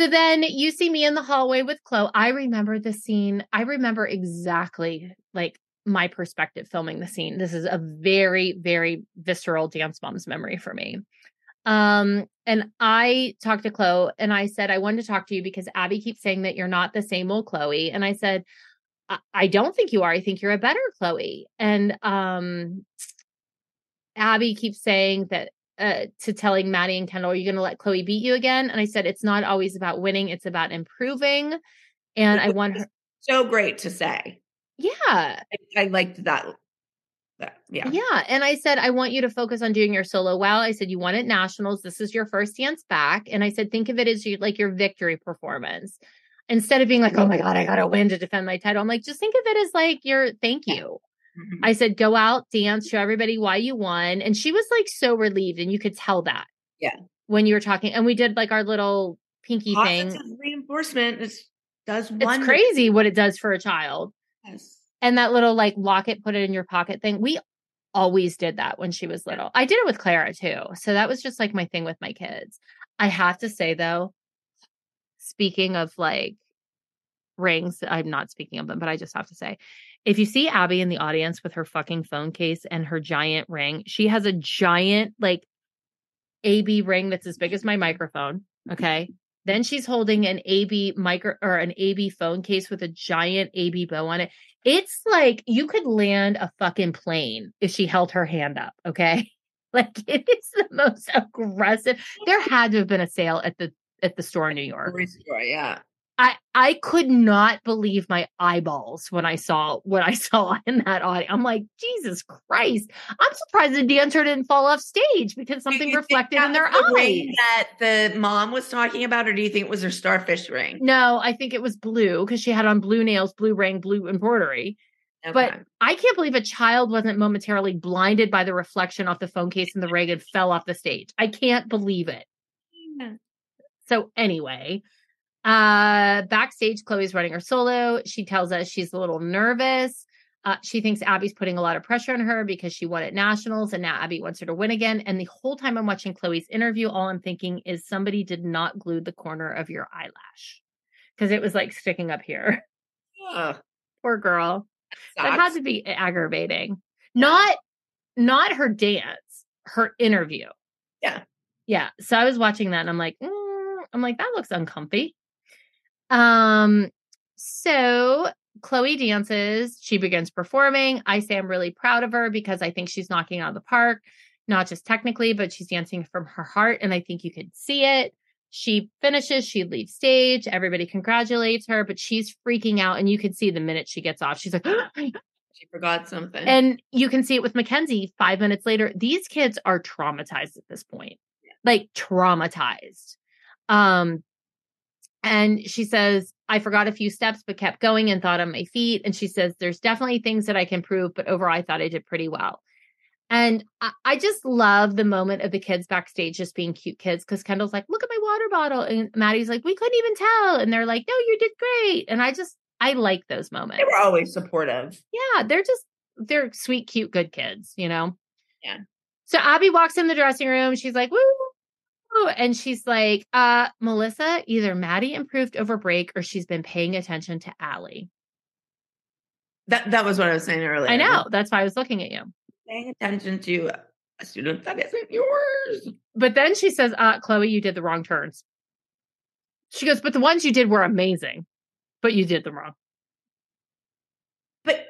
So then you see me in the hallway with Chloe. I remember the scene. I remember exactly like my perspective filming the scene. This is a very, very visceral dance moms memory for me. Um, and I talked to Chloe and I said, I wanted to talk to you because Abby keeps saying that you're not the same old Chloe. And I said, I, I don't think you are. I think you're a better Chloe. And um Abby keeps saying that uh, to telling Maddie and Kendall, are you going to let Chloe beat you again? And I said, it's not always about winning, it's about improving. And I want her. So great to say. Yeah. I, I liked that. that. Yeah. Yeah. And I said, I want you to focus on doing your solo well. I said, you won at nationals. This is your first dance back. And I said, think of it as you, like your victory performance. Instead of being like, oh my God, I got to win to defend my title. I'm like, just think of it as like your thank you. Mhm. I said, go out, dance, show everybody why you won. And she was like so relieved. And you could tell that. Yeah. When you were talking. And we did like our little pinky thing. Reinforcement is, does It's crazy what it does for a child. And that little like locket, put it in your pocket thing. We always did that when she was little. I did it with Clara too. So that was just like my thing with my kids. I have to say though, speaking of like rings, I'm not speaking of them, but I just have to say, if you see Abby in the audience with her fucking phone case and her giant ring, she has a giant like AB ring that's as big as my microphone. Okay. Then she's holding an AB micro or an AB phone case with a giant AB bow on it. It's like you could land a fucking plane if she held her hand up. Okay. Like it is the most aggressive. There had to have been a sale at the at the store in New York. Yeah. I I could not believe my eyeballs when I saw what I saw in that audio. I'm like, Jesus Christ! I'm surprised the dancer didn't fall off stage because something reflected in their the eyes. That the mom was talking about, or do you think it was her starfish ring? No, I think it was blue because she had on blue nails, blue ring, blue embroidery. But I can't believe a child wasn't momentarily blinded by the reflection off the phone case in the ring and fell off the stage. I can't believe it. Yeah. So anyway, uh backstage Chloe's running her solo. She tells us she's a little nervous. Uh, she thinks Abby's putting a lot of pressure on her because she won at nationals and now Abby wants her to win again. And the whole time I'm watching Chloe's interview, all I'm thinking is somebody did not glue the corner of your eyelash because it was like sticking up here. Ugh, Poor girl. That had to be aggravating. Not not her dance, her interview. Yeah. Yeah. So I was watching that and I'm like, mm, I'm like, that looks uncomfy. Um, so Chloe dances, she begins performing. I say I'm really proud of her because I think she's knocking out of the park, not just technically, but she's dancing from her heart. And I think you could see it. She finishes, she leaves stage, everybody congratulates her, but she's freaking out. And you can see the minute she gets off, she's like, She forgot something. and you can see it with Mackenzie five minutes later. These kids are traumatized at this point, like traumatized. Um, and she says, I forgot a few steps, but kept going and thought on my feet. And she says, There's definitely things that I can prove, but overall, I thought I did pretty well. And I, I just love the moment of the kids backstage just being cute kids because Kendall's like, Look at my water bottle. And Maddie's like, We couldn't even tell. And they're like, No, you did great. And I just, I like those moments they were always supportive. yeah, they're just they're sweet, cute, good kids, you know. Yeah. So Abby walks in the dressing room. She's like, woo. Woo," And she's like, uh, Melissa, either Maddie improved over break or she's been paying attention to Ally. That that was what I was saying earlier. I know. That's why I was looking at you. Paying attention to a student that isn't yours. But then she says, uh, Chloe, you did the wrong turns. She goes, but the ones you did were amazing, but you did them wrong. But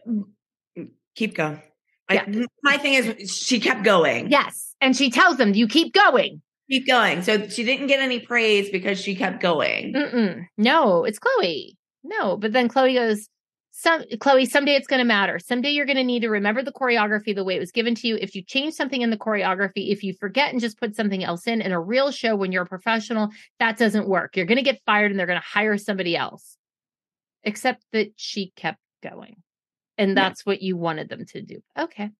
keep going. I, my thing is, she kept going. Yes. And she tells them, you keep going. Keep going. So she didn't get any praise because she kept going. Mm-mm. No, it's Chloe. No, but then Chloe goes, some Chloe, someday it's going to matter. Someday you're going to need to remember the choreography the way it was given to you. If you change something in the choreography, if you forget and just put something else in in a real show when you're a professional, that doesn't work. You're going to get fired and they're going to hire somebody else. Except that she kept going. And Yeah. that's what you wanted them to do. Okay.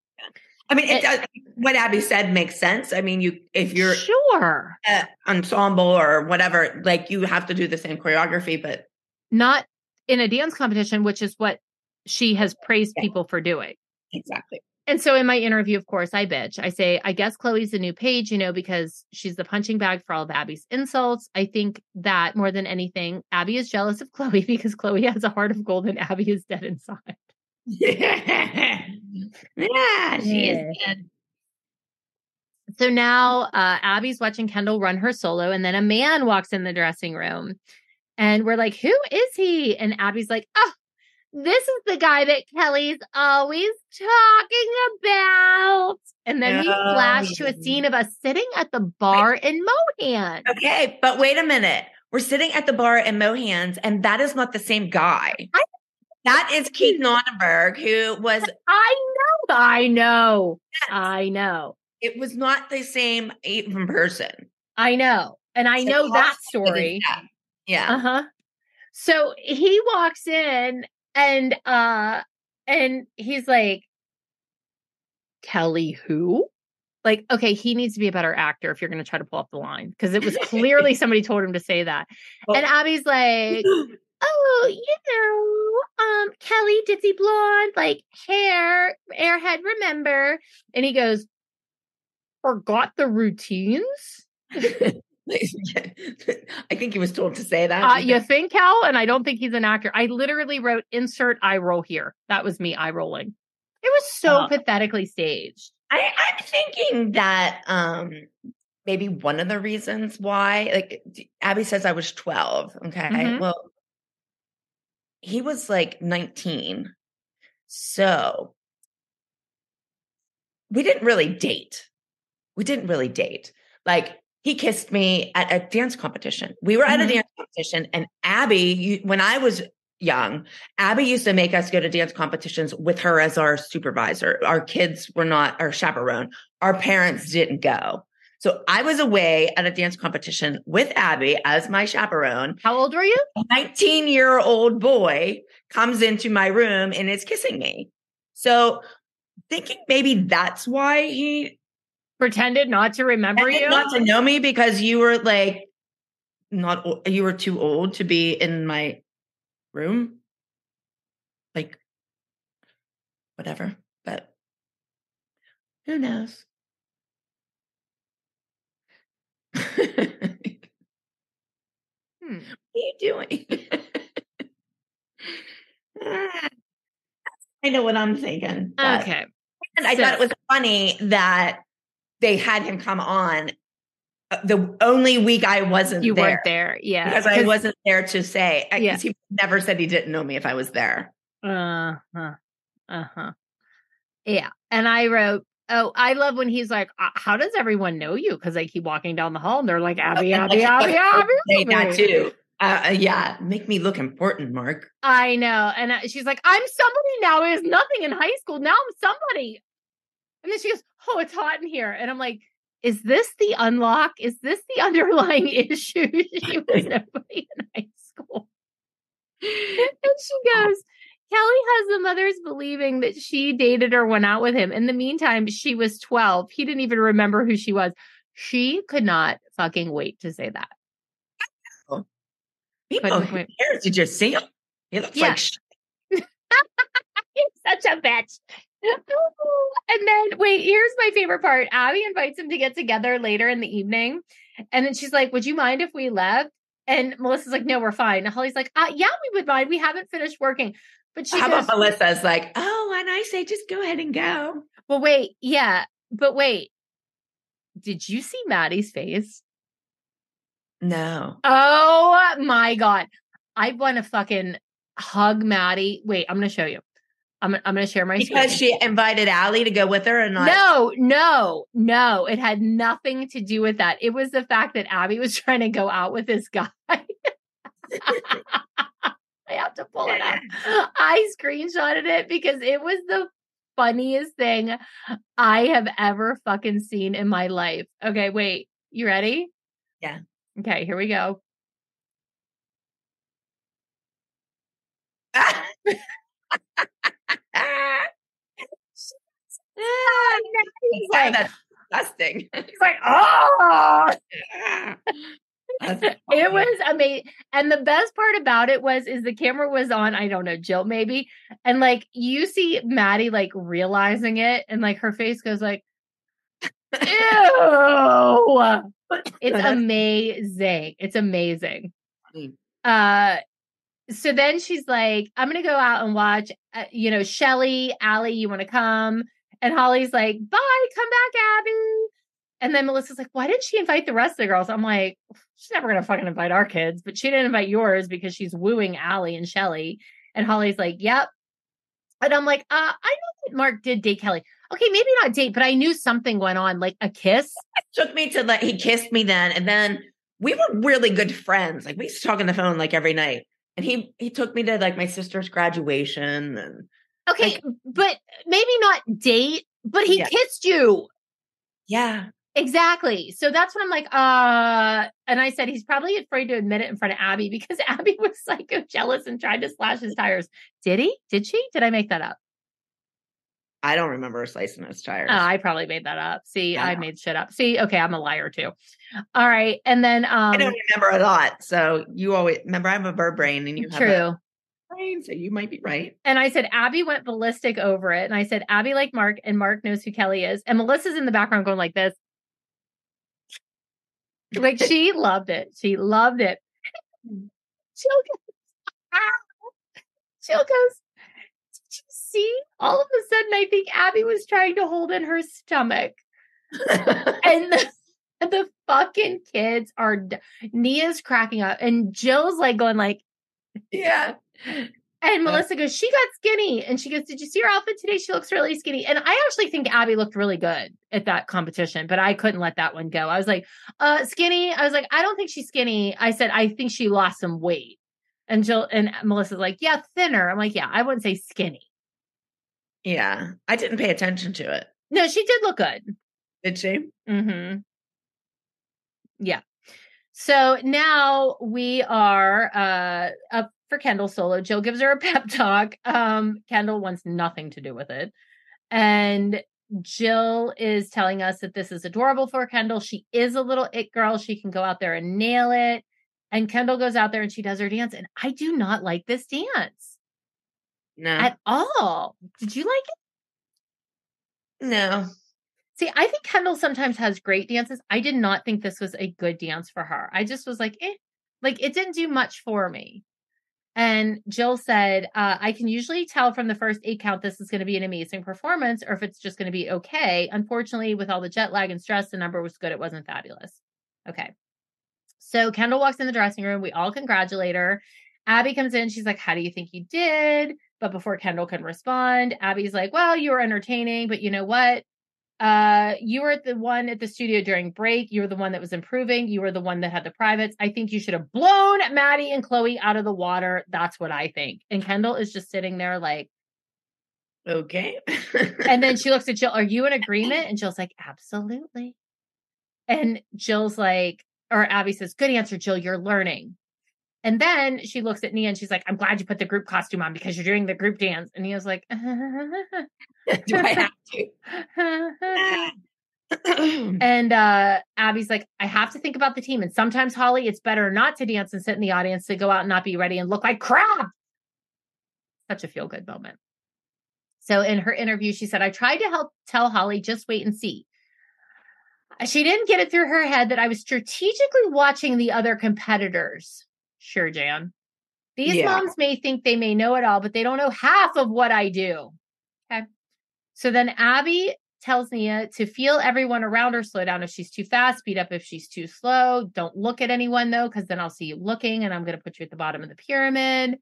I mean, it, It- does, what Abby said makes sense. I mean, you if you're sure. ensemble or whatever, like you have to do the same choreography, but Not in a dance competition, which is what she has praised Yeah. people for doing. exactly. And so in my interview, of course, I bitch. I say, I guess Chloe's the new Paige, you know, because she's the punching bag for all of Abby's insults. I think that more than anything, Abby is jealous of Chloe because Chloe has a heart of gold and Abby is dead inside. yeah, she Yeah. is dead. So now uh, Abby's watching Kendall run her solo, and then a man walks in the dressing room. And we're like, who is he? And Abby's like, oh, this is the guy that Kelly's always talking about. And then we Oh, flash to a scene of us sitting at the bar in Mohan. Okay, but wait a minute. We're sitting at the bar in Mohans, and that is not the same guy. I- That is Keith Nonnenberg, who was. I know, I know, I know, It was not the same even person. I know. And I So know that story. that? Yeah. Uh-huh. So he walks in and uh and he's like Kelly who? Like okay, he needs to be a better actor if you're going to try to pull off the line because it was clearly somebody told him to say that. Well- and Abby's like, "Oh, you know, um Kelly Ditsy blonde, like hair, airhead, remember?" And he goes, "Forgot the routines?" I think he was told to say that. Uh, you think, Kel? And I don't think he's an actor. I literally wrote insert eye roll here. That was me eye rolling. It was so Uh, pathetically staged. I, I'm thinking that um maybe one of the reasons why, like Abby says, I was 12. Okay. Mhm. Well, he was like 19. So we didn't really date. We didn't really date. Like he kissed me at a dance competition. We were at Mhm. a dance competition, and Abby, you, when I was young, Abby used to make us go to dance competitions with her as our supervisor. Our kids were not our chaperone. Our parents didn't go. So I was away at a dance competition with Abby as my chaperone. How old were you? A 19 year old boy comes into my room and is kissing me. So thinking maybe that's why he Pretended not to remember you? not to know me because you were like not you were too old to be in my room like whatever but who knows Hmm. what are you doing Ah, i know what i'm thinking but- Okay. and I thought it was funny that they had him come on uh, the only week I wasn't You there weren't there. Yeah. because I wasn't there to say. I Yeah. guess he never said he didn't know me if I was there. Uh huh. Uh huh. Yeah. And I wrote, oh, I love when he's like, "Uh, how does everyone know you? Because I keep walking down the hall and they're like, Abby, Abby, Abby, Abby. say that too. Uh, uh, yeah, make me look important, Mark. I know. And uh, she's like, I'm somebody now. It was nothing in high school. Now I'm somebody. And then she goes, Oh, it's hot in here. And I'm like, Is this the unlock? Is this the underlying issue? she was nobody in high school. And she goes, Kelly has the mothers believing that she dated or went out with him. In the meantime, she was 12. He didn't even remember who she was. She could not fucking wait to say that. People, Couldn't who cares? Did you see him? He looks Yeah. like He's such a bitch. and then wait, here's my favorite part. Abby invites him to get together later in the evening. And then she's like, Would you mind if we left? And Melissa's like, No, we're fine. And Holly's like, uh, yeah, we would mind. We haven't finished working. But she How goes, about Melissa's like, oh, and I say just go ahead and go. Well, wait, yeah, but wait. Did you see Maddie's face? No. Oh my god. I want to fucking hug Maddie. Wait, I'm gonna show you. I'm, I'm gonna share my Because screen. she invited Ally to go with her and not No, no, no. It had nothing to do with that. It was the fact that Abby was trying to go out with this guy. I have to pull it up. I screenshotted it because it was the funniest thing I have ever fucking seen in my life. Okay, wait. You ready? Yeah. Okay, here we go. Ah, He's like, that's disgusting. he's like, oh. It was amazing. And the best part about it was is the camera was on, I don't know, Jill maybe. And like you see Maddie like realizing it and like her face goes like, ew. It's amazing. It's amazing. Uh so then she's like, I'm gonna go out and watch, uh, you know, Shelly, Ally, you want to come? And Holly's like, bye, come back, Abby. And then Melissa's like, why didn't she invite the rest of the girls? I'm like, she's never gonna fucking invite our kids, but she didn't invite yours because she's wooing Ally and Shelly. And Holly's like, yep. And I'm like, uh, I know that Mark did date Kelly. Okay, maybe not date, but I knew something went on, like a kiss. took me to like he kissed me then and then we were really good friends like we used to talk on the phone like every night and he he took me to like my sister's graduation and Okay, Like- but maybe not date, but he Yeah. kissed you. yeah Exactly. So that's when I'm like, uh, and I said he's probably afraid to admit it in front of Abby because Abby was psycho jealous and tried to slash his tires. Did he? Did she? Did I make that up? i don't remember slicing his tires Oh, I probably made that up. See, Yeah. I made shit up. See, okay, I'm a liar too. All right. And then um I don't remember a lot so you always remember i have a bird brain and you have true. a brain so you might be right And I said Abby went ballistic over it. And I said Abby like Mark and Mark knows who Kelly is. And Melissa's in the background going like this. Like she loved it. She loved it. Jill goes, Jill goes, did you see? All of a sudden, I think Abby was trying to hold in her stomach. and the, the fucking kids are, Nia's cracking up. And Jill's like going like, yeah and Melissa goes, she got skinny. And she goes, Did you see her outfit today? She looks really skinny. And I actually think Abby looked really good at that competition, but I couldn't let that one go. I was like, uh, skinny. I was like, I don't think she's skinny. I said, I think she lost some weight. And Jill and Melissa's like, Yeah, thinner. I'm like, Yeah, I wouldn't say skinny. yeah i didn't pay attention to it No, she did look good. did she Mm-hmm. Yeah. So now we are uh up for Kendall solo. Jill gives her a pep talk. Um, Kendall wants nothing to do with it. And Jill is telling us that this is adorable for Kendall. She is a little it girl. She can go out there and nail it. And Kendall goes out there and she does her dance. And I do not like this dance no at all. Did you like it? no See, I think Kendall sometimes has great dances. I did not think this was a good dance for her. I just was like, eh, like it didn't do much for me. And Jill said, uh, I can usually tell from the first eight count this is going to be an amazing performance or if it's just going to be okay. Unfortunately, with all the jet lag and stress, the number was good. It wasn't fabulous. Okay. So Kendall walks in the dressing room. We all congratulate her. Abby comes in. She's like, How do you think you did? But before Kendall can respond, Abby's like, Well, you were entertaining, but you know what? Uh, you were the one at the studio during break. You were the one that was improving. You were the one that had the privates. I think you should have blown Maddie and Chloe out of the water. That's what I think. And Kendall is just sitting there like, okay and then she looks at Jill, Are you in agreement? And Jill's like, Absolutely. And Jill's like, or Abby says, Good answer, Jill. You're learning. And then she looks at Nia and she's like, I'm glad you put the group costume on because you're doing the group dance. And Nia's like, do i have to And uh Abby's like, I have to think about the team. And sometimes, Holly, it's better not to dance and sit in the audience to go out and not be ready and look like crap. Such a feel good moment. So in her interview, she said, I tried to help tell Holly, just wait and see. She didn't get it through her head that I was strategically watching the other competitors. Sure, Jan. These Yeah. moms may think they may know it all, but they don't know half of what I do. Okay. So then Abby tells Nia uh, to feel everyone around her, slow down if she's too fast, speed up if she's too slow. Don't look at anyone though, because then I'll see you looking and I'm going to put you at the bottom of the pyramid.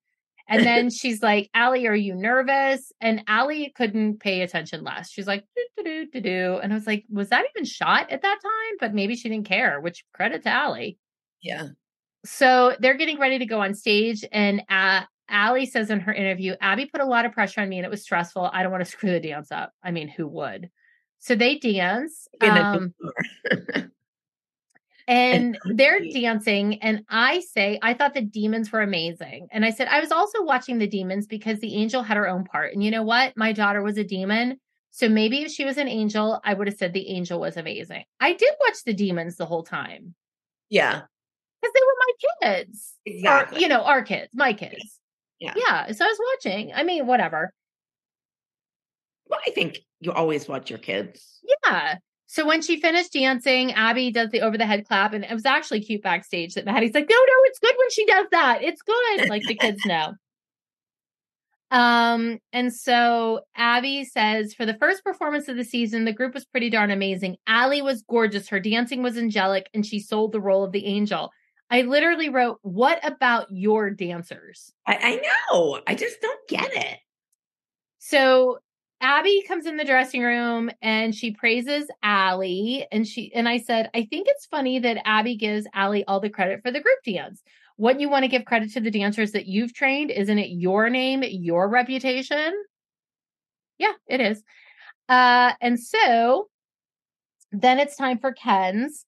And then she's like, Ally, are you nervous? And Ally couldn't pay attention less. She's like, do, do, do, do. And I was like, was that even shot at that time? But maybe she didn't care, which credit to Ally. yeah So they're getting ready to go on stage. And uh, Ally says in her interview, Abby put a lot of pressure on me and it was stressful. I don't want to screw the dance up. I mean, who would? So they dance. Um, and they're dancing and i say i thought the demons were amazing and i said i was also watching the demons because the angel had her own part and you know what my daughter was a demon So maybe if she was an angel, I would have said the angel was amazing. I did watch the demons the whole time Yeah. Because they were my kids. Exactly. you know, our kids, my kids. Yeah. Yeah. So I was watching. I mean, whatever. Well, I think you always watch your kids. Yeah. So when she finished dancing, Abby does the over the head clap, and it was actually cute backstage that Maddie's like, "No, no, it's good when she does that. It's good." Like the kids know. Um, and so Abby says for the first performance of the season, the group was pretty darn amazing. Ally was gorgeous. Her dancing was angelic, and she sold the role of the angel. I literally wrote, What about your dancers? I, I know. I just don't get it. So Abby comes in the dressing room and she praises Ally. And she and I said, I think it's funny that Abby gives Ally all the credit for the group dance. What you want to give credit to the dancers that you've trained? Isn't it your name, your reputation? Yeah, it is. Uh, and so then it's time for Ken's.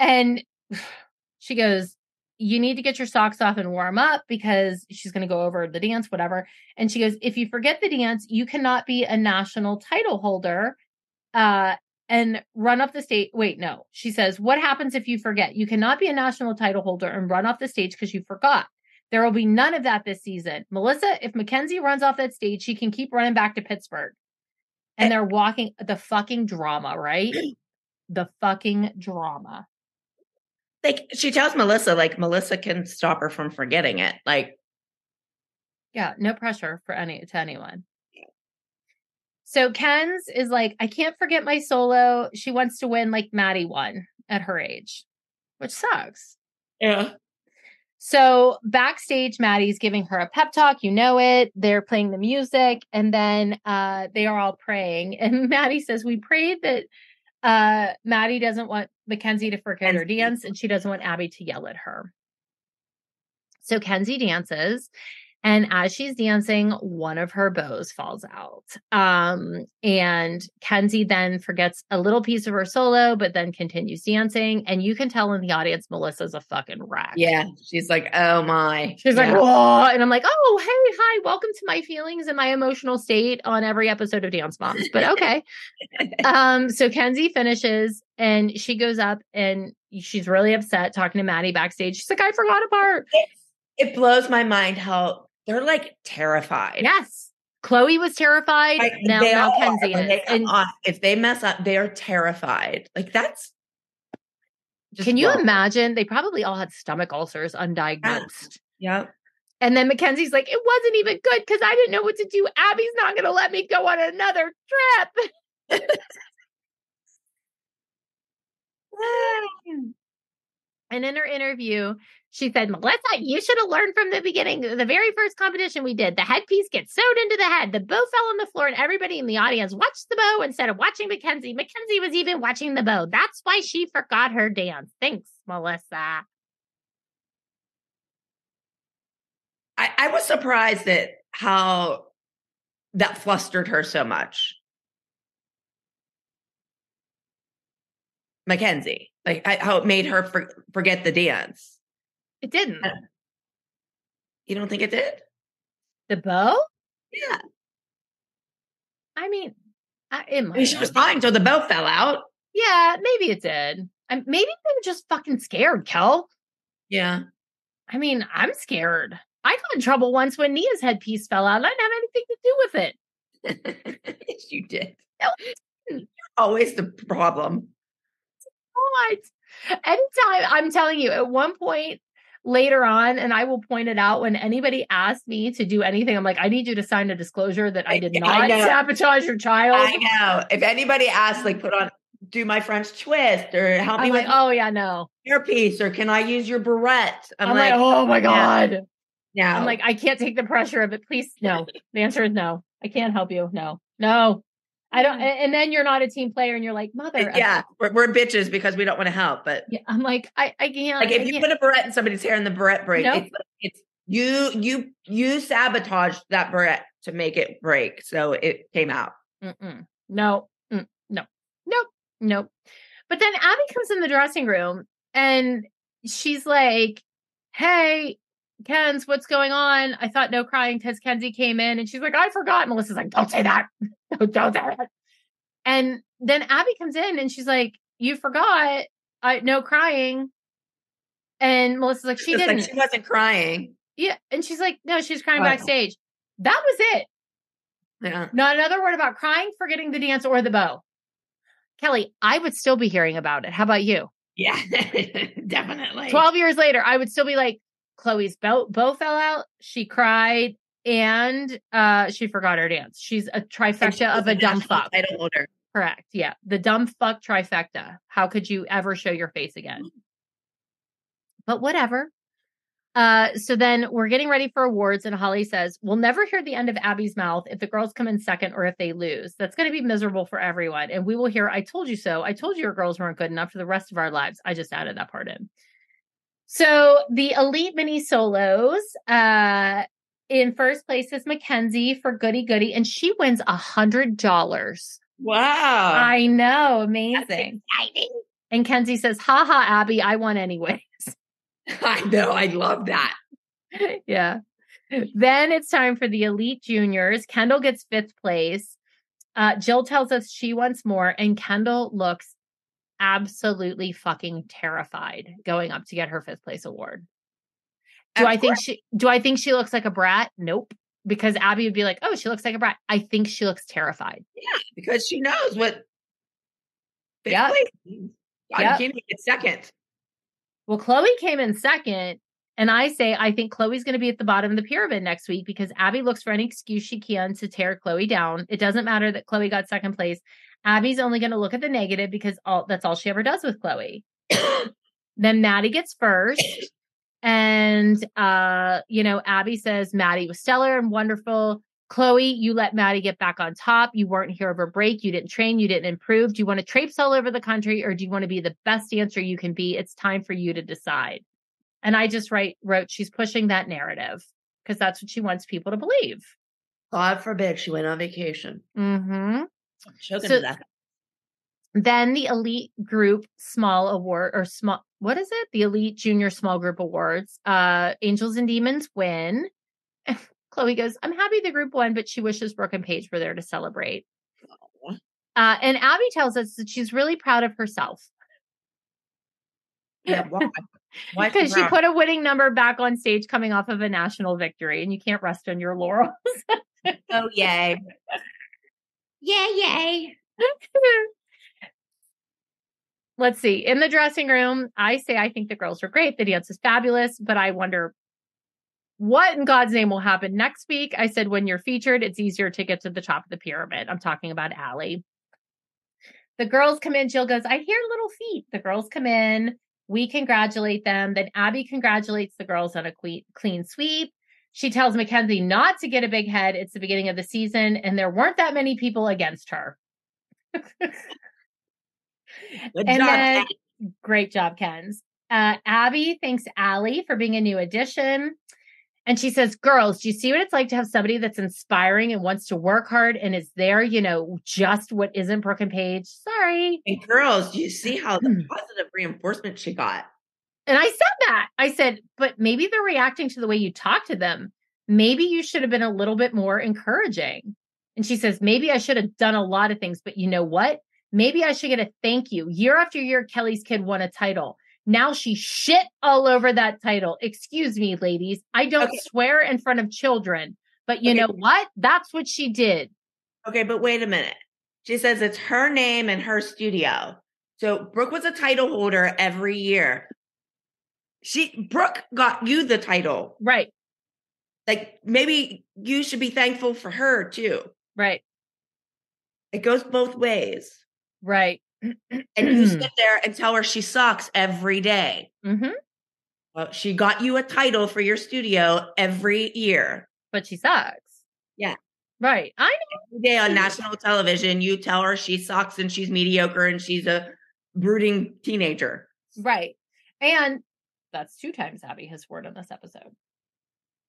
And she goes, You need to get your socks off and warm up because she's going to go over the dance, whatever. And she goes, If you forget the dance, you cannot be a national title holder uh, and run off the stage. Wait, no. She says, What happens if you forget? You cannot be a national title holder and run off the stage because you forgot. There will be none of that this season. Melissa, if Mackenzie runs off that stage, she can keep running back to Pittsburgh. And they're walking the fucking drama, right? The fucking drama. Like she tells Melissa, like Melissa can stop her from forgetting it. Like, Yeah, no pressure for any to anyone. So Ken's is like, I can't forget my solo. She wants to win like Maddie won at her age, which sucks. yeah. So backstage, Maddie's giving her a pep talk. You know it. They're playing the music, and then uh, they are all praying. And Maddie says, "We prayed that uh, Maddie doesn't want Mackenzie to forget her dance, and she doesn't want Abby to yell at her." So Kenzie dances, and as she's dancing, one of her bows falls out. Um, and Kenzie then forgets a little piece of her solo, but then continues dancing. And you can tell in the audience, Melissa's a fucking wreck. Yeah. She's like, oh my. She's like, oh. And I'm like, oh, hey, hi, welcome to my feelings and my emotional state on every episode of Dance Moms. But okay. um, so Kenzie finishes and she goes up and she's really upset talking to Maddie backstage. She's like, I forgot a part. it blows my mind how they're like terrified. Yes. Chloe was terrified. Like, now they now. Kenzie is. they And off, if they mess up, they are terrified. Like that's. just can you imagine? They probably all had stomach ulcers undiagnosed. Yeah. And then Mackenzie's like, it wasn't even good because I didn't know what to do. Abby's not going to let me go on another trip. and in her interview, she said, Melissa, you should have learned from the beginning. The very first competition we did, the headpiece gets sewed into the head. The bow fell on the floor, and everybody in the audience watched the bow instead of watching Mackenzie. Mackenzie was even watching the bow. That's why she forgot her dance. Thanks, Melissa. I, I was surprised at how that flustered her so much. Mackenzie, like I, how it made her for, forget the dance. It didn't. You don't think it did? The bow? Yeah. I mean, I, it I might she was fine until the bow fell out. Yeah, maybe it did. Um, maybe they were just fucking scared, Kel. Yeah. I mean, I'm scared. I got in trouble once when Nia's headpiece fell out. and I didn't have anything to do with it. yes, you did. You're always the problem. What? Anytime, I'm telling you, at one point later on, and I will point it out when anybody asks me to do anything, I'm like, I need you to sign a disclosure that I did I not know. sabotage your child. I know. If anybody asks, like, put on, do my French twist or help me I'm with like, oh yeah, no. your piece or can I use your barrette? I'm, like, oh my god. Yeah. I'm like, I can't take the pressure of it. Please, no. The answer is no. I can't help you. No, no. I don't. And then you're not a team player, and you're like, mother. yeah, we're, we're bitches because we don't want to help. But Yeah, I'm like, I, I can't. like, if I you can't. put a barrette in somebody's hair and the barrette breaks, Nope. it's, it's you, you, you sabotaged that barrette to make it break, so it came out. Mm-mm. No, mm, no, nope, nope. But then Abby comes in the dressing room and she's like, Hey, Ken's, what's going on? I thought no crying because Kenzie came in and she's like, I forgot. Melissa's like, Don't say that. don't, don't say that. And then Abby comes in and she's like, "You forgot, I no crying." And Melissa's like, "She It's didn't." Like she wasn't crying. yeah, and she's like, "No, she's crying Oh. backstage." That was it. Yeah. Not another word about crying, forgetting the dance, or the bow. Kelly, I would still be hearing about it. How about you? Yeah. Definitely. 12 years later, I would still be like, Chloe's bow, bow fell out. She cried and uh she forgot her dance. She's a trifecta of a dumb fuck. Title holder. Correct. Yeah. The dumb fuck trifecta. How could you ever show your face again? But whatever. Uh, so then we're getting ready for awards, and Holly says, We'll never hear the end of Abby's mouth if the girls come in second or if they lose. That's going to be miserable for everyone. And we will hear, I told you so. I told you your girls weren't good enough for the rest of our lives. I just added that part in. So the elite mini solos, uh, in first place is Mackenzie for Goody Goody, and she wins a hundred dollars. Wow. I know, amazing. And Kenzie says, "Ha ha, Abby, I won anyways." I know. I love that. yeah. Then it's time for the elite juniors. Kendall gets fifth place. Uh, Jill tells us she wants more, and Kendall looks absolutely fucking terrified going up to get her fifth place award. Do Of I think course. she do I think she looks like a brat? Nope. Because Abby would be like, oh, she looks like a brat. I think she looks terrified. Yeah, because she knows what fifth Yep. place means. God, Yep. Make it second. Well, Chloe came in second. And I say, I think Chloe's going to be at the bottom of the pyramid next week because Abby looks for any excuse she can to tear Chloe down. It doesn't matter that Chloe got second place. Abby's only going to look at the negative because all that's all she ever does with Chloe. then Maddie gets first. And uh, you know, Abby says Maddie was stellar and wonderful. Chloe, you let Maddie get back on top. You weren't here over break. You didn't train. You didn't improve. Do you want to traipse all over the country or do you want to be the best dancer you can be? It's time for you to decide. And I just write wrote she's pushing that narrative because that's what she wants people to believe. God forbid she went on vacation. Mm-hmm. Get So- to that. Then the elite group small award or small what is it? The elite junior small group awards. Uh Angels and Demons win. Chloe goes, I'm happy the group won, but she wishes Brooke and Paige were there to celebrate. Uh, and Abby tells us that she's really proud of herself Yeah, why? Why because she put a winning number back on stage coming off of a national victory, and you can't rest on your laurels. Oh yay. Yay, yay. Let's see. In the dressing room, I say I think the girls are great. The dance is fabulous, but I wonder what in God's name will happen next week. I said when you're featured, it's easier to get to the top of the pyramid. I'm talking about Ally. The girls come in. Jill goes, I hear little feet. The girls come in. We congratulate them. Then Abby congratulates the girls on a clean sweep. She tells Mackenzie not to get a big head. It's the beginning of the season, and there weren't that many people against her. Good And job. then- Kat. Great job, Kens. Uh, Abby thanks Ally for being a new addition. And she says, Girls, do you see what it's like to have somebody that's inspiring and wants to work hard and is there, you know, just what isn't Brooke and Paige? Sorry. And girls, do you see how the positive reinforcement she got? And I said that. I said, but maybe they're reacting to the way you talk to them. Maybe you should have been a little bit more encouraging. And she says, maybe I should have done a lot of things, but you know what? Maybe I should get a thank you. Year after year, Kelly's kid won a title. Now she shit all over that title. Excuse me, ladies. I don't Okay. swear in front of children, but you Okay. know what? That's what she did. Okay, but wait a minute. She says it's her name and her studio. So Brooke was a title holder every year. She Brooke got you the title. Right. Like maybe you should be thankful for her too. Right. It goes both ways. Right. And you sit there and tell her she sucks every day. hmm Well, she got you a title for your studio every year. But she sucks. Yeah. Right. I know. Every day on national television, you tell her she sucks and she's mediocre and she's a brooding teenager. Right. And that's two times Abby has sworn in this episode.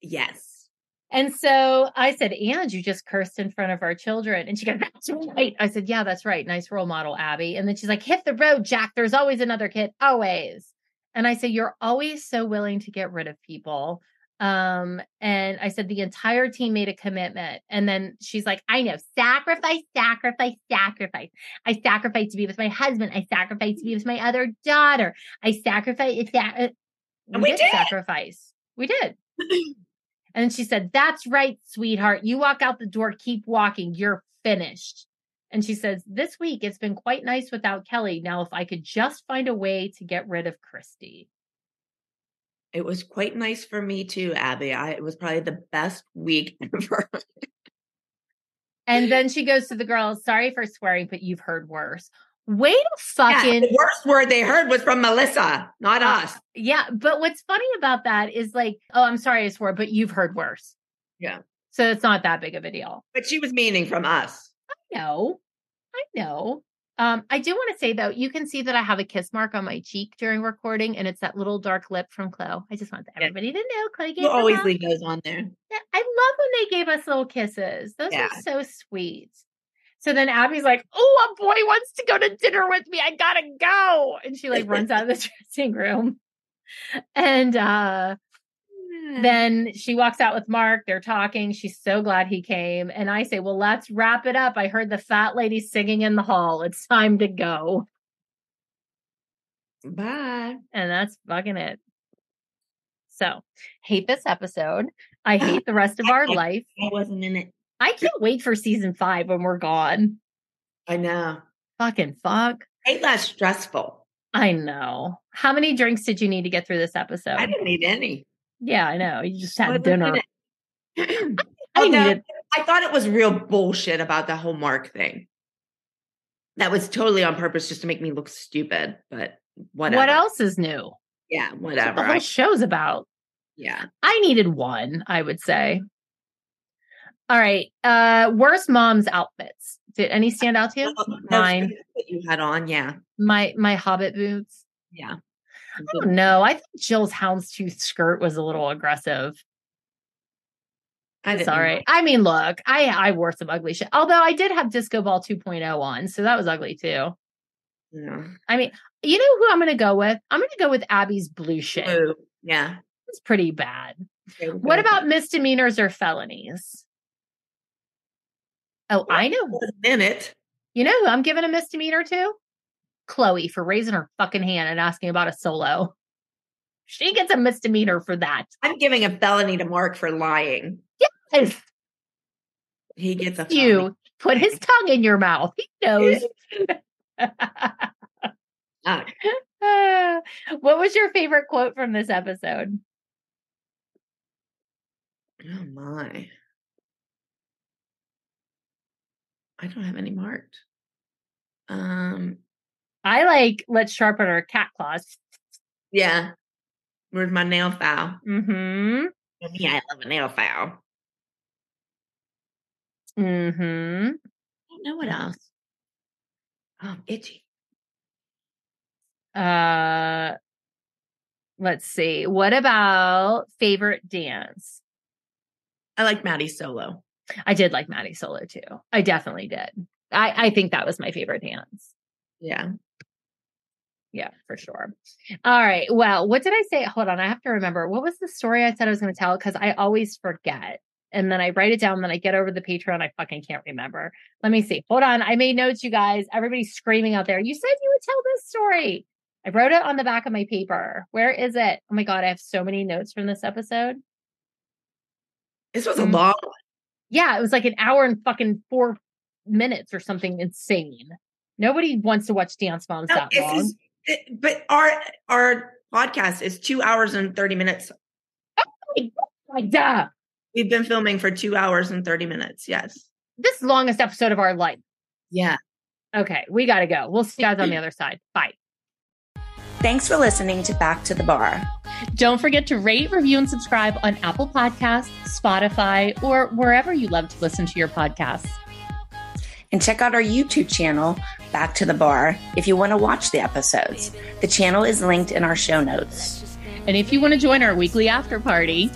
Yes. And so I said, and you just cursed in front of our children. And she goes, that's right. I said, yeah, that's right. Nice role model, Abby. And then she's like, hit the road, Jack. There's always another kid. Always. And I said, you're always so willing to get rid of people. Um, and I said the entire team made a commitment. And then she's like, I know, sacrifice, sacrifice, sacrifice. I sacrifice to be with my husband. I sacrifice to be with my other daughter. I sacrifice. Sa- we, we did, did. sacrifice. We did. and she said, That's right, sweetheart. You walk out the door, keep walking. You're finished. And she says, This week it's been quite nice without Kelly. Now, if I could just find a way to get rid of Christi. It was quite nice for me too, Abby. I, it was probably the best week ever. And then she goes to the girls, sorry for swearing, but you've heard worse. Way to Yeah, fucking the worst word they heard was from Melissa, not Uh, us. yeah. But what's funny about that is like, oh, I'm sorry I swore, but you've heard worse. Yeah. So it's not that big of a deal. But she was meaning from us. I know. I know. Um, I do want to say though, you can see that I have a kiss mark on my cheek during recording, and it's that little dark lip from Chloe. I just want everybody to know Chloe gave You always leave those on there. Yeah, I love when they gave us little kisses. Those Yeah. are so sweet. So then Abby's like, "Oh, a boy wants to go to dinner with me. I gotta go," and she like runs out of the dressing room. And uh then she walks out with Mark. They're talking. She's so glad he came. And I say, Well, let's wrap it up. I heard the fat lady singing in the hall. It's time to go. Bye. And that's fucking it. So, hate this episode. I hate the rest of our life. I wasn't in it. I can't wait for season five when we're gone. I know. Fucking fuck. Ain't that stressful? I know. How many drinks did you need to get through this episode? I didn't need any. yeah, I know. You just had dinner. I Oh, no, needed I thought it was real bullshit about the whole Mark thing. That was totally on purpose just to make me look stupid, but whatever. what else is new? Yeah, That's what whatever. the whole I- show's about. yeah. I needed one, I would say. All right. Uh worst mom's outfits. Did any stand out to you? Those Mine. that you had on, yeah. My my hobbit boots. Yeah. I don't know. I think Jill's houndstooth skirt was a little aggressive. I It's didn't all right. I mean, look, I I wore some ugly shit. Although I did have Disco Ball 2.0 on, so that was ugly too. Yeah. I mean, you know who I'm going to go with? I'm going to go with Abby's blue shit. Blue. Yeah. It's pretty bad. Okay, What about misdemeanors or felonies? Oh, I know. a minute? You know who I'm giving a misdemeanor to? Chloe for raising her fucking hand and asking about a solo. She gets a misdemeanor for that. I'm giving a felony to Mark for lying. Yes. He gets a felony. You put his tongue in your mouth. He knows. Ah, Ah, what was your favorite quote from this episode? oh my. I don't have any marked. Um, I like let's sharpen our cat claws. yeah. Where's my nail file? Mm-hmm. Yeah, I love a nail file. Mm-hmm. I don't know what else. Oh, itchy. Uh let's see. What about favorite dance? I like Maddie solo. I did like Maddie Solo too. I definitely did. I, I think that was my favorite dance. Yeah. Yeah, for sure. All right. Well, what did I say? Hold on. I have to remember. What was the story I said I was going to tell? Because I always forget. And then I write it down. Then I get over the Patreon. I fucking can't remember. Let me see. Hold on. I made notes, you guys. Everybody's screaming out there. You said you would tell this story. I wrote it on the back of my paper. Where is it? Oh my God. I have so many notes from this episode. This was a Mm. long one. Yeah. It was like an hour and fucking four minutes or something insane. Nobody wants to watch Dance Moms No, that long. is, it- but our our podcast is two hours and 30 minutes. Oh like, duh. We've been filming for two hours and 30 minutes. Yes. This longest episode of our life. Yeah. Okay, we got to go. We'll see you guys on the other side. Bye. Thanks for listening to Back to the Bar. Don't forget to rate, review, and subscribe on Apple Podcasts, Spotify, or wherever you love to listen to your podcasts. And check out our YouTube channel, Back to the Bar, if you want to watch the episodes. The channel is linked in our show notes, And if you want to join our weekly after party,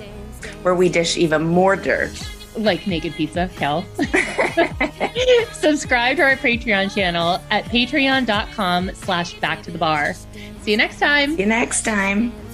where we dish even more dirt. like Naked Pizza, Kel, subscribe to our Patreon channel at patreon.com slash back to the bar. See you next time. See you next time.